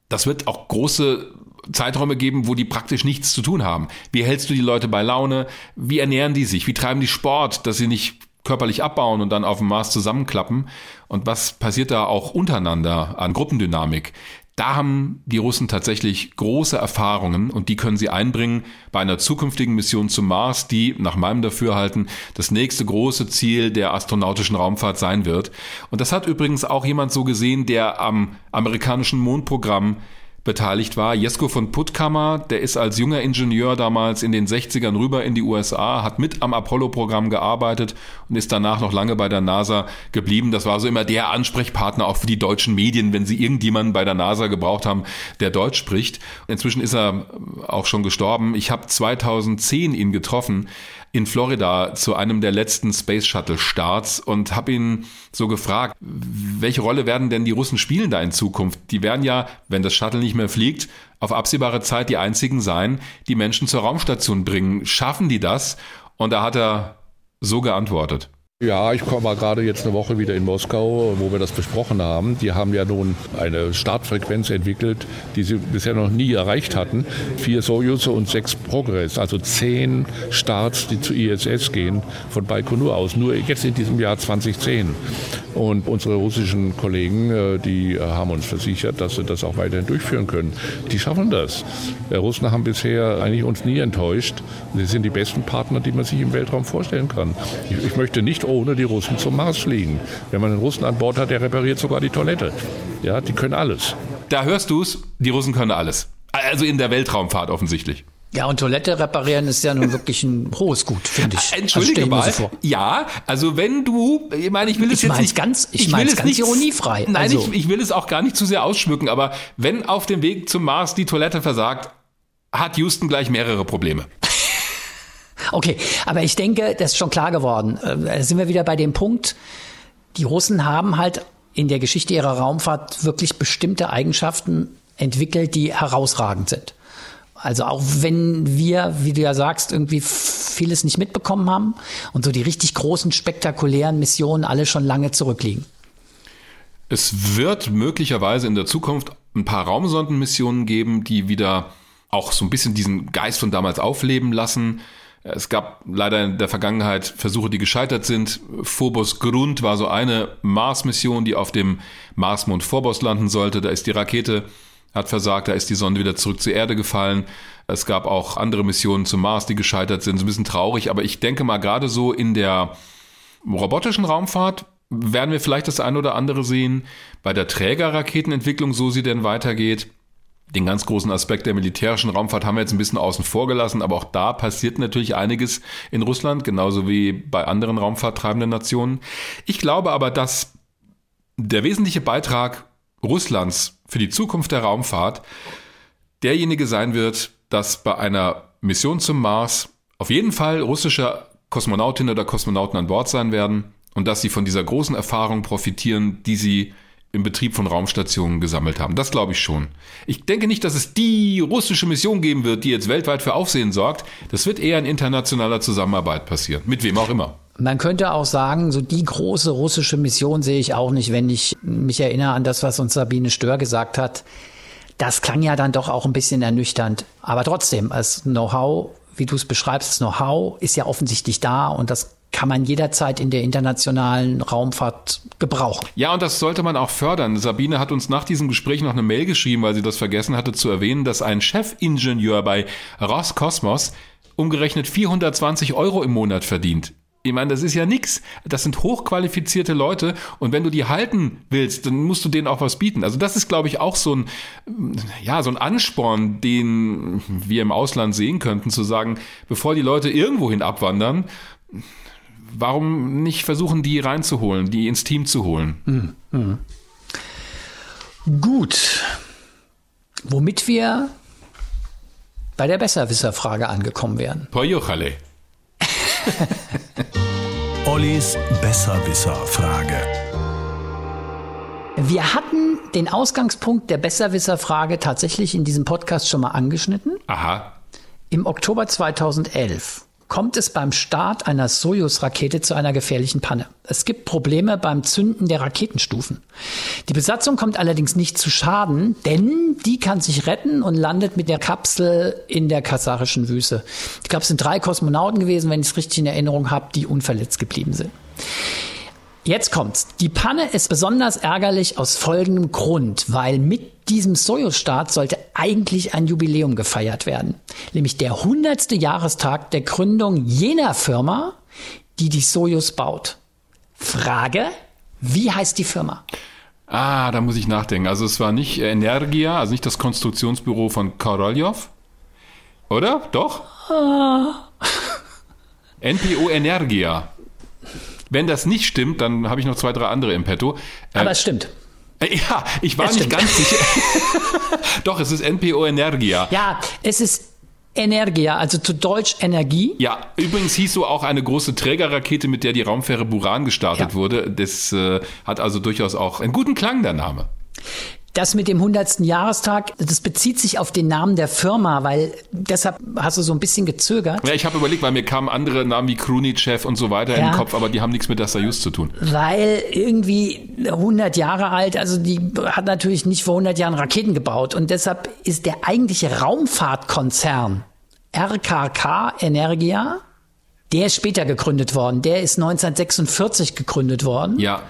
Das wird auch große Zeiträume geben, wo die praktisch nichts zu tun haben. Wie hältst du die Leute bei Laune? Wie ernähren die sich? Wie treiben die Sport, dass sie nicht körperlich abbauen und dann auf dem Mars zusammenklappen? Und was passiert da auch untereinander an Gruppendynamik? Da haben die Russen tatsächlich große Erfahrungen und die können sie einbringen bei einer zukünftigen Mission zum Mars, die nach meinem Dafürhalten das nächste große Ziel der astronautischen Raumfahrt sein wird. Und das hat übrigens auch jemand so gesehen, der am amerikanischen Mondprogramm beteiligt war. Jesko von Puttkammer, der ist als junger Ingenieur damals in den 60ern rüber in die USA, hat mit am Apollo-Programm gearbeitet und ist danach noch lange bei der NASA geblieben. Das war so immer der Ansprechpartner auch für die deutschen Medien, wenn sie irgendjemanden bei der NASA gebraucht haben, der Deutsch spricht. Inzwischen ist er auch schon gestorben. Ich habe 2010 ihn getroffen in Florida zu einem der letzten Space Shuttle Starts und habe ihn so gefragt, welche Rolle werden denn die Russen spielen da in Zukunft? Die werden ja, wenn das Shuttle nicht mehr fliegt, auf absehbare Zeit die einzigen sein, die Menschen zur Raumstation bringen. Schaffen die das? Und da hat er so geantwortet. Ja, ich war gerade jetzt eine Woche wieder in Moskau, wo wir das besprochen haben. Die haben ja nun eine Startfrequenz entwickelt, die sie bisher noch nie erreicht hatten. Vier Soyuz und sechs Progress, also zehn Starts, die zu ISS gehen von Baikonur aus. Nur jetzt in diesem Jahr 2010. Und unsere russischen Kollegen, äh, die äh, haben uns versichert, dass sie das auch weiterhin durchführen können. Die schaffen das. Die Russen haben bisher eigentlich uns nie enttäuscht. Sie sind die besten Partner, die man sich im Weltraum vorstellen kann. Ich möchte nicht ohne die Russen zum Mars fliegen. Wenn man einen Russen an Bord hat, der repariert sogar die Toilette. Ja, die können alles. Da hörst du es, die Russen können alles. Also in der Weltraumfahrt offensichtlich. Ja, und Toilette reparieren ist ja nun wirklich ein hohes Gut, finde ich. Entschuldige also mal. So ja, also wenn du, ich meine, ich will es ich jetzt nicht ganz, ich, ich meine es ganz nicht, ironiefrei. Nein, also. ich, ich will es auch gar nicht zu sehr ausschmücken, aber wenn auf dem Weg zum Mars die Toilette versagt, hat Houston gleich mehrere Probleme. Okay, aber ich denke, das ist schon klar geworden. Äh, da sind wir wieder bei dem Punkt, die Russen haben halt in der Geschichte ihrer Raumfahrt wirklich bestimmte Eigenschaften entwickelt, die herausragend sind. Also auch wenn wir, wie du ja sagst, irgendwie vieles nicht mitbekommen haben und so die richtig großen, spektakulären Missionen alle schon lange zurückliegen. Es wird möglicherweise in der Zukunft ein paar Raumsondenmissionen geben, die wieder auch so ein bisschen diesen Geist von damals aufleben lassen. Es gab leider in der Vergangenheit Versuche, die gescheitert sind. Phobos Grund war so eine Mars-Mission, die auf dem Marsmond Phobos landen sollte. Da ist die Rakete hat versagt, da ist die Sonde wieder zurück zur Erde gefallen. Es gab auch andere Missionen zum Mars, die gescheitert sind. So ein bisschen traurig, aber ich denke mal gerade so in der robotischen Raumfahrt werden wir vielleicht das ein oder andere sehen. Bei der Trägerraketenentwicklung, so sie denn weitergeht, den ganz großen Aspekt der militärischen Raumfahrt haben wir jetzt ein bisschen außen vor gelassen, aber auch da passiert natürlich einiges in Russland, genauso wie bei anderen raumfahrttreibenden Nationen. Ich glaube aber, dass der wesentliche Beitrag Russlands für die Zukunft der Raumfahrt derjenige sein wird, dass bei einer Mission zum Mars auf jeden Fall russische Kosmonautinnen oder Kosmonauten an Bord sein werden und dass sie von dieser großen Erfahrung profitieren, die sie im Betrieb von Raumstationen gesammelt haben. Das glaube ich schon. Ich denke nicht, dass es die russische Mission geben wird, die jetzt weltweit für Aufsehen sorgt. Das wird eher in internationaler Zusammenarbeit passieren. Mit wem auch immer. Man könnte auch sagen, so die große russische Mission sehe ich auch nicht, wenn ich mich erinnere an das, was uns Sabine Stör gesagt hat. Das klang ja dann doch auch ein bisschen ernüchternd. Aber trotzdem, als Know-how, wie du es beschreibst, das Know-how ist ja offensichtlich da und das kann man jederzeit in der internationalen Raumfahrt gebrauchen. Ja, und das sollte man auch fördern. Sabine hat uns nach diesem Gespräch noch eine Mail geschrieben, weil sie das vergessen hatte zu erwähnen, dass ein Chefingenieur bei Roskosmos umgerechnet 420 Euro im Monat verdient. Ich meine, das ist ja nix. Das sind hochqualifizierte Leute und wenn du die halten willst, dann musst du denen auch was bieten. Also das ist, glaube ich, auch so ein, ja, so ein Ansporn, den wir im Ausland sehen könnten, zu sagen, bevor die Leute irgendwohin abwandern, warum nicht versuchen, die reinzuholen, die ins Team zu holen? Mhm. Gut. Womit wir bei der Besserwisserfrage angekommen wären. Poyochale. Ollis Besserwisser-Frage. Wir hatten den Ausgangspunkt der Besserwisser-Frage tatsächlich in diesem Podcast schon mal angeschnitten. Aha. Im Oktober 2011 kommt es beim Start einer Sojus-Rakete zu einer gefährlichen Panne. Es gibt Probleme beim Zünden der Raketenstufen. Die Besatzung kommt allerdings nicht zu Schaden, denn die kann sich retten und landet mit der Kapsel in der kasachischen Wüste. Ich glaube, es sind drei Kosmonauten gewesen, wenn ich es richtig in Erinnerung habe, die unverletzt geblieben sind. Jetzt kommt's. Die Panne ist besonders ärgerlich aus folgendem Grund, weil mit diesem Sojus-Start sollte eigentlich ein Jubiläum gefeiert werden. Nämlich der 100. Jahrestag der Gründung jener Firma, die die Sojus baut. Frage, wie heißt die Firma? Ah, da muss ich nachdenken. Also es war nicht Energia, also nicht das Konstruktionsbüro von Korolev. Oder? Doch? Ah. NPO Energia. Wenn das nicht stimmt, dann habe ich noch zwei, drei andere im Petto. Aber es stimmt. Äh, ja, ich war Es nicht stimmt. ganz sicher. Doch, es ist NPO Energia. Ja, es ist Energia, also zu Deutsch Energie. Ja, übrigens hieß so auch eine große Trägerrakete, mit der die Raumfähre Buran gestartet Ja. wurde. Das äh, hat also durchaus auch einen guten Klang, der Name. Das mit dem 100. Jahrestag, das bezieht sich auf den Namen der Firma, weil deshalb hast du so ein bisschen gezögert. Ja, ich habe überlegt, weil mir kamen andere Namen wie Krunichev und so weiter in Ja. den Kopf, aber die haben nichts mit der Soyuz zu tun. Weil irgendwie 100 Jahre alt, also die hat natürlich nicht vor 100 Jahren Raketen gebaut und deshalb ist der eigentliche Raumfahrtkonzern RKK Energia, der ist später gegründet worden. Der ist 1946 gegründet worden Ja,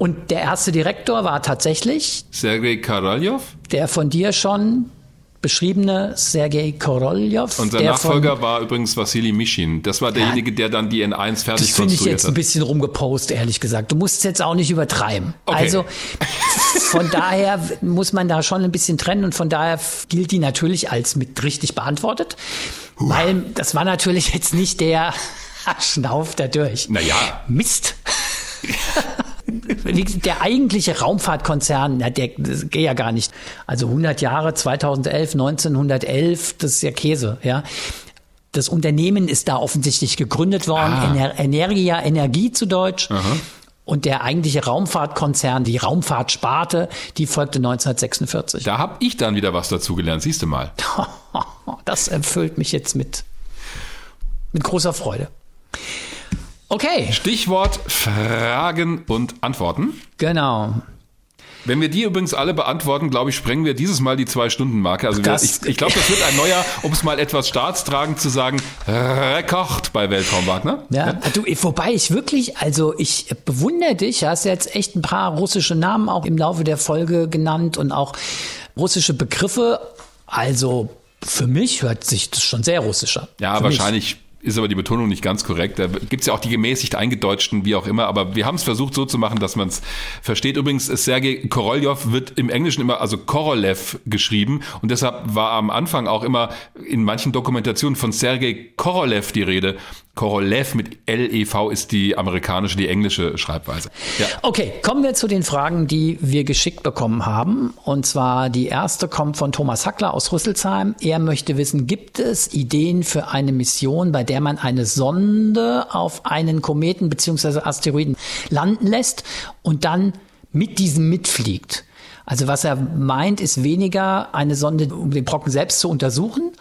und der erste Direktor war tatsächlich Sergei Korolev der von dir schon beschriebene Sergei Korolev. und sein der Nachfolger von, war übrigens Vassili Mishin. Das war derjenige, der dann die N1 fertig Das finde ich konstruiert jetzt ein hat. bisschen rumgepost, ehrlich gesagt. Du musst es jetzt auch nicht übertreiben. Okay. Also von daher muss man da schon ein bisschen trennen und von daher gilt die natürlich als mit richtig beantwortet. Weil das war natürlich jetzt nicht der Schnauf da durch. Naja. Mist. Der eigentliche Raumfahrtkonzern, na, der, das geht ja gar nicht. Also 100 Jahre, 2011, 1911, das ist ja Käse, ja. Das Unternehmen ist da offensichtlich gegründet worden, Ah. Ener Energia, Energie zu Deutsch. Und der eigentliche Raumfahrtkonzern, die Raumfahrtsparte, die folgte 1946. Da habe ich dann wieder was dazugelernt, siehst du mal. Das erfüllt mich jetzt mit, mit großer Freude. Okay, Stichwort Fragen und Antworten. genau. Wenn wir die übrigens alle beantworten, glaube ich, sprengen wir dieses Mal die Zwei-Stunden-Marke. Also wir, ich, ich glaube, das wird ein neuer, um es mal etwas staatstragend zu sagen, Rekord bei Weltraum Wagner. Ja, du, wobei ich wirklich, also ich bewundere dich, hast jetzt echt ein paar russische Namen auch im Laufe der Folge genannt und auch russische Begriffe. Also für mich hört sich das schon sehr russisch an. Ja, für wahrscheinlich ist aber die Betonung nicht ganz korrekt. Da gibt's ja auch die gemäßigt eingedeutschten, wie auch immer, aber wir haben es versucht so zu machen, dass man es versteht. Übrigens, Sergei Korolev wird im Englischen immer, also Korolev geschrieben und deshalb war am Anfang auch immer in manchen Dokumentationen von Sergei Korolev die Rede. Korolev mit L-E-V ist die amerikanische, die englische Schreibweise. Ja. Okay, kommen wir zu den Fragen, die wir geschickt bekommen haben. Und zwar die erste kommt von Thomas Hackler aus Rüsselsheim. Er möchte wissen, gibt es Ideen für eine Mission, bei der man eine Sonde auf einen Kometen bzw. Asteroiden landen lässt und dann mit diesem mitfliegt? Also was er meint, ist weniger eine Sonde, um den Brocken selbst zu untersuchen,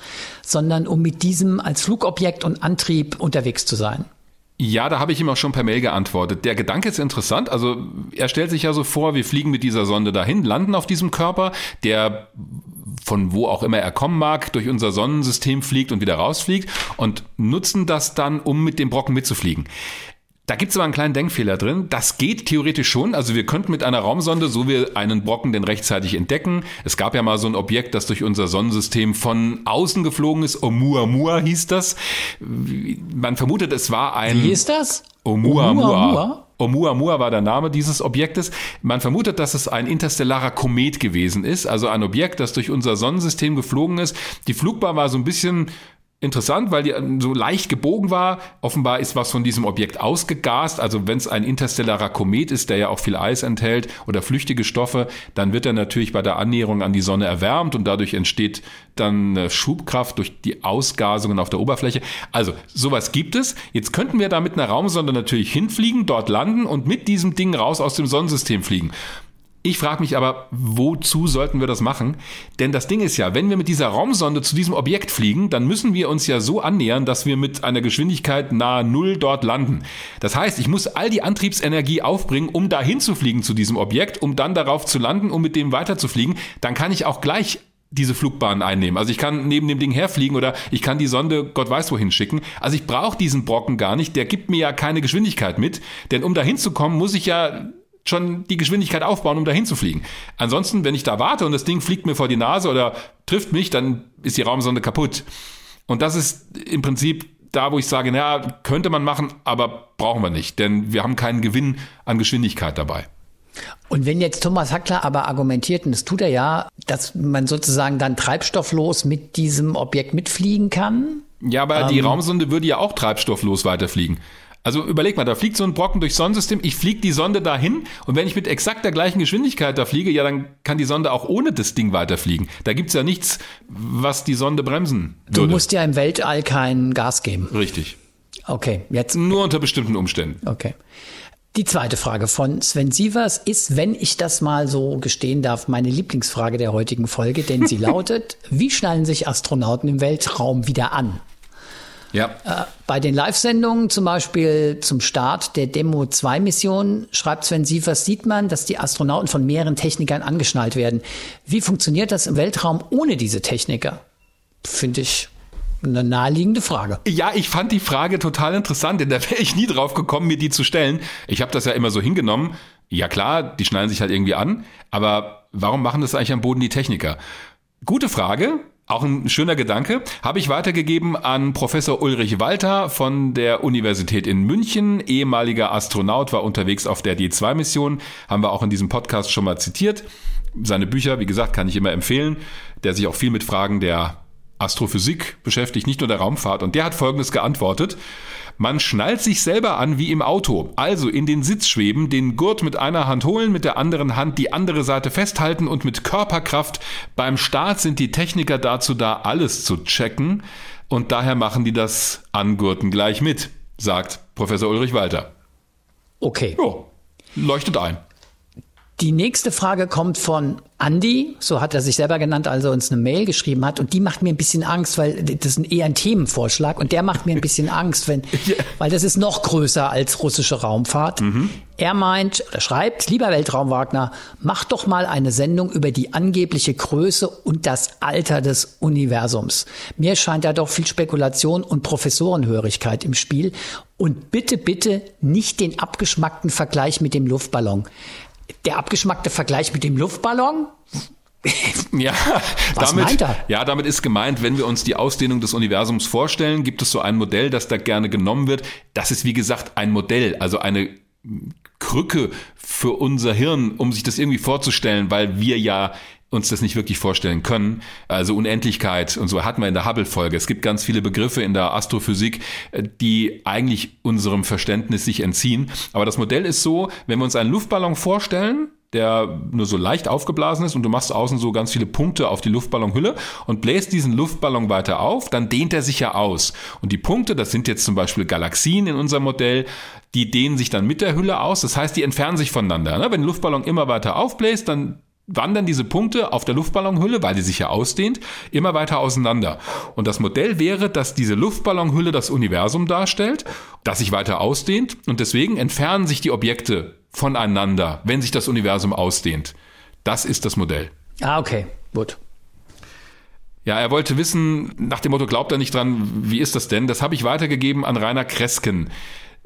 sondern um mit diesem als Flugobjekt und Antrieb unterwegs zu sein. Ja, da habe ich ihm auch schon per Mail geantwortet. Der Gedanke ist interessant. Also er stellt sich ja so vor, wir fliegen mit dieser Sonde dahin, landen auf diesem Körper, der von wo auch immer er kommen mag, durch unser Sonnensystem fliegt und wieder rausfliegt und nutzen das dann, um mit dem Brocken mitzufliegen. Da gibt es aber einen kleinen Denkfehler drin. Das geht theoretisch schon. Also wir könnten mit einer Raumsonde, so wir einen Brocken denn rechtzeitig entdecken. Es gab ja mal so ein Objekt, das durch unser Sonnensystem von außen geflogen ist. Oumuamua hieß das. Man vermutet, es war ein... Wie ist das? Oumuamua. Oumuamua? Oumuamua war der Name dieses Objektes. Man vermutet, dass es ein interstellarer Komet gewesen ist, also ein Objekt, das durch unser Sonnensystem geflogen ist. Die Flugbahn war so ein bisschen interessant, weil die so leicht gebogen war. Offenbar ist was von diesem Objekt ausgegast. Also wenn es ein interstellarer Komet ist, der ja auch viel Eis enthält oder flüchtige Stoffe, dann wird er natürlich bei der Annäherung an die Sonne erwärmt und dadurch entsteht dann Schubkraft durch die Ausgasungen auf der Oberfläche. Also sowas gibt es. Jetzt könnten wir da mit einer Raumsonde natürlich hinfliegen, dort landen und mit diesem Ding raus aus dem Sonnensystem fliegen. Ich frage mich aber, wozu sollten wir das machen? Denn das Ding ist ja, wenn wir mit dieser Raumsonde zu diesem Objekt fliegen, dann müssen wir uns ja so annähern, dass wir mit einer Geschwindigkeit nahe Null dort landen. Das heißt, ich muss all die Antriebsenergie aufbringen, um dahin zu fliegen zu diesem Objekt, um dann darauf zu landen, um mit dem weiterzufliegen. Dann kann ich auch gleich diese Flugbahn einnehmen. Also ich kann neben dem Ding herfliegen oder ich kann die Sonde Gott weiß wohin schicken. Also ich brauche diesen Brocken gar nicht, der gibt mir ja keine Geschwindigkeit mit, denn um dahin zu kommen, muss ich ja schon die Geschwindigkeit aufbauen, um dahin zu fliegen. Ansonsten, wenn ich da warte und das Ding fliegt mir vor die Nase oder trifft mich, dann ist die Raumsonde kaputt. Und das ist im Prinzip da, wo ich sage, naja, könnte man machen, aber brauchen wir nicht, denn wir haben keinen Gewinn an Geschwindigkeit dabei. Und wenn jetzt Thomas Hackler aber argumentiert, und das tut er ja, dass man sozusagen dann treibstofflos mit diesem Objekt mitfliegen kann? Ja, aber ähm, die Raumsonde würde ja auch treibstofflos weiterfliegen. Also überleg mal, da fliegt so ein Brocken durchs Sonnensystem, ich fliege die Sonde dahin und wenn ich mit exakt der gleichen Geschwindigkeit da fliege, ja, dann kann die Sonde auch ohne das Ding weiterfliegen. Da gibt's ja nichts, was die Sonde bremsen würde. Du musst ja im Weltall kein Gas geben. Richtig. Okay, jetzt. Nur unter bestimmten Umständen. Okay. Die zweite Frage von Sven Sievers ist, wenn ich das mal so gestehen darf, meine Lieblingsfrage der heutigen Folge, denn sie lautet, wie schnallen sich Astronauten im Weltraum wieder an? Ja. Äh, bei den Live-Sendungen, zum Beispiel zum Start der Demo 2 Mission, schreibt Sven Sievers, sieht man, dass die Astronauten von mehreren Technikern angeschnallt werden. Wie funktioniert das im Weltraum ohne diese Techniker? Finde ich eine naheliegende Frage. Ja, ich fand die Frage total interessant, denn da wäre ich nie drauf gekommen, mir die zu stellen. Ich habe das ja immer so hingenommen. Ja klar, die schnallen sich halt irgendwie an, aber warum machen das eigentlich am Boden die Techniker? Gute Frage. Auch ein schöner Gedanke. Habe ich weitergegeben an Professor Ulrich Walter von der Universität in München. Ehemaliger Astronaut war unterwegs auf der D2-Mission. Haben wir auch in diesem Podcast schon mal zitiert. Seine Bücher, wie gesagt, kann ich immer empfehlen. Der sich auch viel mit Fragen der Astrophysik beschäftigt, nicht nur der Raumfahrt. Und der hat Folgendes geantwortet. Man schnallt sich selber an wie im Auto, also in den Sitz schweben, den Gurt mit einer Hand holen, mit der anderen Hand die andere Seite festhalten und mit Körperkraft. Beim Start sind die Techniker dazu da, alles zu checken und daher machen die das Angurten gleich mit, sagt Professor Ulrich Walter. Okay. Jo, leuchtet ein. Die nächste Frage kommt von Andy, so hat er sich selber genannt, als er uns eine Mail geschrieben hat. Und die macht mir ein bisschen Angst, weil das ist eher ein Themenvorschlag. Und der macht mir ein bisschen Angst, wenn, weil das ist noch größer als russische Raumfahrt. Mhm. Er meint, er schreibt, lieber Weltraum Wagner, mach doch mal eine Sendung über die angebliche Größe und das Alter des Universums. Mir scheint da doch viel Spekulation und Professorenhörigkeit im Spiel. Und bitte, bitte nicht den abgeschmackten Vergleich mit dem Luftballon der abgeschmackte Vergleich mit dem Luftballon? ja, Was damit, meint er? ja, damit ist gemeint, wenn wir uns die Ausdehnung des Universums vorstellen, gibt es so ein Modell, das da gerne genommen wird. Das ist wie gesagt ein Modell, also eine Krücke für unser Hirn, um sich das irgendwie vorzustellen, weil wir ja uns das nicht wirklich vorstellen können. Also Unendlichkeit und so hatten wir in der Hubble-Folge. Es gibt ganz viele Begriffe in der Astrophysik, äh, die eigentlich unserem Verständnis sich entziehen. Aber das Modell ist so, wenn wir uns einen Luftballon vorstellen, der nur so leicht aufgeblasen ist und du machst außen so ganz viele Punkte auf die Luftballonhülle und bläst diesen Luftballon weiter auf, dann dehnt er sich ja aus. Und die Punkte, das sind jetzt zum Beispiel Galaxien in unserem Modell, die dehnen sich dann mit der Hülle aus. Das heißt, die entfernen sich voneinander. Ne? Wenn der Luftballon immer weiter aufbläst, dann wandern diese Punkte auf der Luftballonhülle, weil die sich ja ausdehnt, immer weiter auseinander. Und das Modell wäre, dass diese Luftballonhülle das Universum darstellt, das sich weiter ausdehnt und deswegen entfernen sich die Objekte voneinander, wenn sich das Universum ausdehnt. Das ist das Modell. Ah, okay, gut. Ja, er wollte wissen, nach dem Motto, glaubt er nicht dran, wie ist das denn? Das habe ich weitergegeben an Rainer Kresken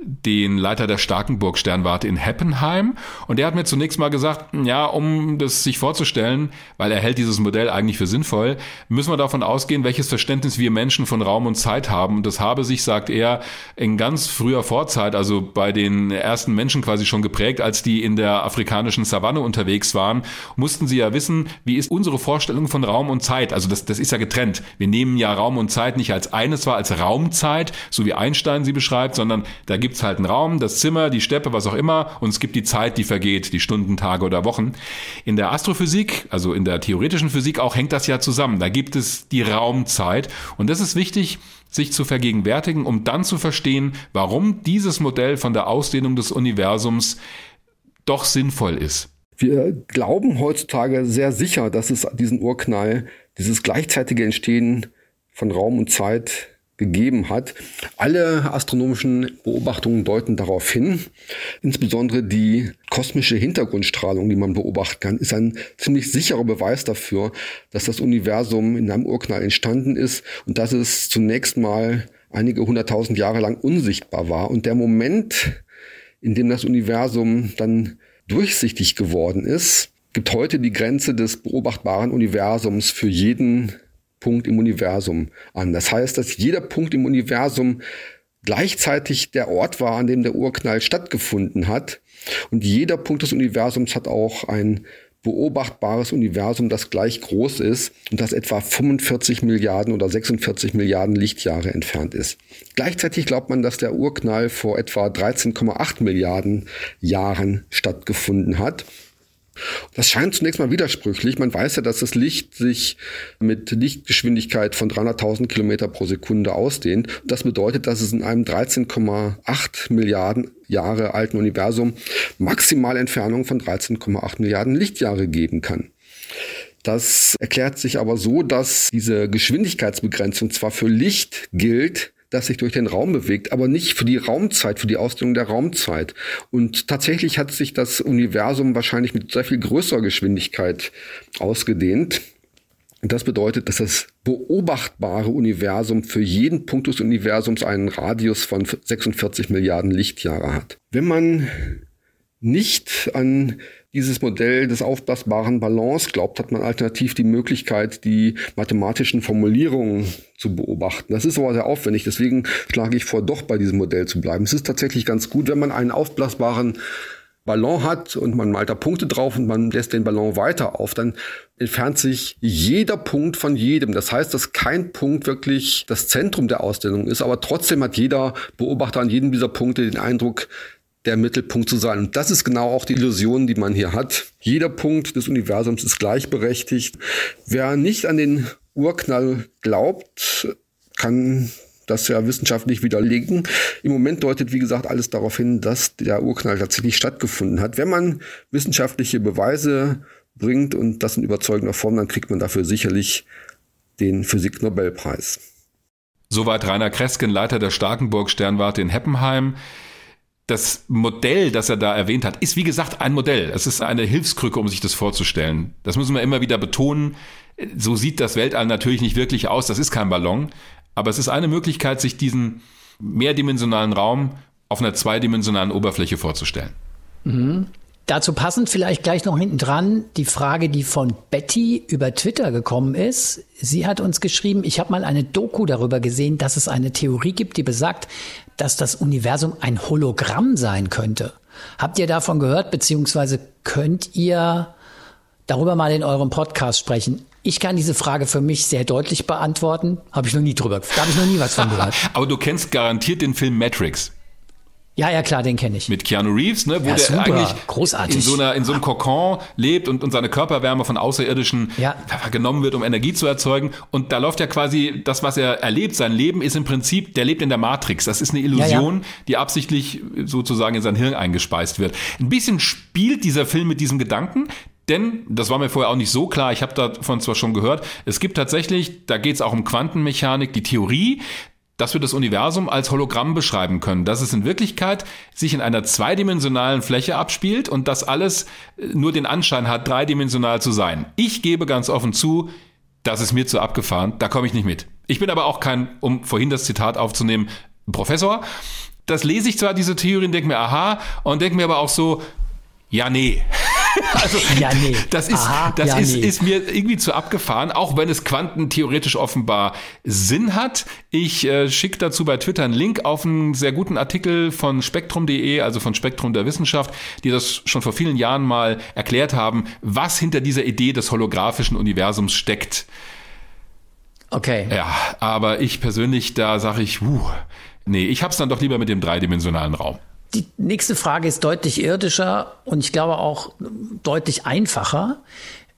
den Leiter der Starkenburg-Sternwarte in Heppenheim. Und der hat mir zunächst mal gesagt, ja, um das sich vorzustellen, weil er hält dieses Modell eigentlich für sinnvoll, müssen wir davon ausgehen, welches Verständnis wir Menschen von Raum und Zeit haben. Und das habe sich, sagt er, in ganz früher Vorzeit, also bei den ersten Menschen quasi schon geprägt, als die in der afrikanischen Savanne unterwegs waren, mussten sie ja wissen, wie ist unsere Vorstellung von Raum und Zeit. Also das, das ist ja getrennt. Wir nehmen ja Raum und Zeit nicht als eines war, als Raumzeit, so wie Einstein sie beschreibt, sondern da gibt es halt einen Raum, das Zimmer, die Steppe, was auch immer, und es gibt die Zeit, die vergeht, die Stunden, Tage oder Wochen. In der Astrophysik, also in der theoretischen Physik auch, hängt das ja zusammen. Da gibt es die Raumzeit. Und das ist wichtig, sich zu vergegenwärtigen, um dann zu verstehen, warum dieses Modell von der Ausdehnung des Universums doch sinnvoll ist. Wir glauben heutzutage sehr sicher, dass es diesen Urknall, dieses gleichzeitige Entstehen von Raum und Zeit gegeben hat. Alle astronomischen Beobachtungen deuten darauf hin. Insbesondere die kosmische Hintergrundstrahlung, die man beobachten kann, ist ein ziemlich sicherer Beweis dafür, dass das Universum in einem Urknall entstanden ist und dass es zunächst mal einige hunderttausend Jahre lang unsichtbar war. Und der Moment, in dem das Universum dann durchsichtig geworden ist, gibt heute die Grenze des beobachtbaren Universums für jeden Punkt im Universum an. Das heißt, dass jeder Punkt im Universum gleichzeitig der Ort war, an dem der Urknall stattgefunden hat. Und jeder Punkt des Universums hat auch ein beobachtbares Universum, das gleich groß ist und das etwa 45 Milliarden oder 46 Milliarden Lichtjahre entfernt ist. Gleichzeitig glaubt man, dass der Urknall vor etwa 13,8 Milliarden Jahren stattgefunden hat. Das scheint zunächst mal widersprüchlich. Man weiß ja, dass das Licht sich mit Lichtgeschwindigkeit von 300.000 Kilometer pro Sekunde ausdehnt. Das bedeutet, dass es in einem 13,8 Milliarden Jahre alten Universum maximale Entfernung von 13,8 Milliarden Lichtjahre geben kann. Das erklärt sich aber so, dass diese Geschwindigkeitsbegrenzung zwar für Licht gilt, das sich durch den Raum bewegt, aber nicht für die Raumzeit, für die Ausdehnung der Raumzeit. Und tatsächlich hat sich das Universum wahrscheinlich mit sehr viel größerer Geschwindigkeit ausgedehnt. Und das bedeutet, dass das beobachtbare Universum für jeden Punkt des Universums einen Radius von 46 Milliarden Lichtjahre hat. Wenn man nicht an dieses Modell des aufblasbaren Ballons glaubt, hat man alternativ die Möglichkeit, die mathematischen Formulierungen zu beobachten. Das ist aber sehr aufwendig, deswegen schlage ich vor, doch bei diesem Modell zu bleiben. Es ist tatsächlich ganz gut, wenn man einen aufblasbaren Ballon hat und man malt da Punkte drauf und man lässt den Ballon weiter auf, dann entfernt sich jeder Punkt von jedem. Das heißt, dass kein Punkt wirklich das Zentrum der Ausstellung ist, aber trotzdem hat jeder Beobachter an jedem dieser Punkte den Eindruck, der Mittelpunkt zu sein. Und das ist genau auch die Illusion, die man hier hat. Jeder Punkt des Universums ist gleichberechtigt. Wer nicht an den Urknall glaubt, kann das ja wissenschaftlich widerlegen. Im Moment deutet, wie gesagt, alles darauf hin, dass der Urknall tatsächlich stattgefunden hat. Wenn man wissenschaftliche Beweise bringt und das in überzeugender Form, dann kriegt man dafür sicherlich den Physik-Nobelpreis. Soweit Rainer Kresken, Leiter der Starkenburg-Sternwarte in Heppenheim das Modell, das er da erwähnt hat, ist wie gesagt ein Modell. Es ist eine Hilfskrücke, um sich das vorzustellen. Das müssen wir immer wieder betonen. So sieht das Weltall natürlich nicht wirklich aus. Das ist kein Ballon. Aber es ist eine Möglichkeit, sich diesen mehrdimensionalen Raum auf einer zweidimensionalen Oberfläche vorzustellen. Mhm. Dazu passend vielleicht gleich noch hinten dran die Frage, die von Betty über Twitter gekommen ist. Sie hat uns geschrieben, ich habe mal eine Doku darüber gesehen, dass es eine Theorie gibt, die besagt, dass das Universum ein Hologramm sein könnte. Habt ihr davon gehört, beziehungsweise könnt ihr darüber mal in eurem Podcast sprechen? Ich kann diese Frage für mich sehr deutlich beantworten. Habe ich noch nie drüber, da habe ich noch nie was von gehört. Aber du kennst garantiert den Film Matrix. Ja, ja, klar, den kenne ich. Mit Keanu Reeves, ne, wo ja, der super, eigentlich großartig. in so einer in so einem Kokon lebt und, und seine Körperwärme von Außerirdischen ja. genommen wird, um Energie zu erzeugen. Und da läuft ja quasi das, was er erlebt, sein Leben ist im Prinzip, der lebt in der Matrix. Das ist eine Illusion, ja, die absichtlich sozusagen in sein Hirn eingespeist wird. Ein bisschen spielt dieser Film mit diesem Gedanken, denn, das war mir vorher auch nicht so klar, ich habe davon zwar schon gehört, es gibt tatsächlich, da geht es auch um Quantenmechanik, die Theorie, dass wir das Universum als Hologramm beschreiben können, dass es in Wirklichkeit sich in einer zweidimensionalen Fläche abspielt und das alles äh, nur den Anschein hat, dreidimensional zu sein. Ich gebe ganz offen zu, das ist mir zu abgefahren, da komme ich nicht mit. Ich bin aber auch kein, um vorhin das Zitat aufzunehmen, Professor. das lese ich zwar, diese Theorien, denke mir, aha, und denke mir aber auch so, ja, nee. Also, ja, nee. Das, ist, Aha, das ja, ist, nee. ist mir irgendwie zu abgefahren, auch wenn es quantentheoretisch offenbar Sinn hat. Ich äh, schicke dazu bei Twitter einen Link auf einen sehr guten Artikel von spektrum.de, also von Spektrum der Wissenschaft, die das schon vor vielen Jahren mal erklärt haben, was hinter dieser Idee des holographischen Universums steckt. Okay. Ja, aber ich persönlich, da sage ich, uh, nee, ich hab's dann doch lieber mit dem dreidimensionalen Raum. Die nächste Frage ist deutlich irdischer und ich glaube auch deutlich einfacher.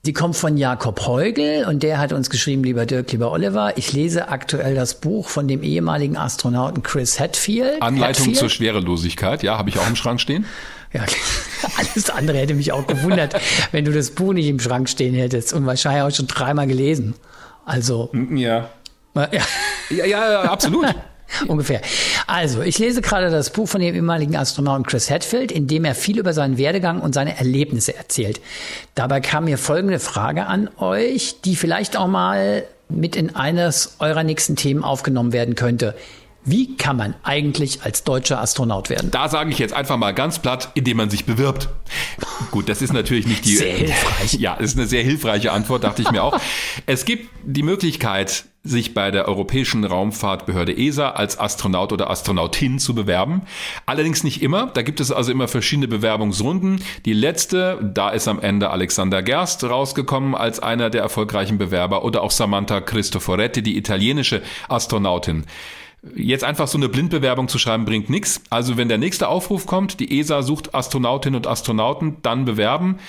Die kommt von Jakob Heugel und der hat uns geschrieben, lieber Dirk, lieber Oliver, ich lese aktuell das Buch von dem ehemaligen Astronauten Chris Hadfield. Anleitung Hadfield. zur Schwerelosigkeit, ja, habe ich auch im Schrank stehen. Ja, alles andere hätte mich auch gewundert, wenn du das Buch nicht im Schrank stehen hättest und wahrscheinlich auch schon dreimal gelesen. Also. Ja. Ja, ja, ja absolut. Ungefähr. Also, ich lese gerade das Buch von dem ehemaligen Astronauten Chris Hadfield, in dem er viel über seinen Werdegang und seine Erlebnisse erzählt. Dabei kam mir folgende Frage an euch, die vielleicht auch mal mit in eines eurer nächsten Themen aufgenommen werden könnte. Wie kann man eigentlich als deutscher Astronaut werden? Da sage ich jetzt einfach mal ganz platt, indem man sich bewirbt. Gut, das ist natürlich nicht die. Sehr hilfreich. Ja, das ist eine sehr hilfreiche Antwort, dachte ich mir auch. Es gibt die Möglichkeit, sich bei der Europäischen Raumfahrtbehörde ESA als Astronaut oder Astronautin zu bewerben. Allerdings nicht immer. Da gibt es also immer verschiedene Bewerbungsrunden. Die letzte, da ist am Ende Alexander Gerst rausgekommen als einer der erfolgreichen Bewerber oder auch Samantha Cristoforetti, die italienische Astronautin. Jetzt einfach so eine Blindbewerbung zu schreiben, bringt nichts. Also wenn der nächste Aufruf kommt, die ESA sucht Astronautinnen und Astronauten, dann bewerben.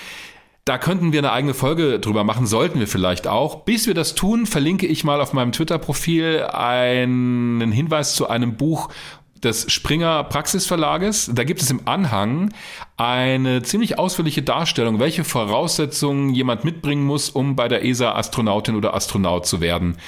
Da könnten wir eine eigene Folge drüber machen, sollten wir vielleicht auch. Bis wir das tun, verlinke ich mal auf meinem Twitter-Profil einen Hinweis zu einem Buch des Springer Praxisverlages. Da gibt es im Anhang eine ziemlich ausführliche Darstellung, welche Voraussetzungen jemand mitbringen muss, um bei der ESA Astronautin oder Astronaut zu werden.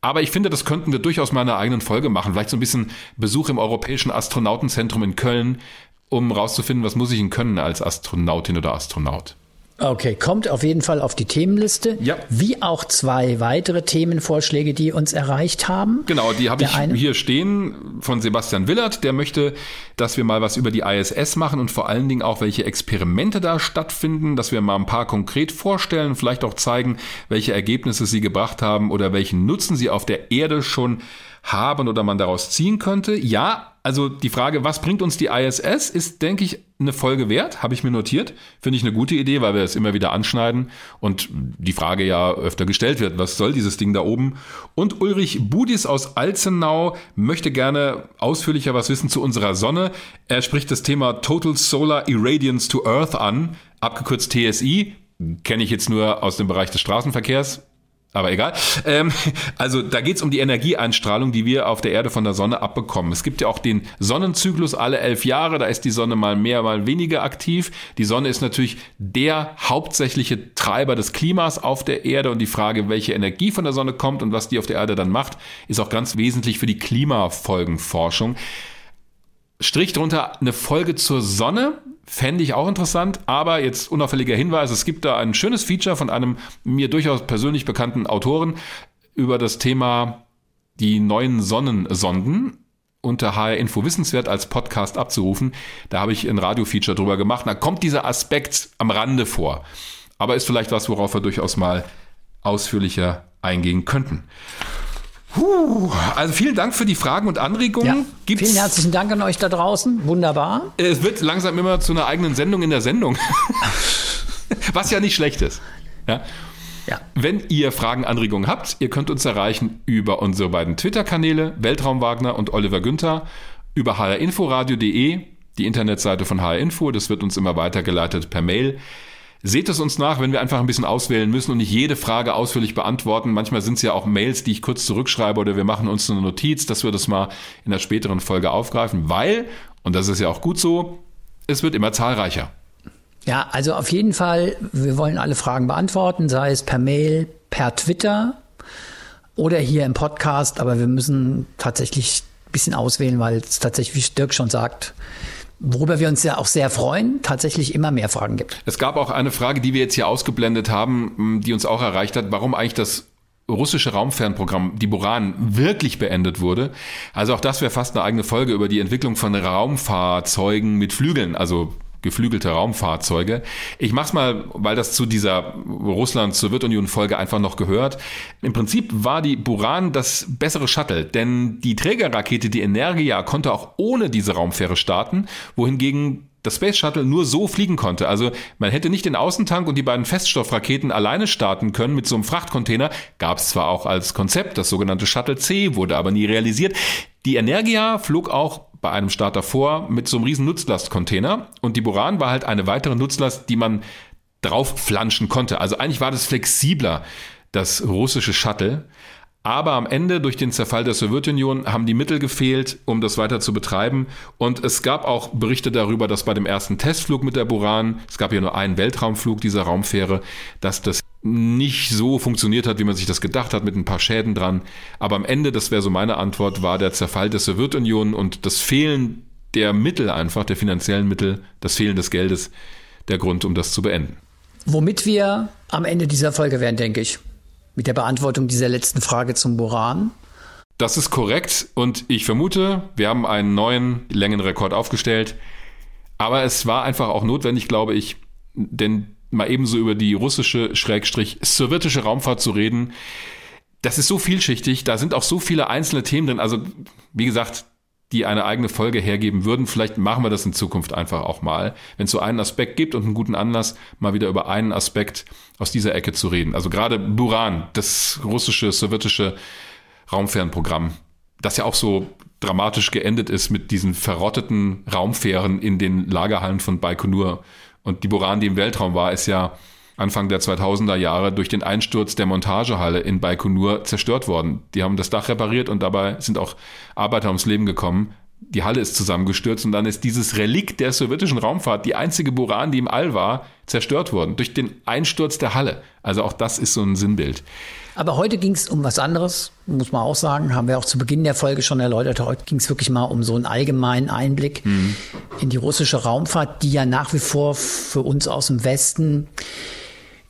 Aber ich finde, das könnten wir durchaus mal in einer eigenen Folge machen. Vielleicht so ein bisschen Besuch im Europäischen Astronautenzentrum in Köln, um rauszufinden, was muss ich denn können als Astronautin oder Astronaut. Okay, kommt auf jeden Fall auf die Themenliste. Ja. Wie auch zwei weitere Themenvorschläge, die uns erreicht haben. Genau, die habe ich eine, hier stehen von Sebastian Willert. Der möchte, dass wir mal was über die ISS machen und vor allen Dingen auch, welche Experimente da stattfinden, dass wir mal ein paar konkret vorstellen, vielleicht auch zeigen, welche Ergebnisse sie gebracht haben oder welchen Nutzen sie auf der Erde schon haben oder man daraus ziehen könnte. Ja, also die Frage, was bringt uns die ISS, ist, denke ich, eine Folge wert, habe ich mir notiert. Finde ich eine gute Idee, weil wir es immer wieder anschneiden und die Frage ja öfter gestellt wird, was soll dieses Ding da oben? Und Ulrich Budis aus Alzenau möchte gerne ausführlicher was wissen zu unserer Sonne. Er spricht das Thema Total Solar Irradiance to Earth an, abgekürzt TSI. Kenne ich jetzt nur aus dem Bereich des Straßenverkehrs aber egal. Ähm, also da geht's um die Energieeinstrahlung, die wir auf der Erde von der Sonne abbekommen. Es gibt ja auch den Sonnenzyklus alle elf Jahre, da ist die Sonne mal mehr, mal weniger aktiv. Die Sonne ist natürlich der hauptsächliche Treiber des Klimas auf der Erde und die Frage, welche Energie von der Sonne kommt und was die auf der Erde dann macht, ist auch ganz wesentlich für die Klimafolgenforschung. Strich drunter eine Folge zur Sonne, fände ich auch interessant, aber jetzt unauffälliger Hinweis, es gibt da ein schönes Feature von einem mir durchaus persönlich bekannten Autoren über das Thema die neuen Sonnensonden unter HR Info Wissenswert als Podcast abzurufen. Da habe ich ein Radio-Feature drüber gemacht. Da kommt dieser Aspekt am Rande vor. Aber ist vielleicht was, worauf wir durchaus mal ausführlicher eingehen könnten. Puh, also vielen Dank für die Fragen und Anregungen. Ja, Gibt's, vielen herzlichen Dank an euch da draußen. Wunderbar. Es wird langsam immer zu einer eigenen Sendung in der Sendung. Was ja nicht schlecht ist. Ja. Ja. Wenn ihr Fragen, Anregungen habt, ihr könnt uns erreichen über unsere beiden Twitter-Kanäle, Weltraum Wagner und Oliver Günther, über hrinforadio.de, die Internetseite von HR Info, das wird uns immer weitergeleitet per Mail. Seht es uns nach, wenn wir einfach ein bisschen auswählen müssen und nicht jede Frage ausführlich beantworten. Manchmal sind es ja auch Mails, die ich kurz zurückschreibe oder wir machen uns eine Notiz, dass wir das mal in der späteren Folge aufgreifen, weil, und das ist ja auch gut so, es wird immer zahlreicher. Ja, also auf jeden Fall, wir wollen alle Fragen beantworten, sei es per Mail, per Twitter oder hier im Podcast, aber wir müssen tatsächlich ein bisschen auswählen, weil es tatsächlich, wie Dirk schon sagt, Worüber wir uns ja auch sehr freuen, tatsächlich immer mehr Fragen gibt. Es gab auch eine Frage, die wir jetzt hier ausgeblendet haben, die uns auch erreicht hat, warum eigentlich das russische Raumfernprogramm, die Buran, wirklich beendet wurde. Also auch das wäre fast eine eigene Folge über die Entwicklung von Raumfahrzeugen mit Flügeln, also geflügelte Raumfahrzeuge. Ich mach's mal, weil das zu dieser Russland-Sowjetunion-Folge einfach noch gehört. Im Prinzip war die Buran das bessere Shuttle, denn die Trägerrakete, die Energia, konnte auch ohne diese Raumfähre starten, wohingegen das Space Shuttle nur so fliegen konnte. Also man hätte nicht den Außentank und die beiden Feststoffraketen alleine starten können mit so einem Frachtcontainer. Gab es zwar auch als Konzept, das sogenannte Shuttle C, wurde aber nie realisiert. Die Energia flog auch bei einem Start davor mit so einem riesen Nutzlastcontainer und die Buran war halt eine weitere Nutzlast, die man drauf flanschen konnte. Also eigentlich war das flexibler, das russische Shuttle. Aber am Ende durch den Zerfall der Sowjetunion haben die Mittel gefehlt, um das weiter zu betreiben. Und es gab auch Berichte darüber, dass bei dem ersten Testflug mit der Buran, es gab ja nur einen Weltraumflug dieser Raumfähre, dass das nicht so funktioniert hat, wie man sich das gedacht hat, mit ein paar Schäden dran. Aber am Ende, das wäre so meine Antwort, war der Zerfall der Sowjetunion und das Fehlen der Mittel einfach, der finanziellen Mittel, das Fehlen des Geldes, der Grund, um das zu beenden. Womit wir am Ende dieser Folge wären, denke ich. Mit der Beantwortung dieser letzten Frage zum Boran. Das ist korrekt und ich vermute, wir haben einen neuen Längenrekord aufgestellt. Aber es war einfach auch notwendig, glaube ich, denn mal ebenso über die russische, schrägstrich sowjetische Raumfahrt zu reden. Das ist so vielschichtig, da sind auch so viele einzelne Themen drin. Also, wie gesagt, die eine eigene Folge hergeben würden. Vielleicht machen wir das in Zukunft einfach auch mal, wenn es so einen Aspekt gibt und einen guten Anlass, mal wieder über einen Aspekt aus dieser Ecke zu reden. Also gerade Buran, das russische, sowjetische Raumfernprogramm, das ja auch so dramatisch geendet ist mit diesen verrotteten Raumfähren in den Lagerhallen von Baikonur und die Buran, die im Weltraum war, ist ja Anfang der 2000er Jahre durch den Einsturz der Montagehalle in Baikonur zerstört worden. Die haben das Dach repariert und dabei sind auch Arbeiter ums Leben gekommen. Die Halle ist zusammengestürzt und dann ist dieses Relikt der sowjetischen Raumfahrt, die einzige Buran, die im All war, zerstört worden durch den Einsturz der Halle. Also auch das ist so ein Sinnbild. Aber heute ging es um was anderes, muss man auch sagen. Haben wir auch zu Beginn der Folge schon erläutert. Heute ging es wirklich mal um so einen allgemeinen Einblick mhm. in die russische Raumfahrt, die ja nach wie vor für uns aus dem Westen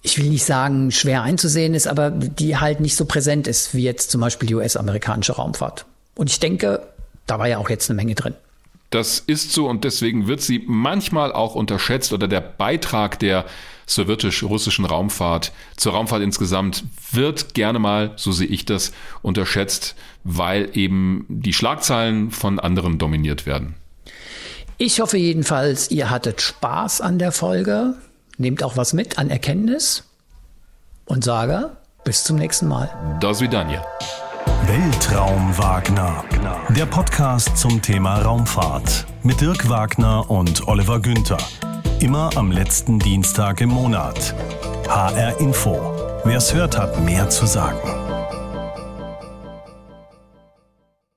ich will nicht sagen, schwer einzusehen ist, aber die halt nicht so präsent ist wie jetzt zum Beispiel die US-amerikanische Raumfahrt. Und ich denke, da war ja auch jetzt eine Menge drin. Das ist so und deswegen wird sie manchmal auch unterschätzt oder der Beitrag der sowjetisch-russischen Raumfahrt zur Raumfahrt insgesamt wird gerne mal, so sehe ich das, unterschätzt, weil eben die Schlagzeilen von anderen dominiert werden. Ich hoffe jedenfalls, ihr hattet Spaß an der Folge, nehmt auch was mit an Erkenntnis und sage bis zum nächsten Mal. Do Swidania. Weltraum Wagner. Der Podcast zum Thema Raumfahrt mit Dirk Wagner und Oliver Günther. Immer am letzten Dienstag im Monat. HR Info. Wer es hört, hat mehr zu sagen.